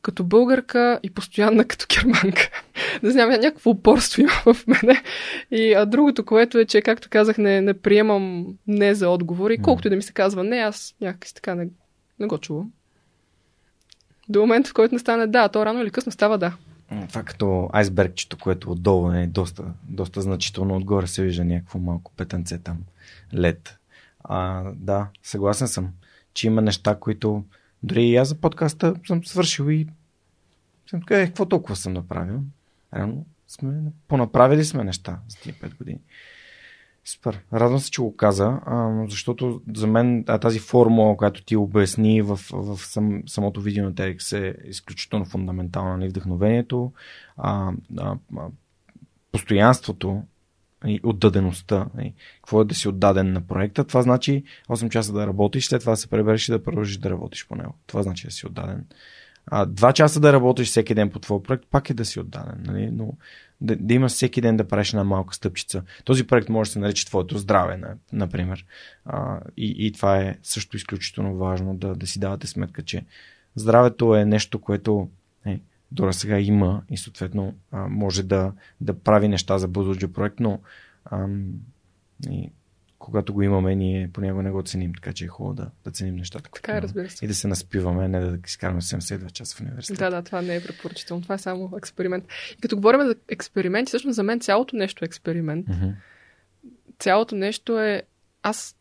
като българка и постоянна като германка. не знам, някакво упорство има в мене. И а другото, което е, че, както казах, не, не приемам не за отговори. Колкото и да ми се казва не, аз някакси така не, не го чувам. До момента, в който не стане да, то рано или късно става да. Това като айсбергчето, което отдолу е доста, доста значително. Отгоре се вижда някакво малко петънце там. Лед. А, да, съгласен съм, че има неща, които дори и аз за подкаста съм свършил и съм така, е, какво толкова съм направил? Реално сме, понаправили сме неща за тия 5 години. Супер. Радвам се, че го каза, защото за мен тази формула, която ти обясни в, в сам, самото видео на TEDx е изключително фундаментална. Нали? Вдъхновението, а, а, а, постоянството и отдадеността. И какво е да си отдаден на проекта? Това значи 8 часа да работиш, след това да се пребереш и да продължиш да работиш по него. Това значи да си отдаден. А, два часа да работиш всеки ден по твой проект, пак е да си отдаден. Нали? Но да, да имаш всеки ден да правиш една малка стъпчица. Този проект може да се нарече твоето здраве, например. А, и, и това е също изключително важно да, да си давате сметка, че здравето е нещо, което е, до сега има и съответно а, може да, да прави неща за бъдущия проект, но а, и, когато го имаме, ние понякога не го ценим, така че е хубаво да, да ценим нещата. Така е, разбира се. И да се наспиваме, не да изкараме 72 часа в университета. Да, да, това не е препоръчително. Това е само експеримент. И като говорим за експерименти, всъщност за мен цялото нещо е експеримент. Mm-hmm. Цялото нещо е... Аз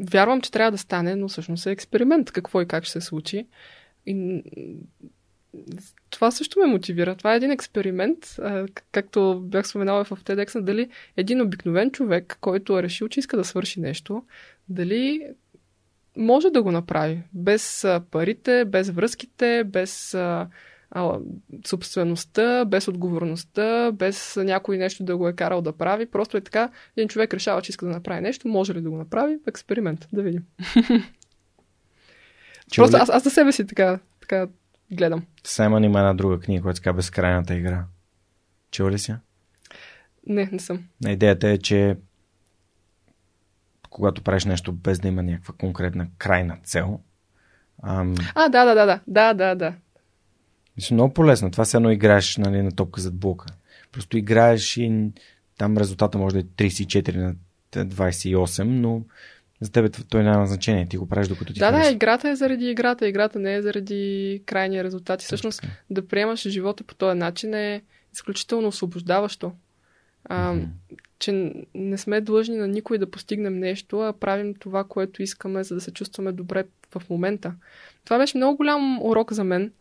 вярвам, че трябва да стане, но всъщност е експеримент. Какво и как ще се случи. И това също ме мотивира. Това е един експеримент, както бях споменала в TEDx, дали един обикновен човек, който е решил, че иска да свърши нещо, дали може да го направи. Без парите, без връзките, без а, собствеността, без отговорността, без някой нещо да го е карал да прави. Просто е така, един човек решава, че иска да направи нещо, може ли да го направи? Експеримент, да видим. Просто аз, аз за себе си така, така гледам. Саймън има една друга книга, която казва Безкрайната игра. Чува ли си? Не, не съм. Идеята е, че когато правиш нещо без да има някаква конкретна крайна цел. Ам... А, да, да, да, да, да, да, да. Мисля, много полезно. Това се едно играеш нали, на топка зад блока. Просто играеш и там резултата може да е 34 на 28, но за теб той няма значение. Ти го правиш докато ти Да, да, играта е заради играта. Играта не е заради крайния резултат. И всъщност да приемаш живота по този начин е изключително освобождаващо. А, mm-hmm. Че не сме длъжни на никой да постигнем нещо, а правим това, което искаме, за да се чувстваме добре в момента. Това беше много голям урок за мен.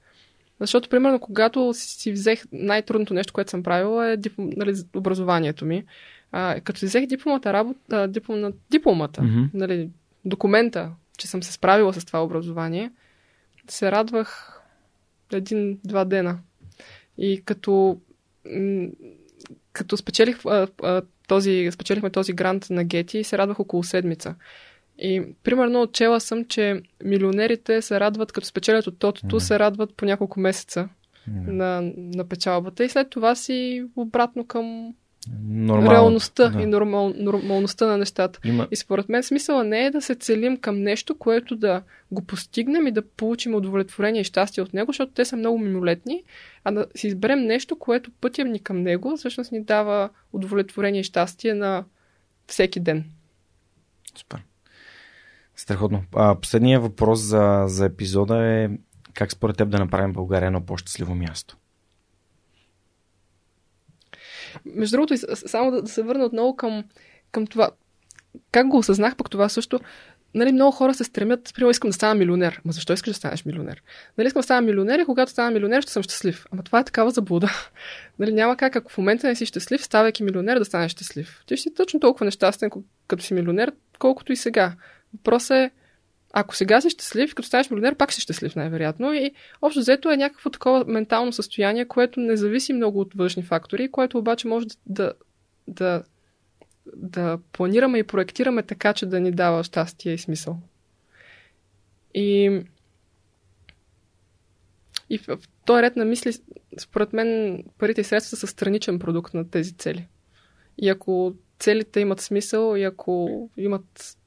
Защото, примерно, когато си взех най-трудното нещо, което съм правила, е нали, образованието ми. А, като си взех дипломата, работа, диплом, дипломата, mm-hmm. нали, документа, че съм се справила с това образование, се радвах един-два дена. И като, като спечелих, а, а, този, спечелихме този грант на Гети, се радвах около седмица. И примерно отчела съм, че милионерите се радват, като спечелят от тотото, се радват по няколко месеца на, на печалбата и след това си обратно към Нормално, реалността да. и нормал, нормалността на нещата. Има... И според мен смисъла не е да се целим към нещо, което да го постигнем и да получим удовлетворение и щастие от него, защото те са много мимолетни, а да си изберем нещо, което пътя ни към него, всъщност ни дава удовлетворение и щастие на всеки ден. Супер. Страхотно. А, последният въпрос за, за епизода е как според теб да направим България едно по-щастливо място? Между другото, само да, да се върна отново към, към това. Как го осъзнах пък това също? Нали, много хора се стремят, примерно искам да стана милионер. Ма защо искаш да станеш милионер? Нали, искам да стана милионер и когато стана милионер ще съм щастлив. Ама това е такава заблуда. нали, няма как, ако в момента не си щастлив, ставайки милионер, да станеш щастлив. Ти ще си точно толкова нещастен, като си милионер, колкото и сега. Въпросът е, ако сега си щастлив, като станеш милионер, пак си щастлив, най-вероятно. И общо взето е някакво такова ментално състояние, което не зависи много от външни фактори, което обаче може да, да, да планираме и проектираме така, че да ни дава щастие и смисъл. И, и в, в този ред на мисли, според мен, парите и средства са страничен продукт на тези цели. И ако целите имат смисъл и ако имат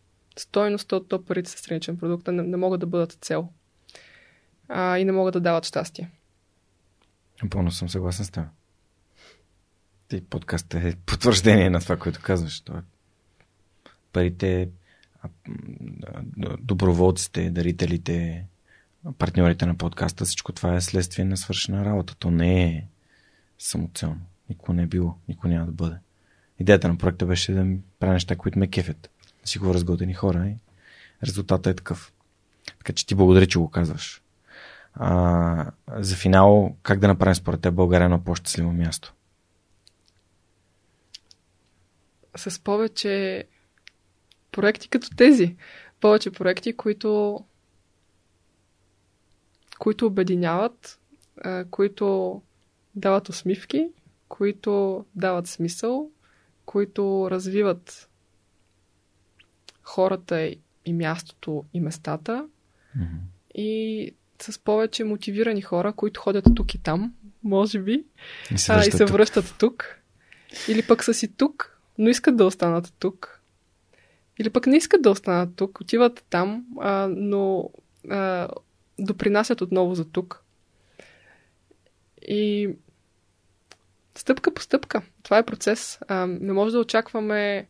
стойност, то, то парите са страничен продукт, не, не могат да бъдат цел. А, и не могат да дават щастие. Напълно съм съгласен с теб. Ти подкаст е потвърждение на това, което казваш. Това. Е парите, доброволците, дарителите, партньорите на подкаста, всичко това е следствие на свършена работа. То не е самоцелно. Никога не е било, никога няма да бъде. Идеята на проекта беше да правя неща, които ме кефят си говоря с готени хора и резултатът е такъв. Така че ти благодаря, че го казваш. А, за финал, как да направим според теб България на по-щастливо място? С повече проекти като тези. Повече проекти, които които обединяват, които дават усмивки, които дават смисъл, които развиват хората и мястото и местата. Mm-hmm. И с повече мотивирани хора, които ходят тук и там, може би, И се а, и се тук. връщат тук. Или пък са си тук, но искат да останат тук. Или пък не искат да останат тук, отиват там, а, но а, допринасят отново за тук. И стъпка по стъпка. Това е процес. А, не може да очакваме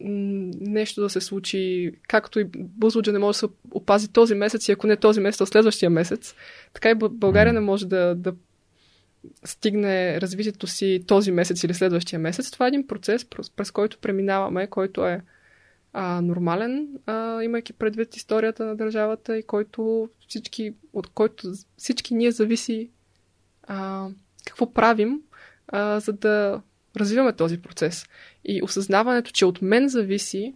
нещо да се случи, както и Бузлуджа не може да се опази този месец и ако не този месец, то следващия месец. Така и България не може да, да стигне развитието си този месец или следващия месец. Това е един процес, през, през който преминаваме, който е а, нормален, а, имайки предвид историята на държавата и който всички, от който всички ние зависи а, какво правим, а, за да развиваме този процес. И осъзнаването, че от мен зависи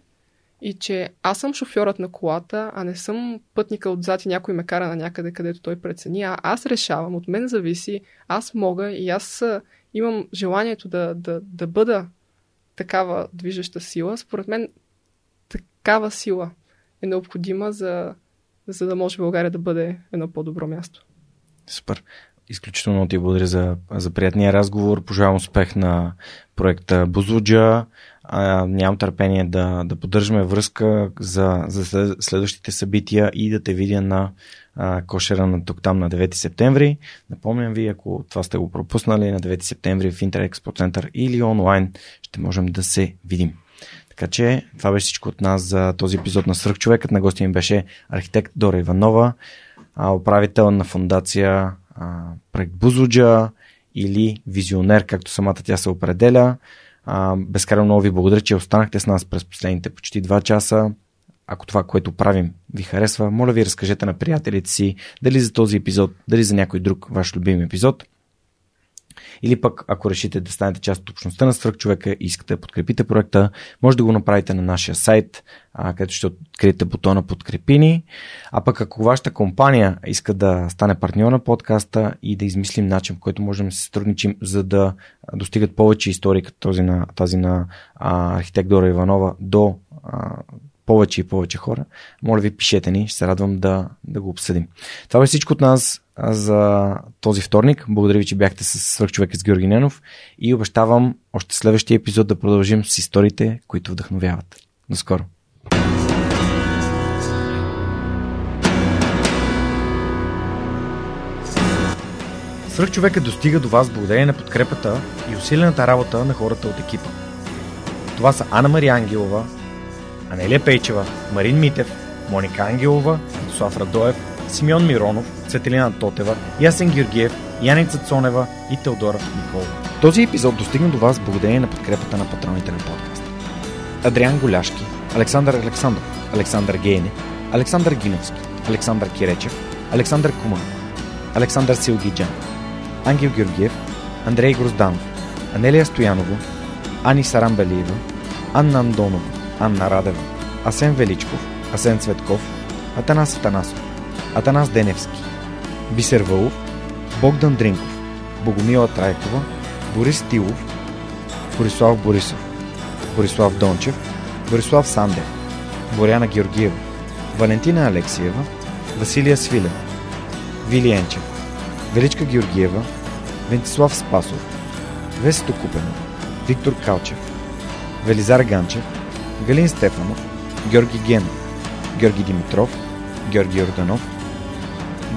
и че аз съм шофьорът на колата, а не съм пътника отзад и някой ме кара на някъде, където той прецени, а аз решавам, от мен зависи, аз мога и аз имам желанието да, да, да бъда такава движеща сила. Според мен такава сила е необходима за, за да може България да бъде едно по-добро място. Супер. Изключително ти благодаря за, за приятния разговор. Пожелавам успех на проекта Бузуджа. А, нямам търпение да, да поддържаме връзка за, за след- следващите събития и да те видя на а, кошера на тук там на 9 септември. Напомням ви, ако това сте го пропуснали, на 9 септември в Интерекспо център или онлайн ще можем да се видим. Така че това беше всичко от нас за този епизод на Свърхчовекът. На гости ми беше архитект Дора Иванова, управител на фундация а, проект Бузуджа или визионер, както самата тя се определя. А, безкрайно много ви благодаря, че останахте с нас през последните почти 2 часа. Ако това, което правим, ви харесва, моля ви разкажете на приятелите си дали за този епизод, дали за някой друг ваш любим епизод. Или пък, ако решите да станете част от общността на Свръхчовека и искате да подкрепите проекта, може да го направите на нашия сайт, където ще откриете бутона Подкрепини. А пък ако вашата компания иска да стане партньор на подкаста и да измислим начин, по който можем да се сътрудничим, за да достигат повече истории, като този на, тази на а, архитект Дора Иванова до а, повече и повече хора, моля ви, пишете ни, ще се радвам да, да го обсъдим. Това беше всичко от нас за този вторник. Благодаря ви, че бяхте с свърхчовека с Георги Ненов и обещавам още следващия епизод да продължим с историите, които вдъхновяват. До скоро! Свърхчовекът достига до вас благодарение на подкрепата и усилената работа на хората от екипа. Това са Анна Мария Ангелова, Анелия Пейчева, Марин Митев, Моника Ангелова, Слав Радоев, Симеон Миронов, Цветелина Тотева, Ясен Георгиев, Яница Цонева и Теодора Никола. Този епизод достигна до вас благодарение на подкрепата на патроните на подкаста. Адриан Голяшки, Александър Александров, Александър Гейне, Александър Гиновски, Александър Киречев, Александър Куман, Александър Силгиджан, Ангел Георгиев, Андрей Грозданов, Анелия Стоянова, Ани Сарамбелиева, Анна Андонова, Анна Радева, Асен Величков, Асен Цветков, Атанас Атанасов, Атанас Деневски, Бисер Вълов, Богдан Дринков, Богомила Трайкова, Борис Тилов, Борислав Борисов, Борислав Дончев, Борислав Сандев, Боряна Георгиева, Валентина Алексиева, Василия Свилев, Вили Енчев, Величка Георгиева, Вентислав Спасов, Весето Купенов, Виктор Калчев, Велизар Ганчев, Галин Стефанов, Георги Генов, Георги Димитров, Георги Орданов,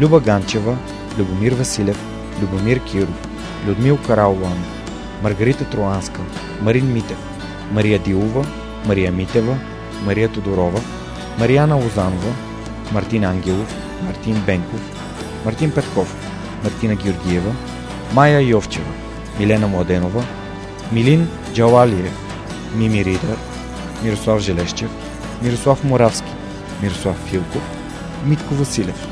Люба Ганчева, Любомир Василев, Любомир Киров, Людмил Караулан, Маргарита Троанска, Марин Митев, Мария Дилова, Мария Митева, Мария Тодорова, Марияна Лозанова, Мартин Ангелов, Мартин Бенков, Мартин Петков, Мартина Георгиева, Майя Йовчева, Милена Младенова, Милин Джалалиев, Мими Ридър, Мирослав Желещев, Мирослав Моравски, Мирослав Филков, Митко Василев,